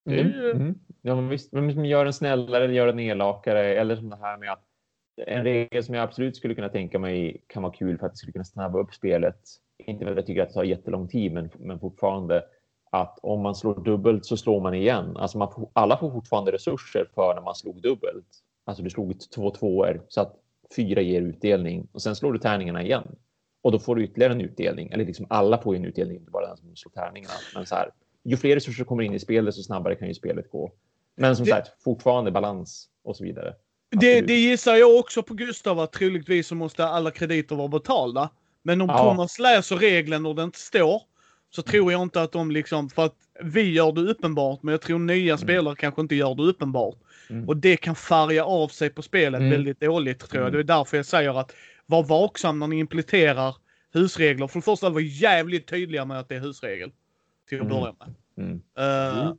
Det är Mm, ju- mm. Ja, men visst, men gör den snällare eller gör den elakare eller som det här med att en regel som jag absolut skulle kunna tänka mig kan vara kul för att det skulle kunna snabba upp spelet. Inte för att jag tycker att det tar jättelång tid, men, men fortfarande att om man slår dubbelt så slår man igen. Alltså man får, alla får fortfarande resurser för när man slog dubbelt. Alltså du slog två tvåor så att fyra ger utdelning och sen slår du tärningarna igen. Och då får du ytterligare en utdelning. Eller liksom alla får ju en utdelning, inte bara den som slår tärningarna. Men så här, ju fler resurser kommer in i spelet, desto snabbare kan ju spelet gå. Men som Det- sagt, fortfarande balans och så vidare. Det, det gissar jag också på Gustav att troligtvis så måste alla krediter vara betalda. Men om Ja. Thomas läser regeln och det inte står så tror jag inte att de liksom, för att vi gör det uppenbart men jag tror nya spelare kanske inte gör det uppenbart. Mm. Och det kan färga av sig på spelet Mm. väldigt dåligt tror jag. Mm. Det är därför jag säger att var vaksam när ni implementerar husregler. För det första var jävligt tydliga med att det är husregel. Till att Mm. börja med. Mm. Eh, Mm.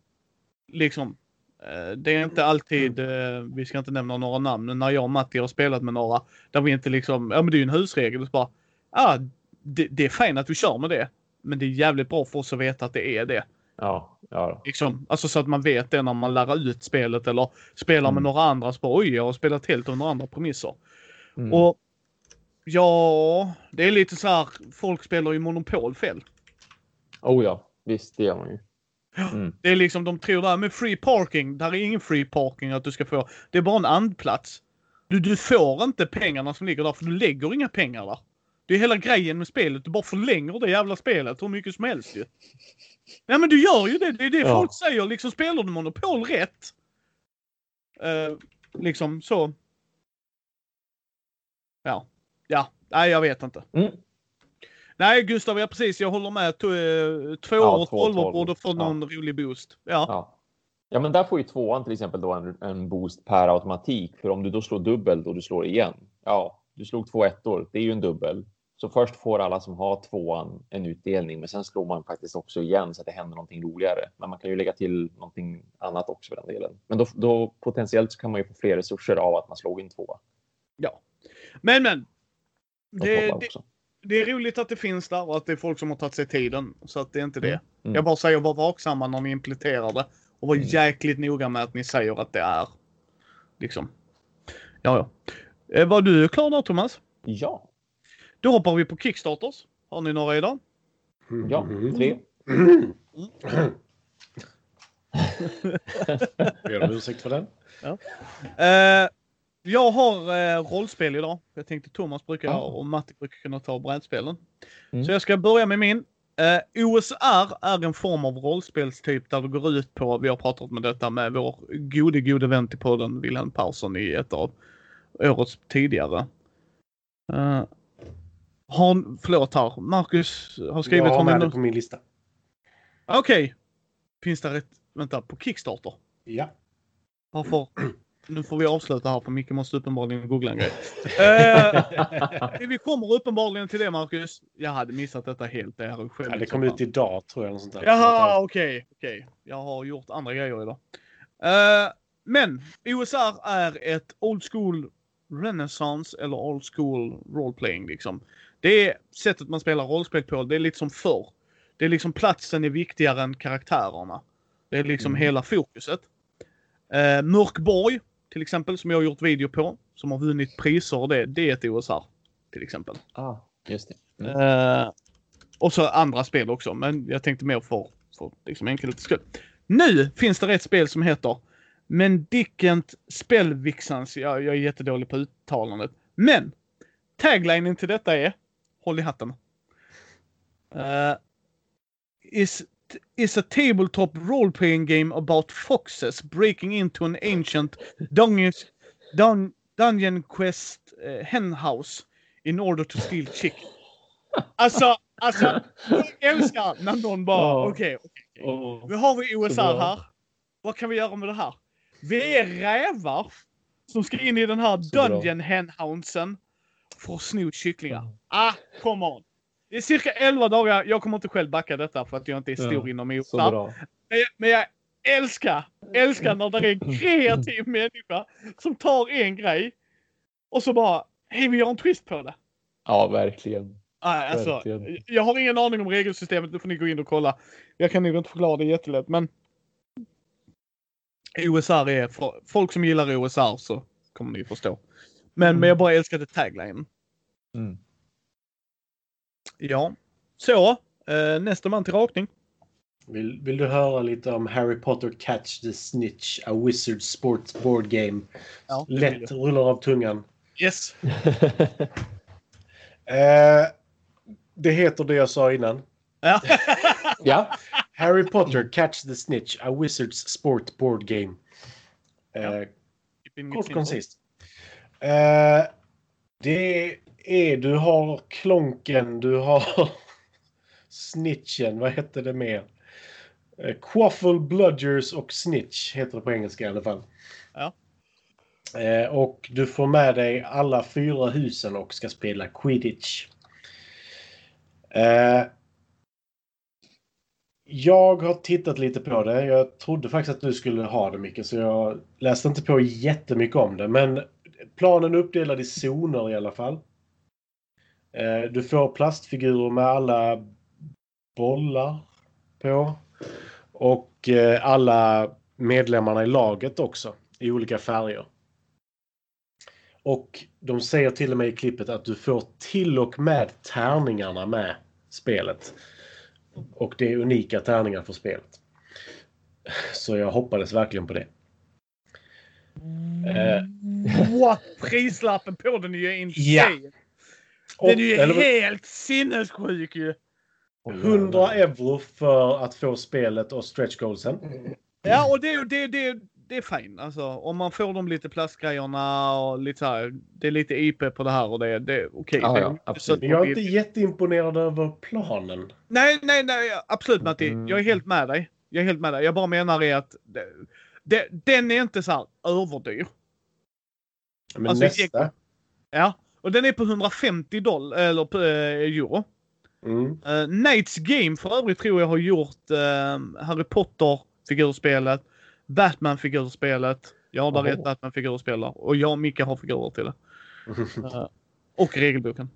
Liksom. eh, det är inte alltid, eh, vi ska inte nämna några namn, men när jag och Matti har spelat med några där vi inte liksom, ja men det är ju en husregel. Så bara, ah, det, det är fint att vi kör med det. Men det är jävligt bra för oss att veta att det är det. Ja, ja. Liksom, alltså så att man vet det när man lär ut spelet eller spelar med Mm. några andra. Så bara, oj, jag har spelat helt under andra premisser. Mm. Och ja, det är lite så här, folk spelar ju Monopol fel. Oh ja, visst, det gör man ju. Mm. Det är liksom, de tror där med free parking, där är ingen free parking att du ska få. Det är bara en andplats. Du, du får inte pengarna som ligger där för du lägger inga pengar där. Det är hela grejen med spelet. Du bara förlänger det jävla spelet hur mycket som helst ju. Nej men du gör ju det. Det är det Ja. folk säger. Liksom spelar du Monopol rätt. Eh, liksom så. Ja. Ja. Nej jag vet inte. Mm. Nej Gustav, ja precis. Jag håller med. Eh, två Ja, år och två, tolv tolv. borde få Ja. någon rolig boost. Ja. Ja. ja, men där får ju tvåan till exempel då en, en boost per automatik. För om du då slår dubbelt och du slår igen. Ja, du slog två ettor. Det är ju en dubbel. Så först får alla som har tvåan en utdelning, men sen slår man faktiskt också igen så att det händer någonting roligare. Men man kan ju lägga till någonting annat också för den delen. Men då, då potentiellt så kan man ju få fler resurser av att man slog in tvåa. ja. Men men. Det, det, det är roligt att det finns där och att det är folk som har tagit sig tiden. Så att det är inte det. Mm. Jag bara säger var vaksamma när ni implementerar det. Och var Mm. jäkligt noga med att ni säger att det är. Liksom. Ja, ja. Eh, var du klar där Thomas? Ja, Då hoppar vi på Kickstarters. Har ni några idag? ja, Mm. tre. Ber om ursäkt för den. Eh, jag har eh, rollspel idag. Jag tänkte Thomas brukar Ah. ha och Matti brukar kunna ta brädspelen. Mm. Så jag ska börja med min. Eh, OSR är en form av rollspelstyp där det går ut på, vi har pratat med detta med vår gode, gode vän till podden Wilhelm Persson i ett av årets tidigare. Uh, har, förlåt här, Marcus har skrivit Jag har om med det på min lista. Okej. Finns det ett, vänta, på Kickstarter? Ja. Varför? Nu får vi avsluta här för Micke måste uppenbarligen googla en grej. Eh, vi kommer uppenbarligen till det Marcus. Jag hade missat detta helt. Det, här själv ja det kom ut idag tror jag. Något sånt där. Jaha, okej. okej. Jag har gjort andra grejer idag. Eh, men OSR är ett old school renaissance eller old school roleplaying liksom. Det är sättet man spelar rollspel på. Det är lite som förr. Det är liksom platsen är viktigare än karaktärerna. Det är liksom Mm. hela fokuset. Uh, Mörkborg till exempel som jag har gjort video på. Som har vunnit priser och det. Det är ett OSR. Till exempel. Ah, just det. Mm. Eh, och så andra spel också, men jag tänkte mer för, för liksom enkelhetens skull. Nu finns det ett spel som heter Mendicant Spellvixans. Jag, jag är jättedålig på uttalandet. Men taglinen till detta är, håll i hatten. Uh, is, is a tabletop role-playing game about foxes breaking into an ancient dungeon, dun, dungeon quest uh, hen house in order to steal chicken. Alltså, alltså, jag älskar när någon bara, Ja. okej, okej, okej. Åh. Nu har vi bra. här. Vad kan vi göra med det här? Vi är rävar som ska in i den här Så. Dungeon Henhounsen för att sno kycklingar. Ah, come on. Det är cirka 11 dagar. Jag kommer inte själv backa detta för att jag inte är stor Ja, inom bra. Men jag, men jag älskar, älskar när det är en kreativ människa som tar en grej och så bara, hej vi gör en twist på det. Ja, verkligen. Nej, alltså, Verkligen. jag har ingen aning om regelsystemet, nu får ni gå in och kolla. Jag kan nog inte förklara det jättelätt, men OSR är, för folk som gillar OSR så kommer ni förstå. Men, Mm. men jag bara älskade tagline. Mm. Ja, så eh, nästa man till rakning. Vill, vill du höra lite om Harry Potter Catch the Snitch, A Wizard Sports Board Game? Ja, Lätt rullar av tungan. Yes. Eh, det heter det jag sa innan. Ja. ja, Harry Potter Catch the Snitch, A Wizards Sport Board Game. Eh, Kort koncist. Eh, det är, du har klonken, du har snitchen, vad hette det mer? Eh, Quaffle, Bludgers och Snitch heter det på engelska i alla fall. Ja. Eh, och du får med dig alla fyra husen och ska spela Quidditch. Eh, jag har tittat lite på det. Jag trodde faktiskt att du skulle ha det mycket så jag läste inte på jättemycket om det. Men planen är uppdelad i zoner i alla fall. Eh, Du får plastfigurer med alla bollar på. Och eh, alla medlemmarna i laget också i olika färger. Och de säger till och med i klippet att du får till och med tärningarna med spelet. Och det är unika tärningar för spelet. Så jag hoppades verkligen på det. Eh, What? Prislappen på den är ju insane. Ja. Den är ju eller- helt sinnessjuk ju. 100 euro för att få spelet och stretch goalsen. Ja, och det, det, det, det är fint. Alltså, om man får de lite plastgrejerna och lite så här. Det är lite IP på det här och det, det är okej. Ja, är ja, Men jag är inte jätteimponerad över planen. Nej, nej, nej. Absolut Matti. Mm. Jag är helt med dig. Jag är helt med dig. Jag bara menar är att det, det, den är inte så här överdyr. Men Alltså, nästa. Ja, och den är på 150 dollar eller på, eh, euro. Mm. Uh, Nights Game för övrigt tror jag har gjort eh, Harry Potter figurspelet, Batman figurspelet. Jag har bara ett Batman figurspel där. och jag och Micke har figurer till det. Eh, och regelboken.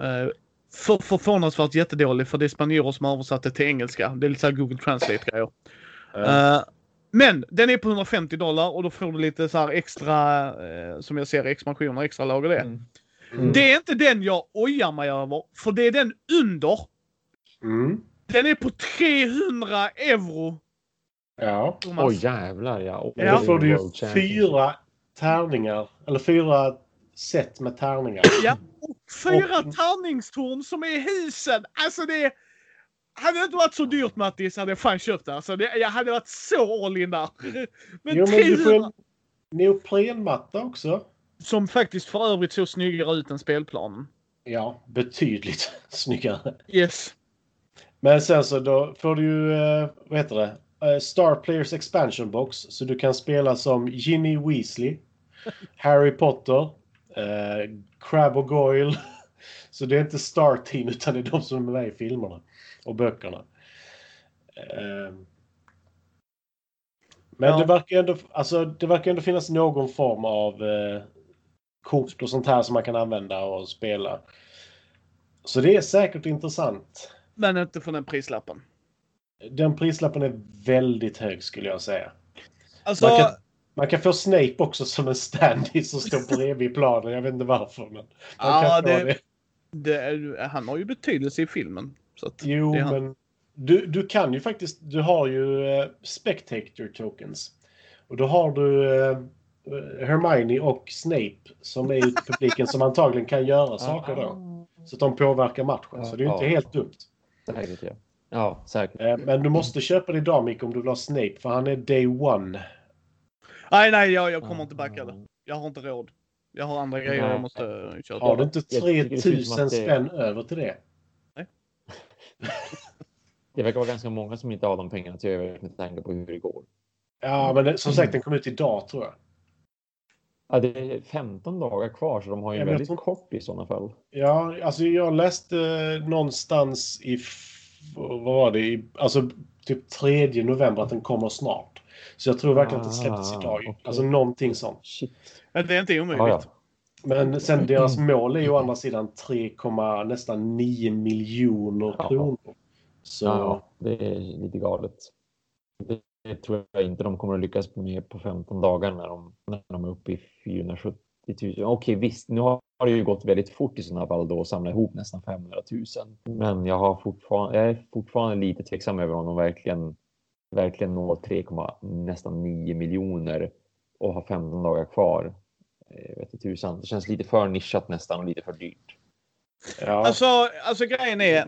Uh, för, förvånansvärt jättedålig för det är spanjorer som har översatt det till engelska. Det är lite så här Google Translate grejer. Ja. Eh, men den är på 150 dollar och då får du lite så här extra, eh, som jag ser expansioner, extra lager det. Mm. Mm. Det är inte den jag ojar mig över, för det är den under. Mm. Den är på 300 euro. Ja. Thomas. Oj jävlar ja. Och Men då får du ju fyra tärningar. Eller fyra set med tärningar. Ja, och fyra Och- tärningstorn som är i husen. Alltså det... Hade det inte varit så dyrt Mattis hade jag fan köpt det. Alltså det jag hade varit så all in där. Men, Jo, men du får 300 en neoprenmatta också. Som faktiskt för övrigt såg snyggare ut än spelplanen. Ja, betydligt snyggare. Yes. Men sen så då får du ju, eh, vad heter det? Eh, Star Players Expansion Box. Så du kan spela som Ginny Weasley, Harry Potter, eh, Crab och Goyle. Så det är inte Star Team utan det är de som är med i filmerna och böckerna. Eh, men Ja. det, verkar ändå, alltså, det verkar ändå finnas någon form av eh, kort och sånt här som man kan använda och spela. Så det är säkert intressant. Men inte för den prislappen. Den prislappen är väldigt hög skulle jag säga. Alltså, Man kan, man kan få Snape också som en standee som står bredvid planen. Jag vet inte varför. Men Ja, det- det. det, är- han har ju betydelse i filmen. Så Jo, men du, du kan ju faktiskt. Du har ju eh, spectator tokens. Och då har du eh, Hermione och Snape som är i publiken som antagligen kan göra saker då. Så att de påverkar matchen. Så det är ju inte Ja. helt dumt. Säkert ja. Ja, säkert. Eh, Men du måste köpa det idag Micke om du vill ha Snape. För han är day one. Nej, nej, jag, jag kommer inte backa det. Jag har inte råd. Jag har andra grejer Nej. jag måste eh, köra. Har du inte Jag tycker det ser ut som 3000 att det- spänn över till det? Det verkar vara ganska många som inte har de pengarna till över med tanke på hur det går. Ja, men det, som sagt den kom ut idag tror jag. Ja, det är 15 dagar kvar så de har ju Ja, väldigt tror- kort i sådana fall. Ja, alltså jag läste eh, någonstans i, vad var det, i, alltså typ 3 november att den kommer snart. Så jag tror verkligen att den släpptes Ah, idag. okej. Alltså någonting sånt. Shit. Det är inte omöjligt. Ja, ja. Men sen deras mål är ju å andra sidan 3, nästan 9 miljoner Ja. kronor. Så Ja, det är lite galet. Det, det tror jag inte de kommer att lyckas med på 15 dagar när de, när de är uppe i 470 000. Okej, visst, nu har det ju gått väldigt fort i sådana fall då att samla ihop nästan 500 000. Men jag, har fortfarande, jag är fortfarande lite tveksam över om de verkligen, verkligen når 3, nästan 9 miljoner och har 15 dagar kvar. Jag vet inte tusan. Det känns lite för nischat nästan och lite för dyrt. ja. Alltså, alltså grejen är,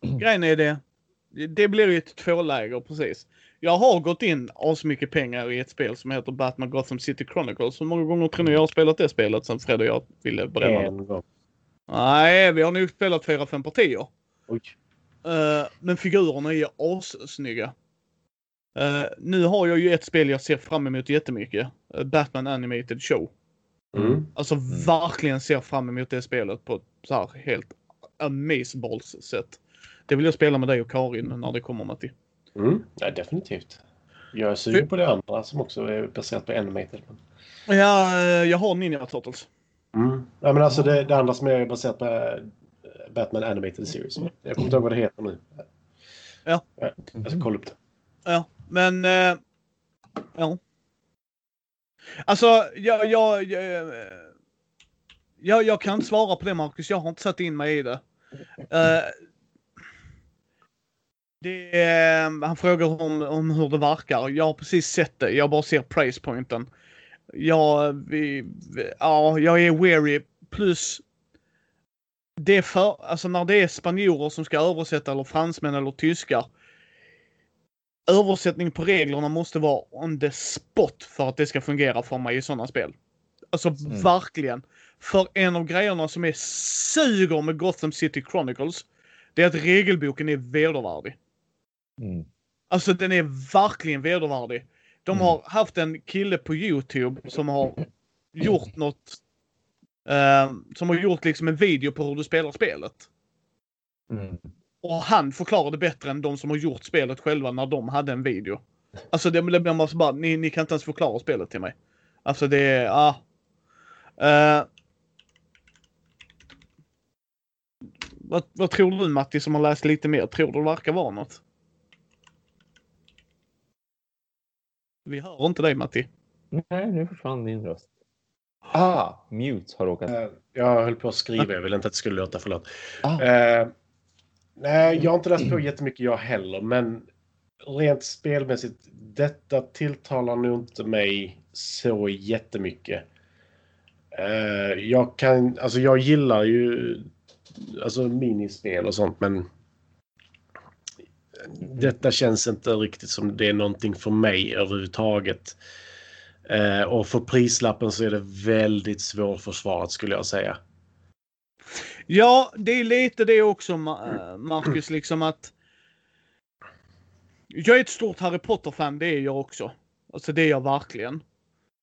grejen är det. Det blir ju ett tvåläger precis. Jag har gått in mycket pengar i ett spel som heter Batman Gotham City Chronicles. Hur många gånger tror ni jag har spelat det spelet sen Fred och jag ville bränna det? en gång. Nej, vi har nog spelat fyra, fem partier. Oj. Eh, men figurerna är ju assnygga. Uh, nu har jag ju ett spel jag ser fram emot jättemycket. Uh, Batman Animated Show. Mm. Alltså verkligen ser fram emot det spelet på ett så här helt amazeballs sätt. Det vill jag spela med dig och Karin när det kommer Matti. Mm. Ja, definitivt. Jag är sugen på det andra som också är baserat på animated. Ja, eh, jag har Ninja Turtles. Mm. Ja, men alltså det, det andra som är baserat på eh, Batman Animated Series. Jag kommer inte ihåg vad det heter nu. Ja. Jag ska kolla upp det. Ja, men... eh, ja. Alltså, jag, jag, jag, eh, jag, jag kan inte svara på det Marcus. Jag har inte satt in mig i det. Eh, Det är, han frågar om, om hur det verkar. Jag har precis sett det. Jag bara ser price pointen. Ja, vi, ja, jag är weary. Plus det för, alltså när det är spanjorer som ska översätta eller fransmän eller tyskar. Översättning på reglerna måste vara on the spot för att det ska fungera för mig i sådana spel. Alltså Mm. verkligen. För en av grejerna som är suger med Gotham City Chronicles. Det är att regelboken är vedervärdig. Mm. Alltså den är verkligen vedervärdig. De Mm. har haft en kille på Youtube som har gjort något. eh, som har gjort liksom en video på hur du spelar spelet. Mm. Och han förklarade bättre än de som har gjort spelet själva när de hade en video. Alltså det, blir man så bara, ni, ni kan inte ens förklara spelet till mig. Alltså det är, ja. Eh, vad, vad tror du Matti som har läst lite mer? Tror du det verkar vara något? Vi hör inte dig Matti. Nej, nu försvann din röst. Ah, mute har råkat. Eh, Jag höll på att skriva, jag ville inte att det skulle låta, förlåt. Ah. Eh, nej, jag har inte läst på jättemycket jag heller, men rent spelmässigt, detta tilltalar nog inte mig så jättemycket. Eh, jag kan, alltså jag gillar ju alltså minispel och sånt, men detta känns inte riktigt som det är någonting för mig överhuvudtaget. Eh, och för prislappen så är det väldigt svårförsvarat skulle jag säga. Ja, det är lite det också eh, Marcus, liksom att jag är ett stort Harry Potter-fan, det är jag också. Alltså det är jag verkligen.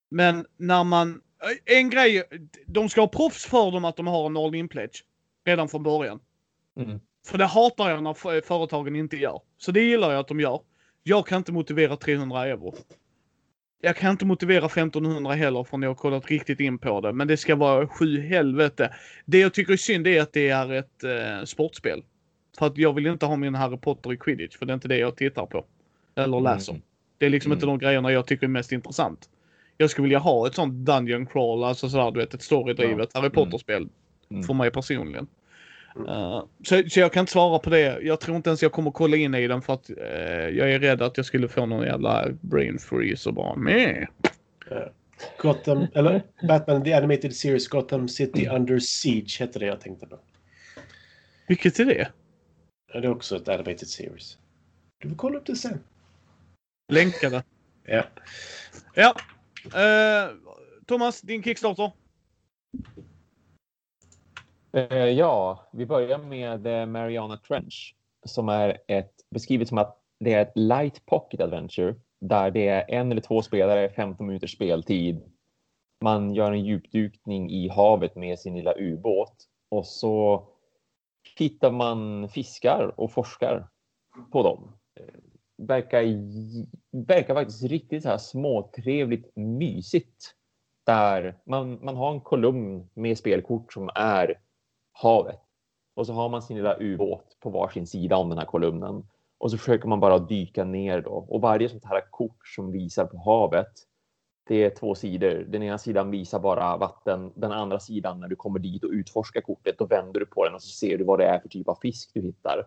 Men när man, eh, en grej, de ska ha proffs för dem att de har en all in pledge. Redan från början. Mm. För det hatar jag när företagen inte gör. Så det gillar jag att de gör. Jag kan inte motivera 300 euro. Jag kan inte motivera 1500 heller för när jag har kollat riktigt in på det. Men det ska vara sju helvete. Det jag tycker är synd är att det är ett eh, sportspel. För att jag vill inte ha min Harry Potter i Quidditch. För det är inte det jag tittar på. Eller läser. Mm. Det är liksom inte Mm. de grejerna jag tycker är mest intressant. Jag skulle vilja ha ett sånt Dungeon Crawl, alltså sådär du vet ett storydrivet Harry Potter-spel. Mm. För mig personligen. Mm. Uh, så, så jag kan inte svara på det. Jag tror inte ens jag kommer kolla in i den för att eh, jag är rädd att jag skulle få någon jävla brain freeze och bara meh. Gotham, eller Batman The Animated Series Gotham City Under Siege hette det jag tänkte på. Vilket är det? Ja, Det är också ett Animated Series. Du får kolla upp det sen. Länkade. Ja. Ja. Eh, Thomas, din Kickstarter? Eh, ja, vi börjar med eh, Mariana Trench som är ett beskrivet som att det är ett light pocket adventure där det är en eller två spelare, 15 minuters speltid. Man gör en djupdykning i havet med sin lilla ubåt och så hittar man fiskar och forskar på dem. Eh, verkar, verkar faktiskt riktigt så här småtrevligt mysigt. Där man, man har en kolumn med spelkort som är havet. Och så har man sin lilla ubåt på varsin sida om den här kolumnen. Och så försöker man bara dyka ner då. Och varje sånt här kort som visar på havet. Det är två sidor. Den ena sidan visar bara vatten. Den andra sidan när du kommer dit och utforskar kortet. Då vänder du på den och så ser du vad det är för typ av fisk du hittar.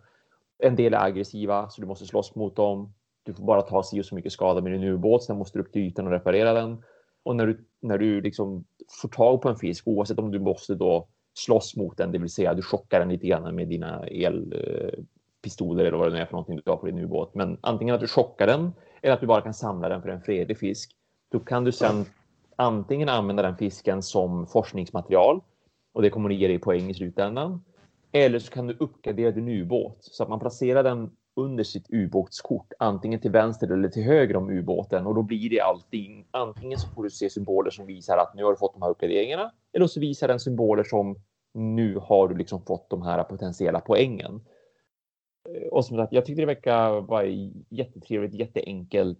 En del är aggressiva så du måste slåss mot dem. Du får bara ta sig och så mycket skada med din ubåt. Sen måste du upp till ytan och reparera den. Och när du, när du liksom får tag på en fisk, oavsett om du måste då slåss mot den, det vill säga du chockar den lite grann med dina elpistoler eh, eller vad det nu är för någonting du har på din ubåt. Men antingen att du chockar den eller att du bara kan samla den för en fredlig fisk. Då kan du sen antingen använda den fisken som forskningsmaterial och det kommer att ge dig poäng i slutändan. Eller så kan du uppgradera din ubåt så att man placerar den under sitt ubåtskort, antingen till vänster eller till höger om ubåten och då blir det allting. Antingen så får du se symboler som visar att nu har du fått de här uppgraderingarna eller så visar den symboler som nu har du liksom fått de här potentiella poängen. Eh, och som sagt, jag tyckte det verkar vara jättetrevligt, jätteenkelt.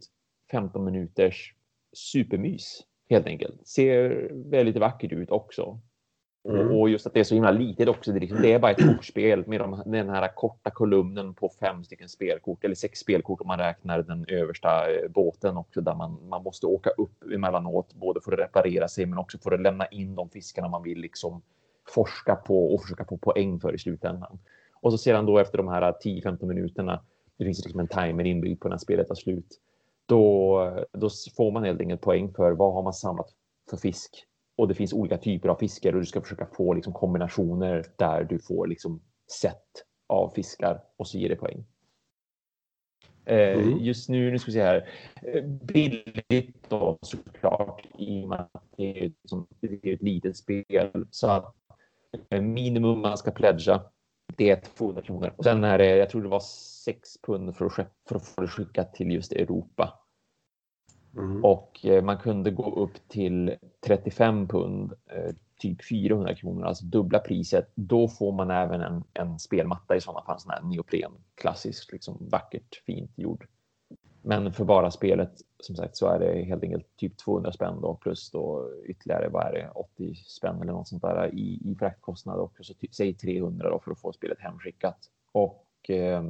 15 minuters supermys helt enkelt. Ser väldigt vackert ut också. Mm. Och, just att det är så himla litet också. Det är, liksom, det är bara ett kortspel med de, den här korta kolumnen på fem stycken spelkort eller sex spelkort om man räknar den översta eh, båten också där man, man måste åka upp emellanåt både för att reparera sig men också för att lämna in de fiskarna man vill liksom forska på och försöka få poäng för i slutändan. Och så sedan då efter de här 10-15 minuterna det finns liksom en timer inbyggd på när spelet tar slut. Då, då får man helt enkelt poäng för vad har man samlat för fisk. Och det finns olika typer av fiskar och du ska försöka få liksom kombinationer där du får liksom set av fiskar och så ger det poäng. Eh, Mm. Just nu, nu ska vi se här, Eh, billigt då såklart i och med att det är, som, det är ett litet spel. Så att eh, minimum man ska pledga det är 200 kronor. Och sen är det, jag tror det var 6 pund för att, för att få det skickat till just Europa. Mm. Och eh, man kunde gå upp till 35 pund, eh, typ 400 kronor, alltså dubbla priset. Då får man även en, en spelmatta i sådana fall, sån här neopren, klassiskt, liksom vackert, fint gjord. Men för bara spelet, som sagt, så är det helt enkelt typ 200 spänn då, plus då ytterligare, vad är det, 80 spänn eller något sånt där i, i fraktkostnad och så ty- säg 300 då för att få spelet hemskickat. Och eh,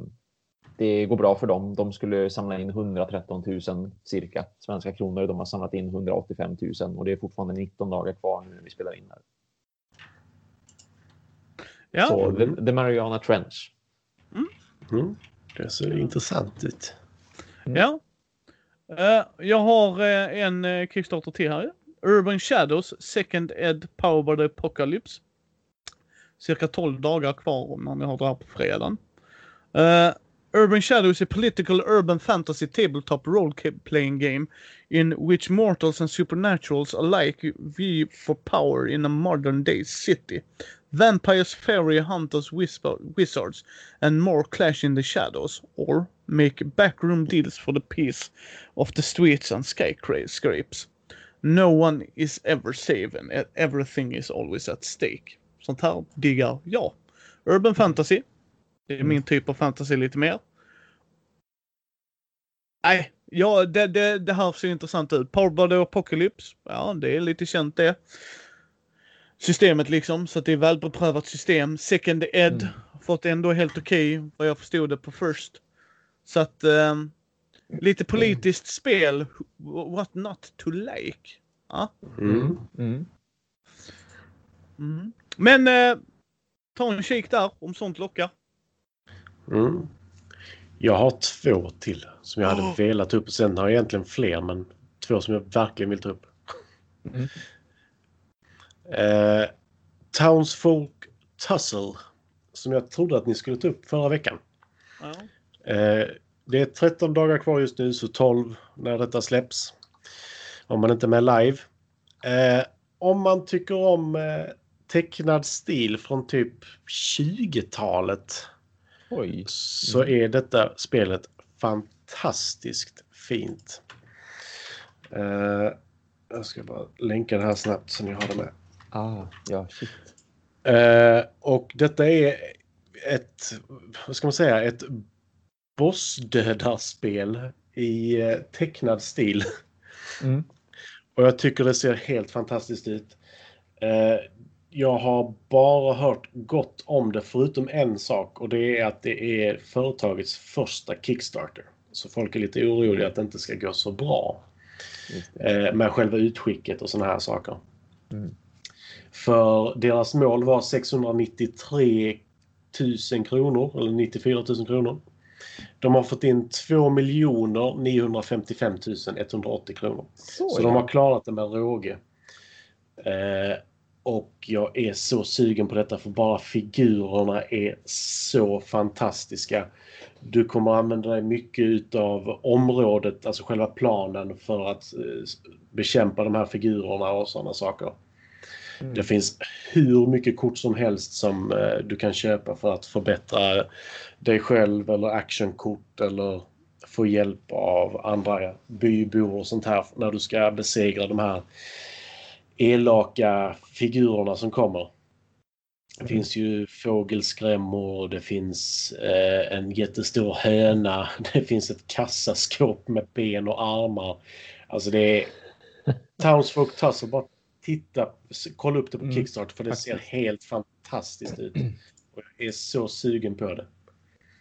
det går bra för dem. De skulle samla in 113 000 cirka svenska kronor. De har samlat in 185 000 och det är fortfarande 19 dagar kvar nu när vi spelar in här. Ja, Så the, the Mariana Trench. Mm. Det ser intressant ut. ja. Eh, jag har eh, en uh, Kickstarter till här. Urban Shadows Second Ed Power by the Apocalypse. Cirka 12 dagar kvar när ni har det här på fredagen. Urban Shadows is a political urban fantasy tabletop role-playing game in which mortals and supernaturals alike vie for power in a modern day city. Vampires, fairy hunters, whisper, wizards, and more clash in the shadows, or make backroom deals for the peace of the streets and skyscrapes. No one is ever safe and everything is always at stake. Sånt här diggar jag. Urban mm. fantasy. Det är min typ av fantasy lite mer. Nej, ja, det, det, det här ser intressant ut. Power by the Apocalypse. Ja, det är lite känt det. Systemet liksom, så att det är välbeprövat system. Second Ed Mm. fått ändå helt okej vad jag förstod det på First. Så att ehm, lite politiskt spel. What not to like. Ja. Mm. Mm. Mm. Men eh, ta en kik där om sånt lockar. Mm. Jag har två till som jag hade Åh. velat ta upp. Sen har jag egentligen fler, men två som jag verkligen vill ta upp. Mm. Eh, Townsfolk Tussle, som jag trodde att ni skulle ta upp förra veckan. Ja. Eh, det är 13 dagar kvar just nu, så 12 när detta släpps. Om man inte är med live. Eh, om man tycker om eh, tecknad stil från typ 20-talet Oj. så är detta spelet fantastiskt fint. Eh, jag ska bara länka det här snabbt så ni har det med. Ah, ja, shit. Eh, och detta är ett, vad ska man säga, ett bossdödarspel i eh, tecknad stil. Mm. Och jag tycker det ser helt fantastiskt ut. Eh, jag har bara hört gott om det förutom en sak och det är att det är företagets första Kickstarter. Så folk är lite oroliga att det inte ska gå så bra eh, med själva utskicket och sådana här saker. Mm. För deras mål var 693 000 kronor, eller 94 000 kronor. De har fått in 2 955 180 kronor. Så, Så de har klarat det med råge. Eh, och jag är så sugen på detta för bara figurerna är så fantastiska. Du kommer använda dig mycket utav området, alltså själva planen för att eh, bekämpa de här figurerna och sådana saker. Mm. Det finns hur mycket kort som helst som eh, du kan köpa för att förbättra dig själv eller actionkort eller få hjälp av andra bybor och sånt här när du ska besegra de här elaka figurerna som kommer. Det Mm. finns ju fågelskrämmor, det finns eh, en jättestor höna, det finns ett kassaskåp med ben och armar. Alltså det är Townsfolk Tussle, bara titta, kolla upp det på Mm, Kickstarter för det ser helt fantastiskt ut. Och jag är så sugen på det.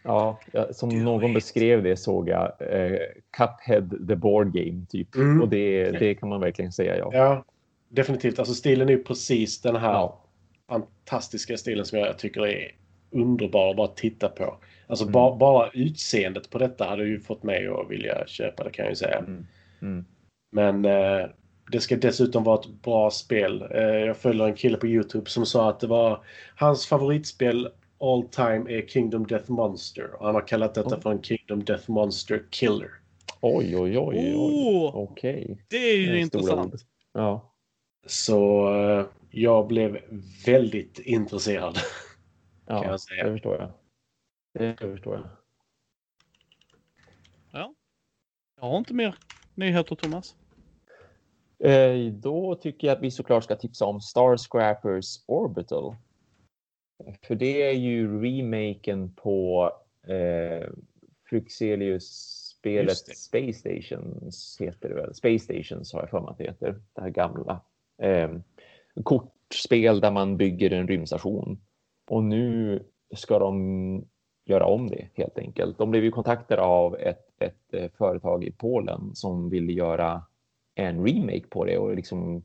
Ja, som vad någon häftigt. beskrev det såg jag eh, Cuphead the board game typ. Mm. Och det, det kan man verkligen säga ja. Ja, definitivt. Alltså stilen är ju precis den här Ja. fantastiska stilen som jag tycker är underbar att bara titta på. Alltså Mm. ba, bara utseendet på detta hade ju fått mig att vilja köpa det kan jag ju säga. Mm. Mm. Men eh, det ska dessutom vara ett bra spel. Eh, jag följer en kille på Youtube som sa att det var hans favoritspel all time är Kingdom Death Monster. Och han har kallat detta Oh. för en Kingdom Death Monster Killer. Oj, oj, oj, oj. Oh, Okej. det är ju Det är intressant. Ja. Så eh, jag blev väldigt intresserad. Ja, Kan jag säga. det förstår jag. Det förstår jag. Jag har inte mer nyheter Thomas. Eh, då tycker jag att vi såklart ska tipsa om Star Scrappers Orbital. För det är ju remaken på eh, det. Space Stations heter det väl? Space Stations har jag för mig att det heter. Det här gamla. Eh, kortspel där man bygger en rymdstation. Och nu ska de göra om det helt enkelt. De blev ju kontaktade av ett, ett eh, företag i Polen som ville göra en remake på det och liksom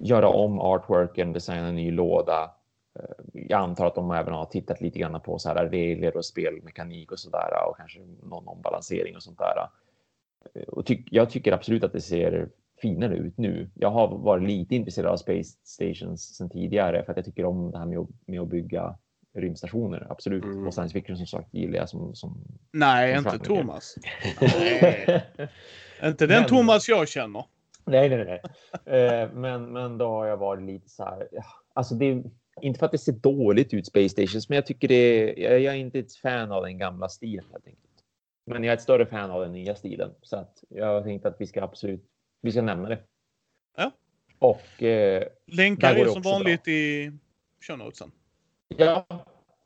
göra om artworken, designa en ny låda. Eh, jag antar att de även har tittat lite grann på så här regler och spelmekanik och sådär och kanske någon ombalansering och sånt där. Eh, och ty jag tycker absolut att det ser finare ut nu. Jag har varit lite intresserad av Space Stations sedan tidigare för att jag tycker om det här med att, med att bygga rymdstationer. Absolut. Mm. Och science fiction som sagt gillar jag som, som Nej, Som inte. Thomas. Nej. Inte den Men- Thomas jag känner. Nej, nej, nej. Eh, men, men då har jag varit lite så här. ja, Alltså det inte för att det ser dåligt ut Space Stations, men jag tycker det är, jag jag är inte ett fan av den gamla stilen helt enkelt. Men jag är ett större fan av den nya stilen så att jag tänkte att vi ska absolut, vi ska nämna det. Ja. Och eh, Länkar är som vanligt i show notesen. ja,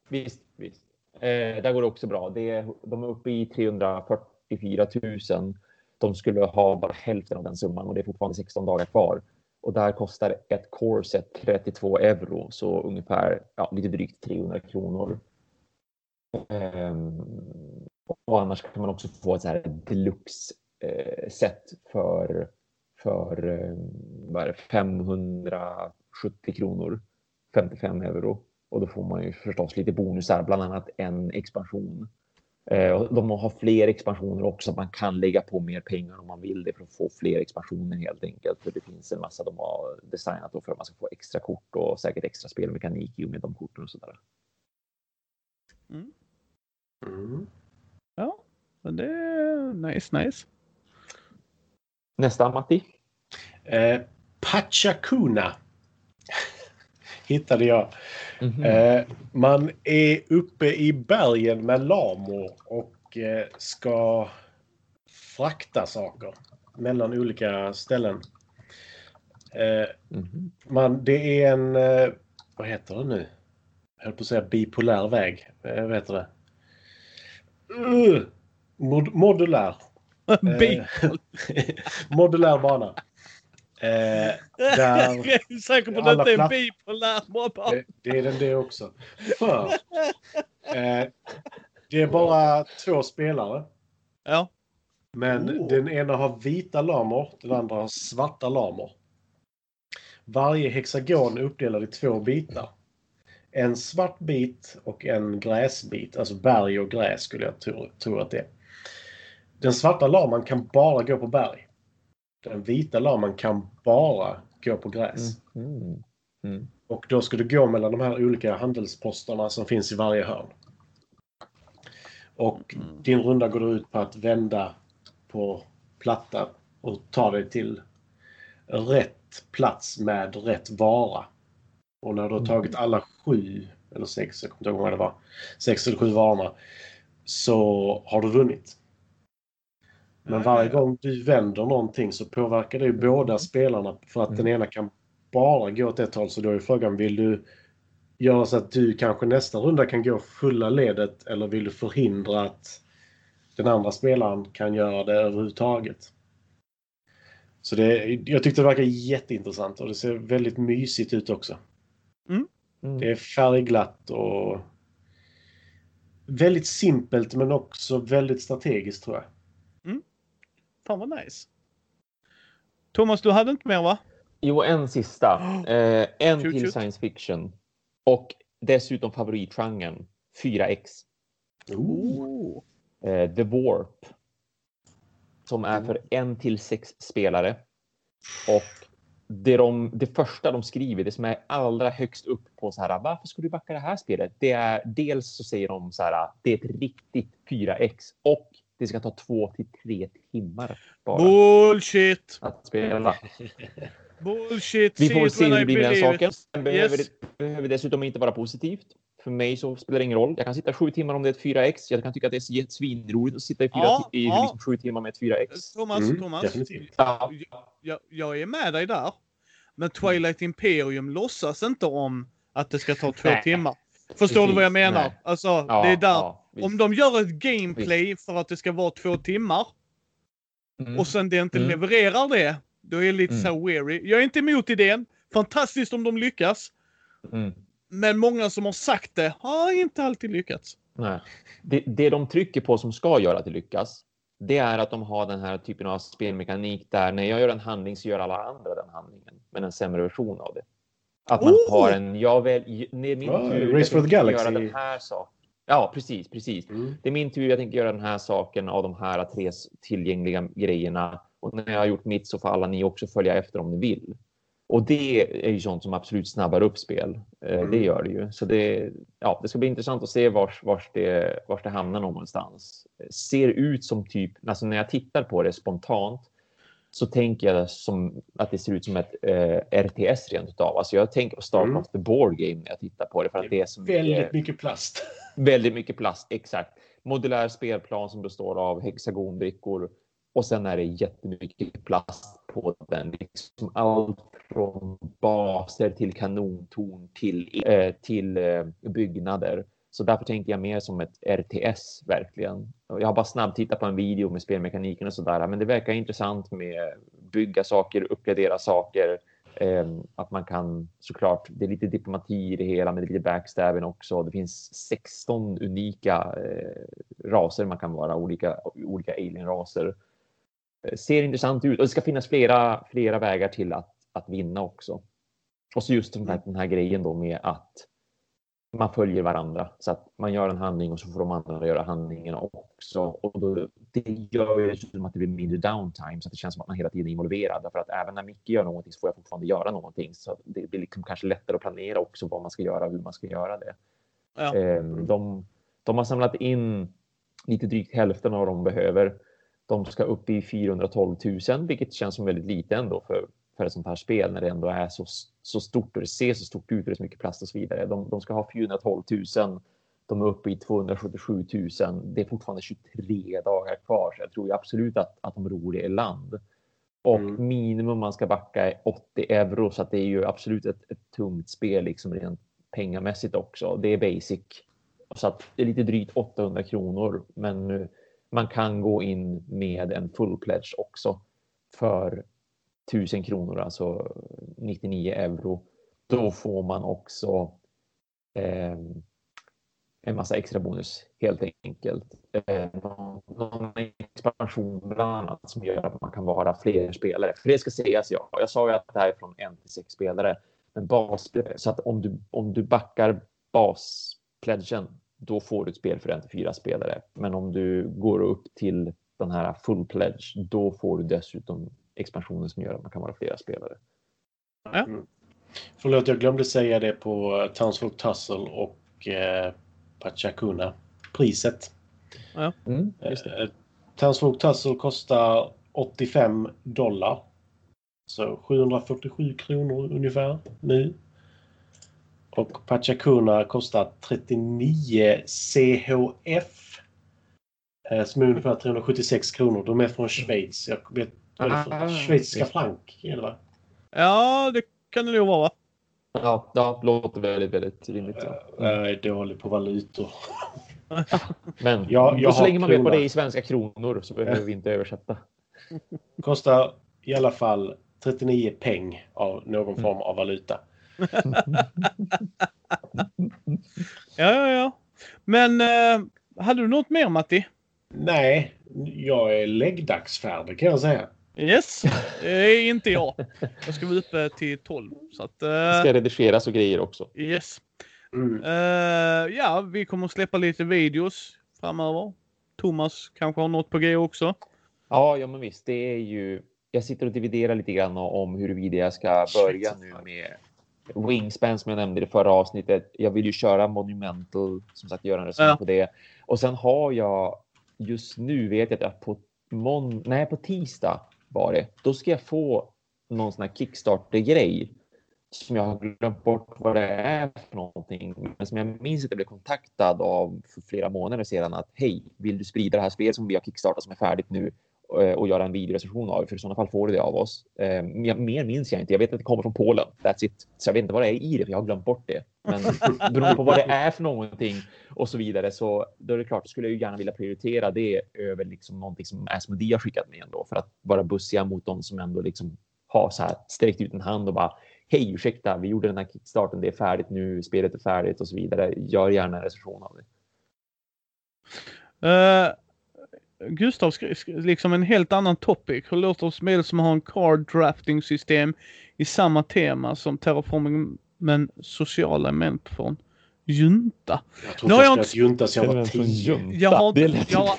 visst, visst. Eh, där går det också bra. Det de är uppe i 344 000. De skulle ha bara hälften av den summan och det är fortfarande 16 dagar kvar. Och där kostar ett corset 32 euro, så ungefär ja, lite drygt 300 kronor. Ehm, och annars kan man också få ett så här deluxe eh, set för, för eh, vad är det, 570 kronor, 55 euro. Och då får man ju förstås lite bonusar, bland annat en expansion. Eh, de har fler expansioner också. Man kan lägga på mer pengar om man vill det för att få fler expansioner helt enkelt. För det finns en massa de har designat för att man ska få extra kort och säkert extra spelmekanik i och med de korten och sådär. Mm. Ja, men det är nice, nice. Nästa Matti. Eh, Pachacuna hittade jag. Mhm. Eh, man är uppe i bergen med lamor och eh, ska frakta saker mellan olika ställen. Eh, Mhm. man, det är en, eh, vad heter det nu? Jag höll på att säga bipolär väg. Eh, vad heter det? Uh, mod, modulär. Bil. modulär bana. Eh, där, jag är säker på att detta är en bipolär bara. det, det är den det också. För eh, det är bara två spelare. Ja. Men Oh. den ena har vita lamor, den andra har svarta lamor. Varje hexagon är uppdelad i två bitar. En svart bit och en gräsbit. Alltså berg och gräs skulle jag tro, tro att det är. Den svarta laman kan bara gå på berg. Den vita laman kan bara gå på gräs. Mhm. Mm. Och då ska du gå mellan de här olika handelsposterna som finns i varje hörn. Och Mm. din runda går ut på att vända på platta och ta dig till rätt plats med rätt vara. Och när du har tagit alla sju, eller sex, jag kommer inte ihåg vad det var, sex eller sju varorna, så har du vunnit. Men varje gång du vänder någonting så påverkar det ju båda spelarna för att den ena kan bara gå åt ett håll. Så då är frågan, vill du göra så att du kanske nästa runda kan gå fulla ledet eller vill du förhindra att den andra spelaren kan göra det överhuvudtaget? Så det, jag tyckte det verkar jätteintressant och det ser väldigt mysigt ut också. Mm. Det är färgglatt och väldigt simpelt men också väldigt strategiskt tror jag. Fan vad nice. Thomas, du hade inte mer va? Jo, en sista. Eh, en Shoot, till shoot. science fiction. Och dessutom favoritgenren 4X. Oh. Eh, The Warp. Som är för en till sex spelare. Och det, de, det första de skriver, det som är allra högst upp på så här, varför ska du backa det här spelet? Det är dels så säger de så här, det är ett riktigt 4X och det ska ta två till tre timmar bara Bullshit! att spela. Bullshit! Vi får se hur det blir med den saken. Den behöver, Yes. behöver dessutom inte vara positivt. För mig så spelar det ingen roll. Jag kan sitta sju timmar om det är ett 4X. Jag kan tycka att det är svinroligt att sitta i, fyra, Ja, i ja. liksom sju timmar med ett 4X. Thomas, Mm, Thomas. Ja. Jag, jag är med dig där. Men Twilight Imperium låtsas inte om att det ska ta två Nej. timmar. Förstår du Precis, vad jag menar? nej. Alltså, Ja, det är där. Visst. om de gör ett gameplay för att det ska vara två timmar Mm. och sen det inte Mm. levererar det, då är jag lite Mm. så weary. Jag är inte emot idén. Fantastiskt om de lyckas. Mm. Men många som har sagt det har inte alltid lyckats. Nej. Det, det de trycker på som ska göra att det lyckas, det är att de har den här typen av spelmekanik där när jag gör en handling så gör alla andra den handlingen, men en sämre version av det. Att man Oh! har en, jag väl, det är min Ja, tur, Race jag for the Galaxy. göra den här saken. Ja, precis, precis. Mm. Det är min tur, jag tänker göra den här saken av de här tre tillgängliga grejerna. Och när jag har gjort mitt så får alla ni också följa efter om ni vill. Och det är ju sånt som absolut snabbar upp spel. Eh, Mm. Det gör det ju. Så det, ja, det ska bli intressant att se vars, vars, det, vars det hamnar någonstans. Ser ut som typ, alltså när jag tittar på det spontant så tänker jag som att det ser ut som ett eh, RTS rent utav. Alltså jag tänker på Start Mm. of the Board Game när jag tittar på det för att det är så mycket, Väldigt mycket plast. Väldigt mycket plast, exakt. Modulär spelplan som består av hexagonbrickor och sen är det jättemycket plast på den. Liksom allt från baser till kanontorn till, eh, till eh, byggnader. Så därför tänker jag mer som ett RTS verkligen. Jag har bara snabbt tittat på en video med spelmekaniken och sådär, men det verkar intressant med bygga saker, uppgradera saker, Eh, att man kan såklart, det är lite diplomati i det hela, men det är lite backstabbing också. Det finns 16 unika eh, raser man kan vara, olika, olika alien-raser. Eh, ser intressant ut och det ska finnas flera, flera vägar till att, att vinna också. Och så just den här, den här grejen då med att man följer varandra så att man gör en handling och så får de andra göra handlingen också. Och då, det gör ju dessutom att det blir mindre downtime så att det känns som att man hela tiden är involverad. Därför att även när Micke gör någonting så får jag fortfarande göra någonting. Så det blir liksom kanske lättare att planera också vad man ska göra och hur man ska göra det. Ja. Ehm, De, de har samlat in lite drygt hälften av vad de behöver. De ska upp i 412 000, vilket känns som väldigt lite ändå för, för ett sånt här spel när det ändå är så, så stort och det ser så stort ut och det är så mycket plast och så vidare. De, de ska ha 412 000. De är uppe i 277 000. Det är fortfarande 23 dagar kvar, så jag tror ju absolut att, att de ror det i land. Och Mm. minimum man ska backa är 80 euro, så att det är ju absolut ett, ett tungt spel liksom rent pengamässigt också. Det är basic. Så att det är lite drygt 800 kronor, men eh, man kan gå in med en full pledge också för 1000 kronor, alltså 99 euro. Då får man också eh, en massa extra bonus helt enkelt. Eh, någon, någon expansion bland annat som gör att man kan vara fler spelare. För det ska sägas, ja. Jag sa ju att det här är från en till sex spelare. Men bas, så att om du, om du backar baspledgen, då får du ett spel för en till fyra spelare. Men om du går upp till den här full pledge, då får du dessutom expansionen som gör att man kan vara flera spelare. Förlåt, jag glömde säga det på eh, Townsfolk Tussle och eh, Pachacuna. Priset. Mm, just det. Eh, Townsfolk Tussle kostar 85 dollar. Så 747 kronor ungefär nu. Och Pachacuna kostar 39 CHF. eh, Som är ungefär 376 kronor. De är från Schweiz. Jag vet, Ah, Schweiziska just det. frank. Är det va? Ja, det kan det nog vara. Ja, ja, låter väldigt, väldigt rimligt. Ja. Jag är dålig på valutor. Men Ja, jag och så länge man vet vad det är i svenska kronor så behöver vi inte översätta. Kostar i alla fall 39 peng av någon form av valuta. Ja, ja, ja. Men eh, hade du något mer Matti? Nej, jag är läggdagsfärdig kan jag säga. Yes, det är inte jag. Jag ska vara uppe till 12. Så att, Det eh, ska redigeras och grejer också. yes. Mm. Eh, ja, vi kommer att släppa lite videos framöver. Thomas kanske har något på G också. Ja, ja, men visst, det är ju. Jag sitter och dividerar lite grann om huruvida jag ska börja nu med Wingspan som jag nämnde i det förra avsnittet. Jag vill ju köra Monumental, som sagt, göra en recension Ja. på det. Och sen har jag just nu vet jag att jag på mån... Nej, på tisdag var det. Då ska jag få någon sån här Kickstarter-grej som jag har glömt bort vad det är för någonting. Men som jag minns att jag blev kontaktad av för flera månader sedan att hej, vill du sprida det här spelet som vi har kickstartat som är färdigt nu Eh, och göra en videorecension av? För i sådana fall får du det av oss. Eh, Mer minns jag inte. Jag vet att det kommer från Polen. That's it. Så jag vet inte vad det är i det, för jag har glömt bort det. Men beroende på vad det är för någonting och så vidare så då är det klart, skulle jag ju gärna vilja prioritera det över liksom någonting som Asmodee har skickat med ändå för att vara bussiga mot dem som ändå liksom har så här sträckt ut en hand och bara hej, ursäkta, vi gjorde den här kickstarten, det är färdigt nu, spelet är färdigt och så vidare. Gör gärna en recension av det. Uh, Gustav skrev liksom en helt annan topic. Hur låter spel som har en card drafting system i samma tema som Terraforming men sociala element från Junta? Jag tror Nu inte har jag jag spelat Junta sedan jag var tio. Jag har, det jag, har-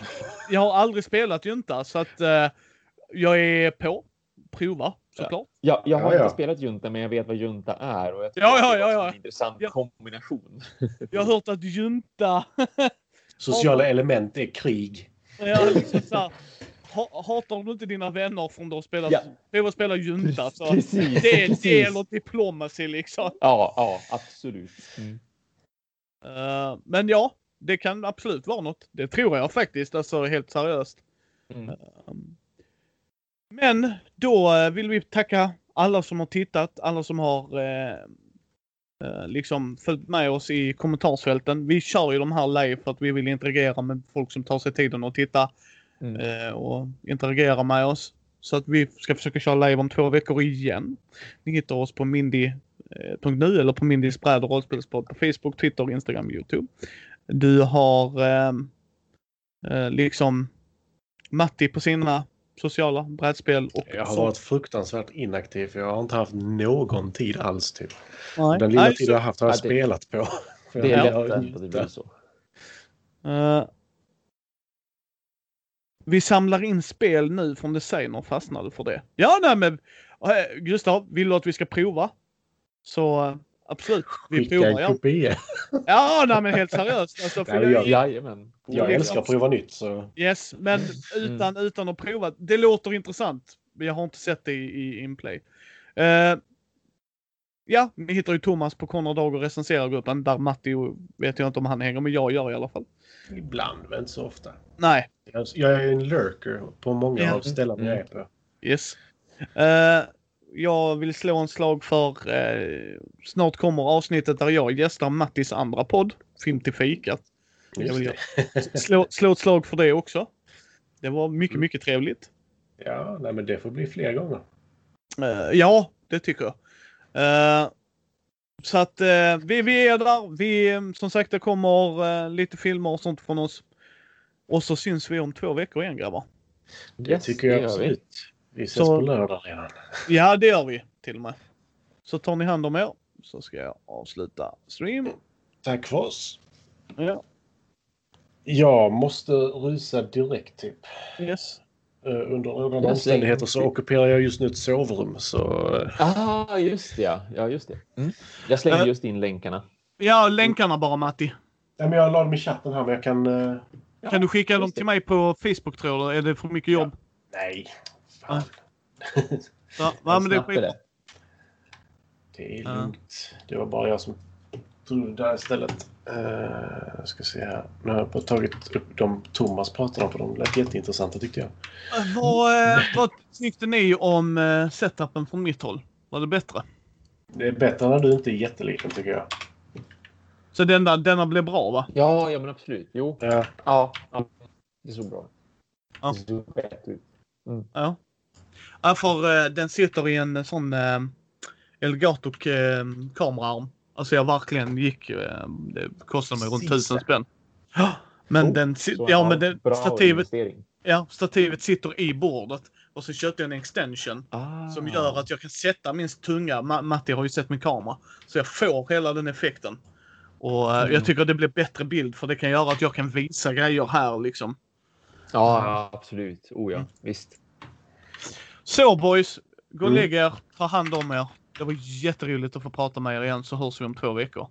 jag har aldrig spelat Junta så att eh, jag är på. Prova såklart. Ja, jag har Ja, ja. inte spelat Junta, men jag vet vad Junta är och jag tycker Ja, ja, det ja, var ja. en intressant Ja. kombination. Jag har hört att Junta Sociala element är krig. Ja, liksom så här, ha, hatar du inte dina vänner från du har spelat, Ja. prova spela junta så Precis, det är det precis. eller diplomacy liksom. Ja, ja, absolut. Mm. Eh, men ja, det kan absolut vara något. Det tror jag faktiskt, alltså helt seriöst. Mm. Um, Men då eh, vill vi tacka alla som har tittat, alla som har eh, liksom följt med oss i kommentarsfälten. Vi kör ju de här live för att vi vill interagera med folk som tar sig tiden att titta Mm. eh, och interagera med oss. Så att vi ska försöka köra live om två veckor igen. Ni hittar oss på mindy.nu eller på Mindys bräd och rollspelspodd på Facebook, Twitter, Instagram, Youtube. Du har eh, eh, liksom Matti på sina sociala brädspel och Jag har så- varit fruktansvärt inaktiv för jag har inte haft någon tid alls. Typ. Nej. Den lilla Nej, tid jag har haft har jag Ja, det- spelat på. För Det jag är lätt att det blir så. Eh, vi samlar in spel nu från designer fastnade för det. Ja, nej men eh, Gustav, vill du att vi ska prova? Så eh, absolut, vi Skicka provar. en Ja, kopia. ja nej, men helt seriöst. Alltså, för Nej, jag, jag- Jajamän. Jag älskar att prova nytt. Så. Yes, men utan, utan att prova. Det låter intressant. Men jag har inte sett det i, i inplay. Eh, ja, ni hittar ju Thomas på Konrad Dag och recenserar-gruppen. Där Matti vet jag inte om han hänger, men jag gör i alla fall. Ibland, men inte så ofta. Nej, Jag, jag är en lurker på många Ja. av ställena jag är Mm. på. yes. Eh, jag vill slå en slag för eh, snart kommer avsnittet där jag gästar Mattis andra podd, Film till fikat. Jag vill det. slå, slå ett slag för det också. Det var mycket, Mm. mycket trevligt. Ja, nej, men det får bli fler gånger. Eh, ja, det tycker jag. Eh, så att eh, vi, vi är där. Vi, som sagt, det kommer lite filmer och sånt från oss. Och så syns vi om två veckor igen grabbar. Det Yes, tycker jag det gör vi. absolut. Vi ses Så- på lördag redan. Ja, det gör vi till och med. Så tar ni hand om er så ska jag avsluta stream. Tack för oss. Ja, Jag måste rusa direkt typ. yes. Eh, Under några Jag omständigheter så ockuperar jag just nu ett sovrum. Så eh, Ah, just det. Ja, ja just det. Mm. Jag slänger Äh. just in länkarna. Ja, länkarna bara Matti. nej, men jag la dem i chatten här men jag kan... eh, Kan du skicka dem det. till mig på Facebook tror du? Är det för mycket jobb? Nej. Fan. Ja, ja men det är det. Det är Ja. lugnt. Det var bara jag som tog det där istället. Uh, jag ska se här. Nu har jag bara tagit upp de Thomas pratade om för de lät jätteintressanta tyckte jag. Eh, Vad, eh, vad tyckte ni om setupen från mitt håll? Var det bättre? Det är bättre när du inte är jätteliten tycker jag. Så denna, denna blev bra va? Ja, ja, men absolut. Jo, Ja. ja, det såg bra Ja. Det såg bättre ut. Ja. Ja, för eh, den sitter i en sån eh, Elgato eh. Alltså jag verkligen gick, eh, det kostade mig runt tusen spänn. Men Oh, den, ja men bra stativet, ja, stativet sitter i bordet. Och så köpte jag en extension Ah. som gör att jag kan sätta min tunga, Ma- Matti har ju sett min kamera, så jag får hela den effekten. Och eh, Mm. jag tycker det blir bättre bild för det kan göra att jag kan visa grejer här liksom. Ja, absolut. Oh ja, Mm. visst. Så boys, gå och Mm. lägg er, ta hand om er. Det var jätteroligt att få prata med er igen så hörs vi om två veckor.